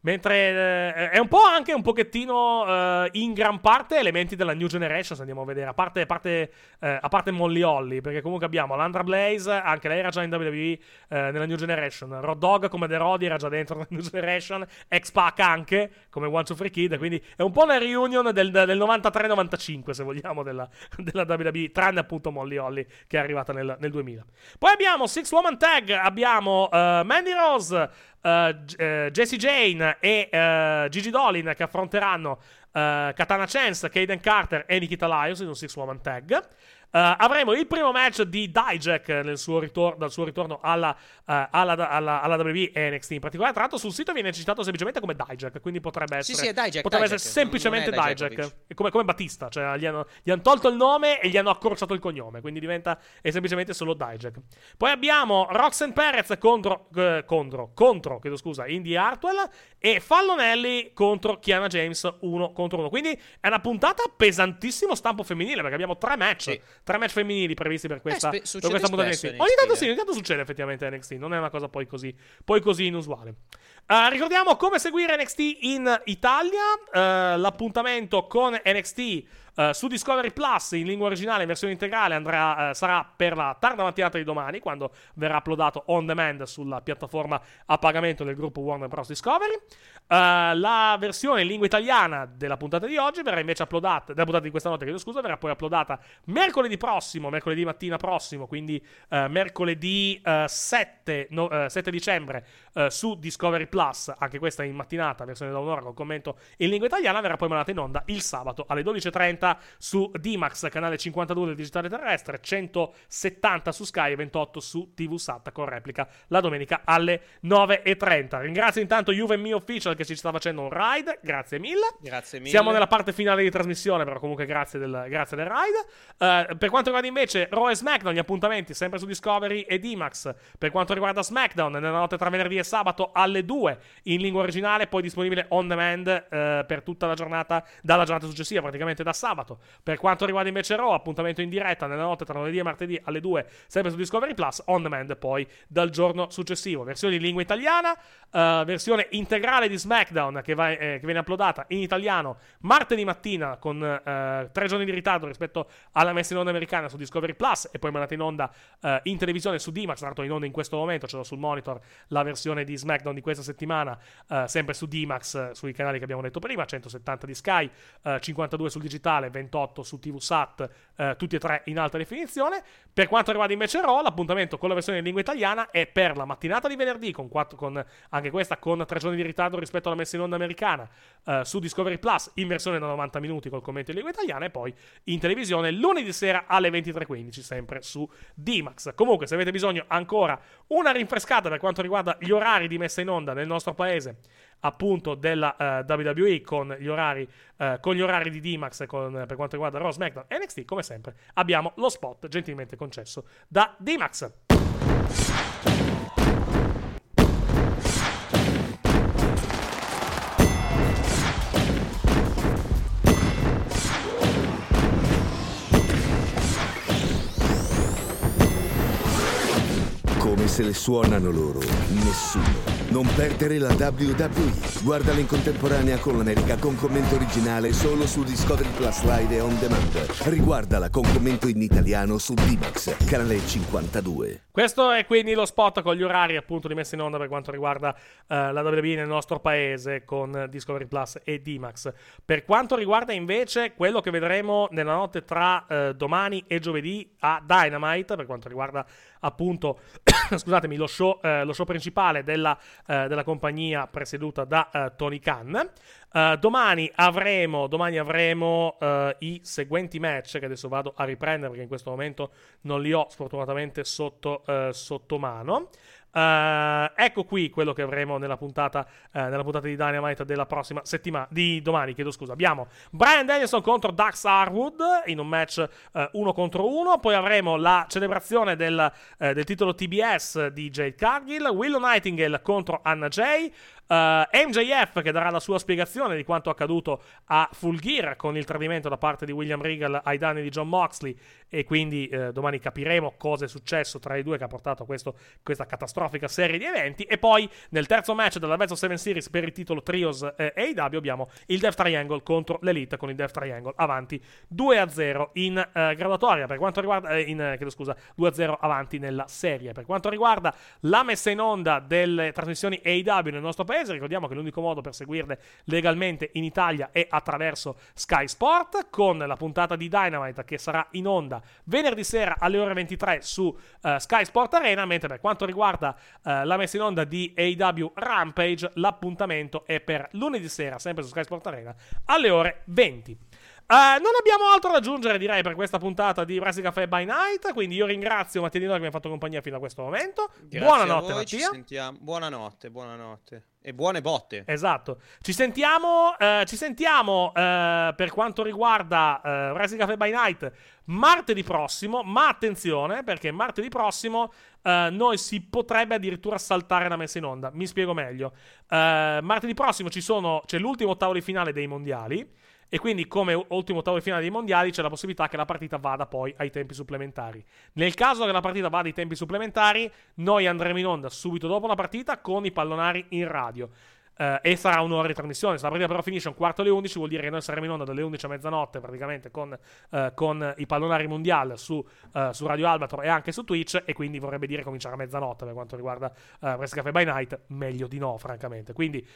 Mentre eh, è un po' anche un pochettino eh, in gran parte elementi della New Generation, se andiamo a vedere, a parte, parte, eh, a parte Molly Holly, perché comunque abbiamo Landra Blaze, anche lei era già in WWE eh, nella New Generation, Rod Dog come The Roddy era già dentro la New Generation, X-Pac anche come One Two Free Kid, quindi è un po' una reunion del, del 93-95 se vogliamo della, della WWE, tranne appunto Molly Holly che è arrivata nel, nel 2000. Poi abbiamo Six Woman Tag, abbiamo eh, Mandy Rose, J- eh, Jessie Jane e eh, Gigi Dolin che affronteranno Katana Chance, Kaden Carter e Nikita Lyons in un Six Woman Tag. Eh, avremo il primo match di Dijak nel suo ritor- dal suo ritorno alla, eh, alla, alla, alla WWE e NXT in particolare. Tra l'altro, sul sito viene citato semplicemente come Dijak, quindi potrebbe Sì, essere, sì, è Dijak, potrebbe Dijak, essere semplicemente non è Dijak, come, come Battista, cioè gli hanno, gli hanno tolto il nome e gli hanno accorciato il cognome, quindi diventa semplicemente solo Dijak. Poi abbiamo Roxanne Perez contro, eh, contro, contro chiedo scusa, Indy Hartwell e Fallonelli contro Kiana James 1 contro 1. Quindi è una puntata pesantissimo stampo femminile perché abbiamo tre match, Sì. Tre match femminili previsti per questa, spe- per succede questa puntata NXT. Ogni tanto eh. sì, ogni tanto succede effettivamente NXT, non è una cosa poi così, poi così inusuale. Eh, ricordiamo come seguire NXT in Italia, eh, l'appuntamento con NXT eh, su Discovery Plus in lingua originale, in versione integrale, andrà, eh, sarà per la tarda mattinata di domani, quando verrà uploadato on demand sulla piattaforma a pagamento del gruppo Warner Bros. Discovery. La versione in lingua italiana della puntata di oggi verrà invece uploadata, della puntata di questa notte, chiedo scusa, verrà poi uploadata mercoledì prossimo, mercoledì mattina prossimo, quindi mercoledì eh, 7, no, eh, 7 dicembre eh, su Discovery Plus, anche questa in mattinata, versione da un'ora con commento in lingua italiana, verrà poi mandata in onda il sabato alle 12.30 su D-Max, canale 52 del digitale terrestre, 170 su Sky e 28 su TV Sat con replica la domenica alle 9.30. Ringrazio intanto Juve Me Official che ci sta facendo un ride, grazie mille. Grazie mille. Siamo nella parte finale di trasmissione, però comunque grazie del, grazie del ride. Eh, per quanto riguarda invece Raw e SmackDown, gli appuntamenti sempre su Discovery e D-Max. Per quanto riguarda SmackDown, nella notte tra venerdì e sabato alle 2 in lingua originale, poi disponibile on demand eh, per tutta la giornata, dalla giornata successiva, praticamente da sabato. Per quanto riguarda invece Raw, appuntamento in diretta nella notte tra lunedì e martedì alle 2, sempre su Discovery Plus, on demand poi dal giorno successivo. Versione in lingua italiana, eh, versione integrale di SmackDown che, va- eh, che viene uploadata in italiano martedì mattina con eh, tre giorni di ritardo rispetto alla messa in onda americana su Discovery Plus e poi mandata in onda eh, in televisione su D-Max, tra l'altro in onda in questo momento, ce l'ho sul monitor la versione di SmackDown di questa settimana, eh, sempre su D-Max, eh, sui canali che abbiamo detto prima, 170 di Sky, eh, 52 sul digitale, 28 su TV Sat, eh, tutti e tre in alta definizione. Per quanto riguarda invece Raw, l'appuntamento con la versione in lingua italiana è per la mattinata di venerdì, con quattro- con- anche questa con tre giorni di ritardo rispetto alla messa in onda americana, su Discovery Plus, in versione da 90 minuti col commento in lingua italiana, e poi in televisione lunedì sera alle 23.15, sempre su D-Max. Comunque, se avete bisogno ancora una rinfrescata per quanto riguarda gli orari di messa in onda nel nostro paese, appunto della eh, WWE con gli orari, eh, con gli orari di D-Max con, per quanto riguarda Raw, SmackDown NXT, come sempre abbiamo lo spot gentilmente concesso da D-Max. Se le suonano loro, nessuno. Non perdere la WWE. Guardala in contemporanea con l'America con commento originale solo su Discovery Plus Live e On Demand. Riguardala con commento in italiano su D-Max, canale 52. Questo è quindi lo spot con gli orari appunto di messa in onda per quanto riguarda eh, la WWE nel nostro paese con Discovery Plus e D-Max. Per quanto riguarda invece quello che vedremo nella notte tra eh, domani e giovedì a Dynamite, per quanto riguarda appunto, [COUGHS] scusatemi, lo show, eh, lo show principale della, eh, della compagnia presieduta da eh, Tony Khan. Eh, domani avremo, domani avremo eh, i seguenti match che adesso vado a riprendere perché in questo momento non li ho sfortunatamente sotto, sotto mano. Eh, ecco qui quello che avremo nella puntata, eh, nella puntata di Dynamite della prossima settimana, di domani, chiedo scusa. Abbiamo Brian Danielson contro Dax Harwood in un match eh, uno contro uno. Poi avremo la celebrazione del, del titolo TBS di Jade Cargill, Willow Nightingale contro Anna Jay. Uh, MJF che darà la sua spiegazione di quanto accaduto a Full Gear con il tradimento da parte di William Regal ai danni di John Moxley. E quindi eh, domani capiremo cosa è successo tra i due che ha portato a questo, questa catastrofica serie di eventi. E poi nel terzo match della of Seven Series per il titolo Trios eh, AEW abbiamo il Death Triangle contro l'Elite con il Death Triangle avanti 2-0 in eh, graduatoria. Per quanto riguarda eh, in, chiedo scusa 2-0 avanti nella serie. Per quanto riguarda la messa in onda delle trasmissioni AEW nel nostro paese Ricordiamo che l'unico modo per seguirle legalmente in Italia è attraverso Sky Sport, con la puntata di Dynamite che sarà in onda venerdì sera alle ore 23 su eh, Sky Sport Arena, mentre per quanto riguarda eh, la messa in onda di AEW Rampage, l'appuntamento è per lunedì sera, sempre su Sky Sport Arena, alle ore 20. Eh, non abbiamo altro da aggiungere, direi, per questa puntata di Wrestling Cafe by Night. Quindi io ringrazio Mattia Di Noi che mi ha fatto compagnia fino a questo momento. Grazie Buonanotte, a voi, Mattia. Buonanotte, buonanotte. E buone botte. Esatto. Ci sentiamo, eh, ci sentiamo eh, per quanto riguarda eh, Wrestling Cafe by Night martedì prossimo. Ma attenzione, perché martedì prossimo eh, noi si potrebbe addirittura saltare la messa in onda. Mi spiego meglio. Eh, martedì prossimo sono, c'è l'ultimo ottavo di finale dei mondiali. E quindi, come ultimo ottavo di finale dei mondiali, c'è la possibilità che la partita vada poi ai tempi supplementari. Nel caso che la partita vada ai tempi supplementari, noi andremo in onda subito dopo la partita con i pallonari in radio. Eh, e sarà un'ora di trasmissione. Se la partita però finisce un quarto alle 11, vuol dire che noi saremo in onda dalle 11 a mezzanotte praticamente con, eh, con i pallonari mondiali su, eh, su Radio Albatro e anche su Twitch. E quindi vorrebbe dire cominciare a mezzanotte per quanto riguarda uh, Wrestling Cafe by Night. Meglio di no, francamente. Quindi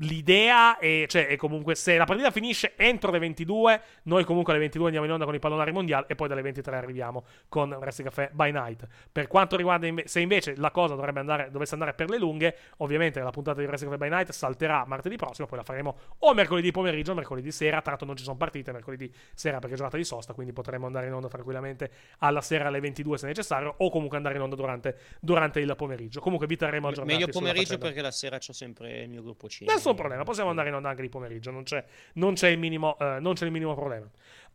l'idea è, cioè, è comunque se la partita finisce entro le 22, noi comunque alle 22 andiamo in onda con i pallonari mondiali e poi dalle 23 arriviamo con Resti Caffè by Night. Per quanto riguarda inve- se invece la cosa dovrebbe andare, dovesse andare per le lunghe, ovviamente la puntata di Resti Caffè by Night salterà martedì prossimo, poi la faremo o mercoledì pomeriggio o mercoledì sera, tra l'altro non ci sono partite mercoledì sera perché è giornata di sosta, quindi potremo andare in onda tranquillamente alla sera alle 22 se necessario o comunque andare in onda durante, durante il pomeriggio. Comunque vi terremo aggiornati. Meglio pomeriggio perché la sera c'ho sempre il mio gruppo 5 nessun problema. Possiamo andare in onda anche di pomeriggio, non c'è, non c'è, il, minimo, uh, non c'è il minimo problema.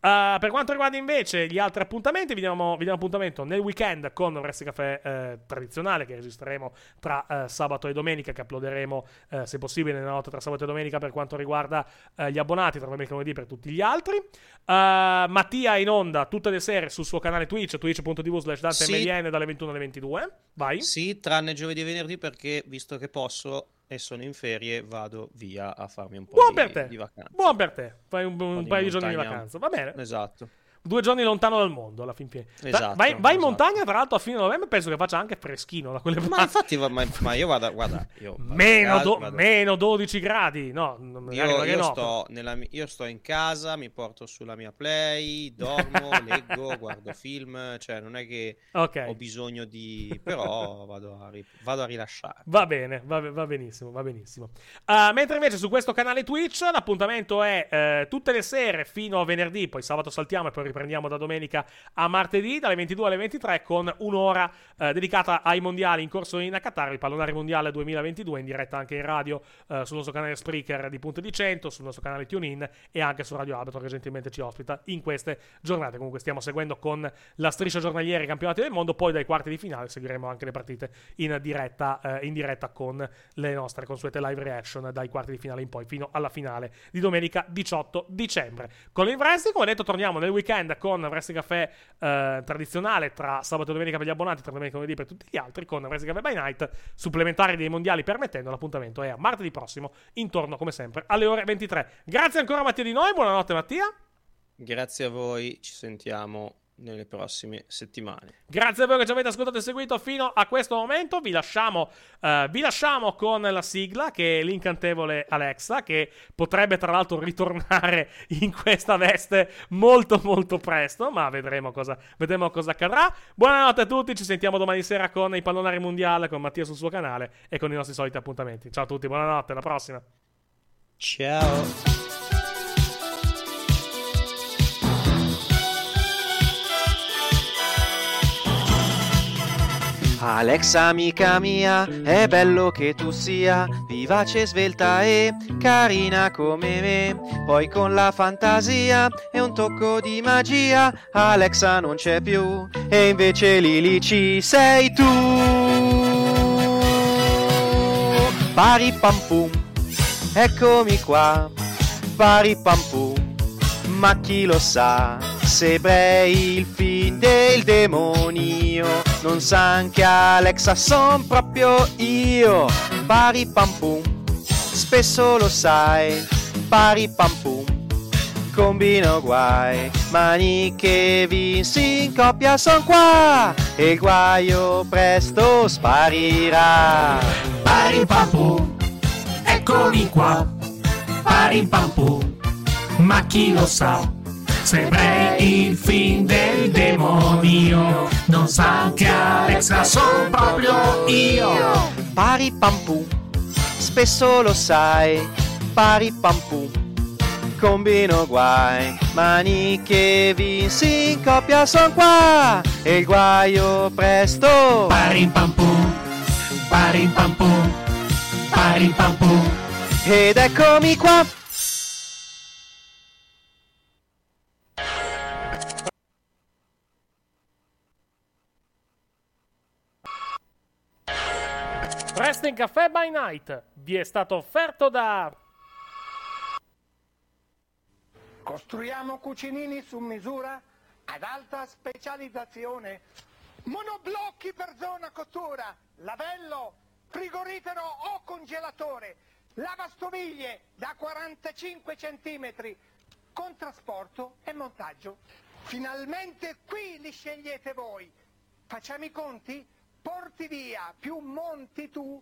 Uh, per quanto riguarda invece gli altri appuntamenti, vi diamo, vi diamo appuntamento nel weekend con Wrestling Caffè eh, tradizionale che registreremo tra eh, sabato e domenica, che uploaderemo eh, se possibile nella notte tra sabato e domenica per quanto riguarda gli abbonati, tra domenica e lunedì per tutti gli altri. Mattia in onda tutte le sere sul suo canale Twitch, twitch.tv slash DanteMLN dalle 21 alle 22. Vai. Sì, tranne giovedì e venerdì perché visto che posso e sono in ferie, vado via a farmi un po' Buon di, per te. di vacanza. Buon per te. Fai un, un, un paio di giorni di vacanza. Va bene. Esatto due giorni lontano dal mondo alla fin fine. Esatto, vai, vai esatto. in montagna, tra l'altro, a fine novembre. Penso che faccia anche freschino da quelle Ma infatti, ma, ma io vado, guarda, io vado meno, do, vado... meno 12 gradi. No, io, io, no. sto nella, io sto in casa, mi porto sulla mia play, dormo, [LAUGHS] leggo, guardo film. Cioè, non è che okay. ho bisogno di. Però vado a, vado a rilasciare. Va bene, va, va benissimo, va benissimo. Uh, mentre invece su questo canale Twitch l'appuntamento è uh, tutte le sere fino a venerdì, poi sabato saltiamo e poi riprendiamo da domenica a martedì dalle 22 alle 23 con un'ora eh, dedicata ai mondiali in corso in Qatar, il pallonare mondiale 2022 in diretta anche in radio eh, sul nostro canale Spreaker di Punto di 100, sul nostro canale TuneIn e anche su Radio Abator che gentilmente ci ospita in queste giornate. Comunque stiamo seguendo con la striscia giornaliera i campionati del mondo, poi dai quarti di finale seguiremo anche le partite in diretta, eh, in diretta con le nostre consuete live reaction dai quarti di finale in poi fino alla finale di domenica 18 dicembre. Con il Wrestling, come detto, torniamo nel weekend con Wrestling caffè eh, tradizionale tra sabato e domenica per gli abbonati, tra domenica e lunedì per tutti gli altri, con Wrestling Caffè by Night, supplementari dei mondiali permettendo. L'appuntamento è a martedì prossimo, intorno come sempre alle ore 23. Grazie ancora Mattia di noi, buonanotte Mattia. Grazie a voi, ci sentiamo nelle prossime settimane. Grazie a voi che ci avete ascoltato e seguito fino a questo momento. Vi lasciamo, uh, vi lasciamo con la sigla che è l'incantevole Alexa, che potrebbe tra l'altro ritornare [LAUGHS] in questa veste molto molto presto, ma vedremo cosa, vedremo cosa accadrà. Buonanotte a tutti, ci sentiamo domani sera con i pallonari mondiali, con Mattia sul suo canale e con i nostri soliti appuntamenti. Ciao a tutti, buonanotte, alla prossima. Ciao. Alexa amica mia, è bello che tu sia vivace, svelta e carina come me. Poi con la fantasia e un tocco di magia, Alexa non c'è più e invece Lili ci sei tu. Pari pam pum, eccomi qua, pari pam pum, ma chi lo sa? Se Bray il film del demonio non sa anche Alexa son proprio io. Pari pam pum spesso lo sai. Pari pam pum combino guai. Mani che vinsi in coppia son qua. E il guaio presto sparirà. Pari pam pum eccomi qua. Pari pam pum ma chi lo sa Sembrai il film del demonio. Non sa anche Alexa, sono proprio io. Pari pam pum, spesso lo sai Pari pam pum, combino guai Mani che vinsi in coppia son qua. E il guaio presto. Pari pam pum, pari pam pum Pari pam pum. Ed eccomi qua Wrestling Caffè by Night vi è stato offerto da Costruiamo cucinini su misura ad alta specializzazione. Monoblocchi per zona cottura, lavello, frigorifero o congelatore, lavastoviglie da 45 cm, con trasporto e montaggio. Finalmente qui li scegliete voi. Facciamo i conti? Porti via più monti tu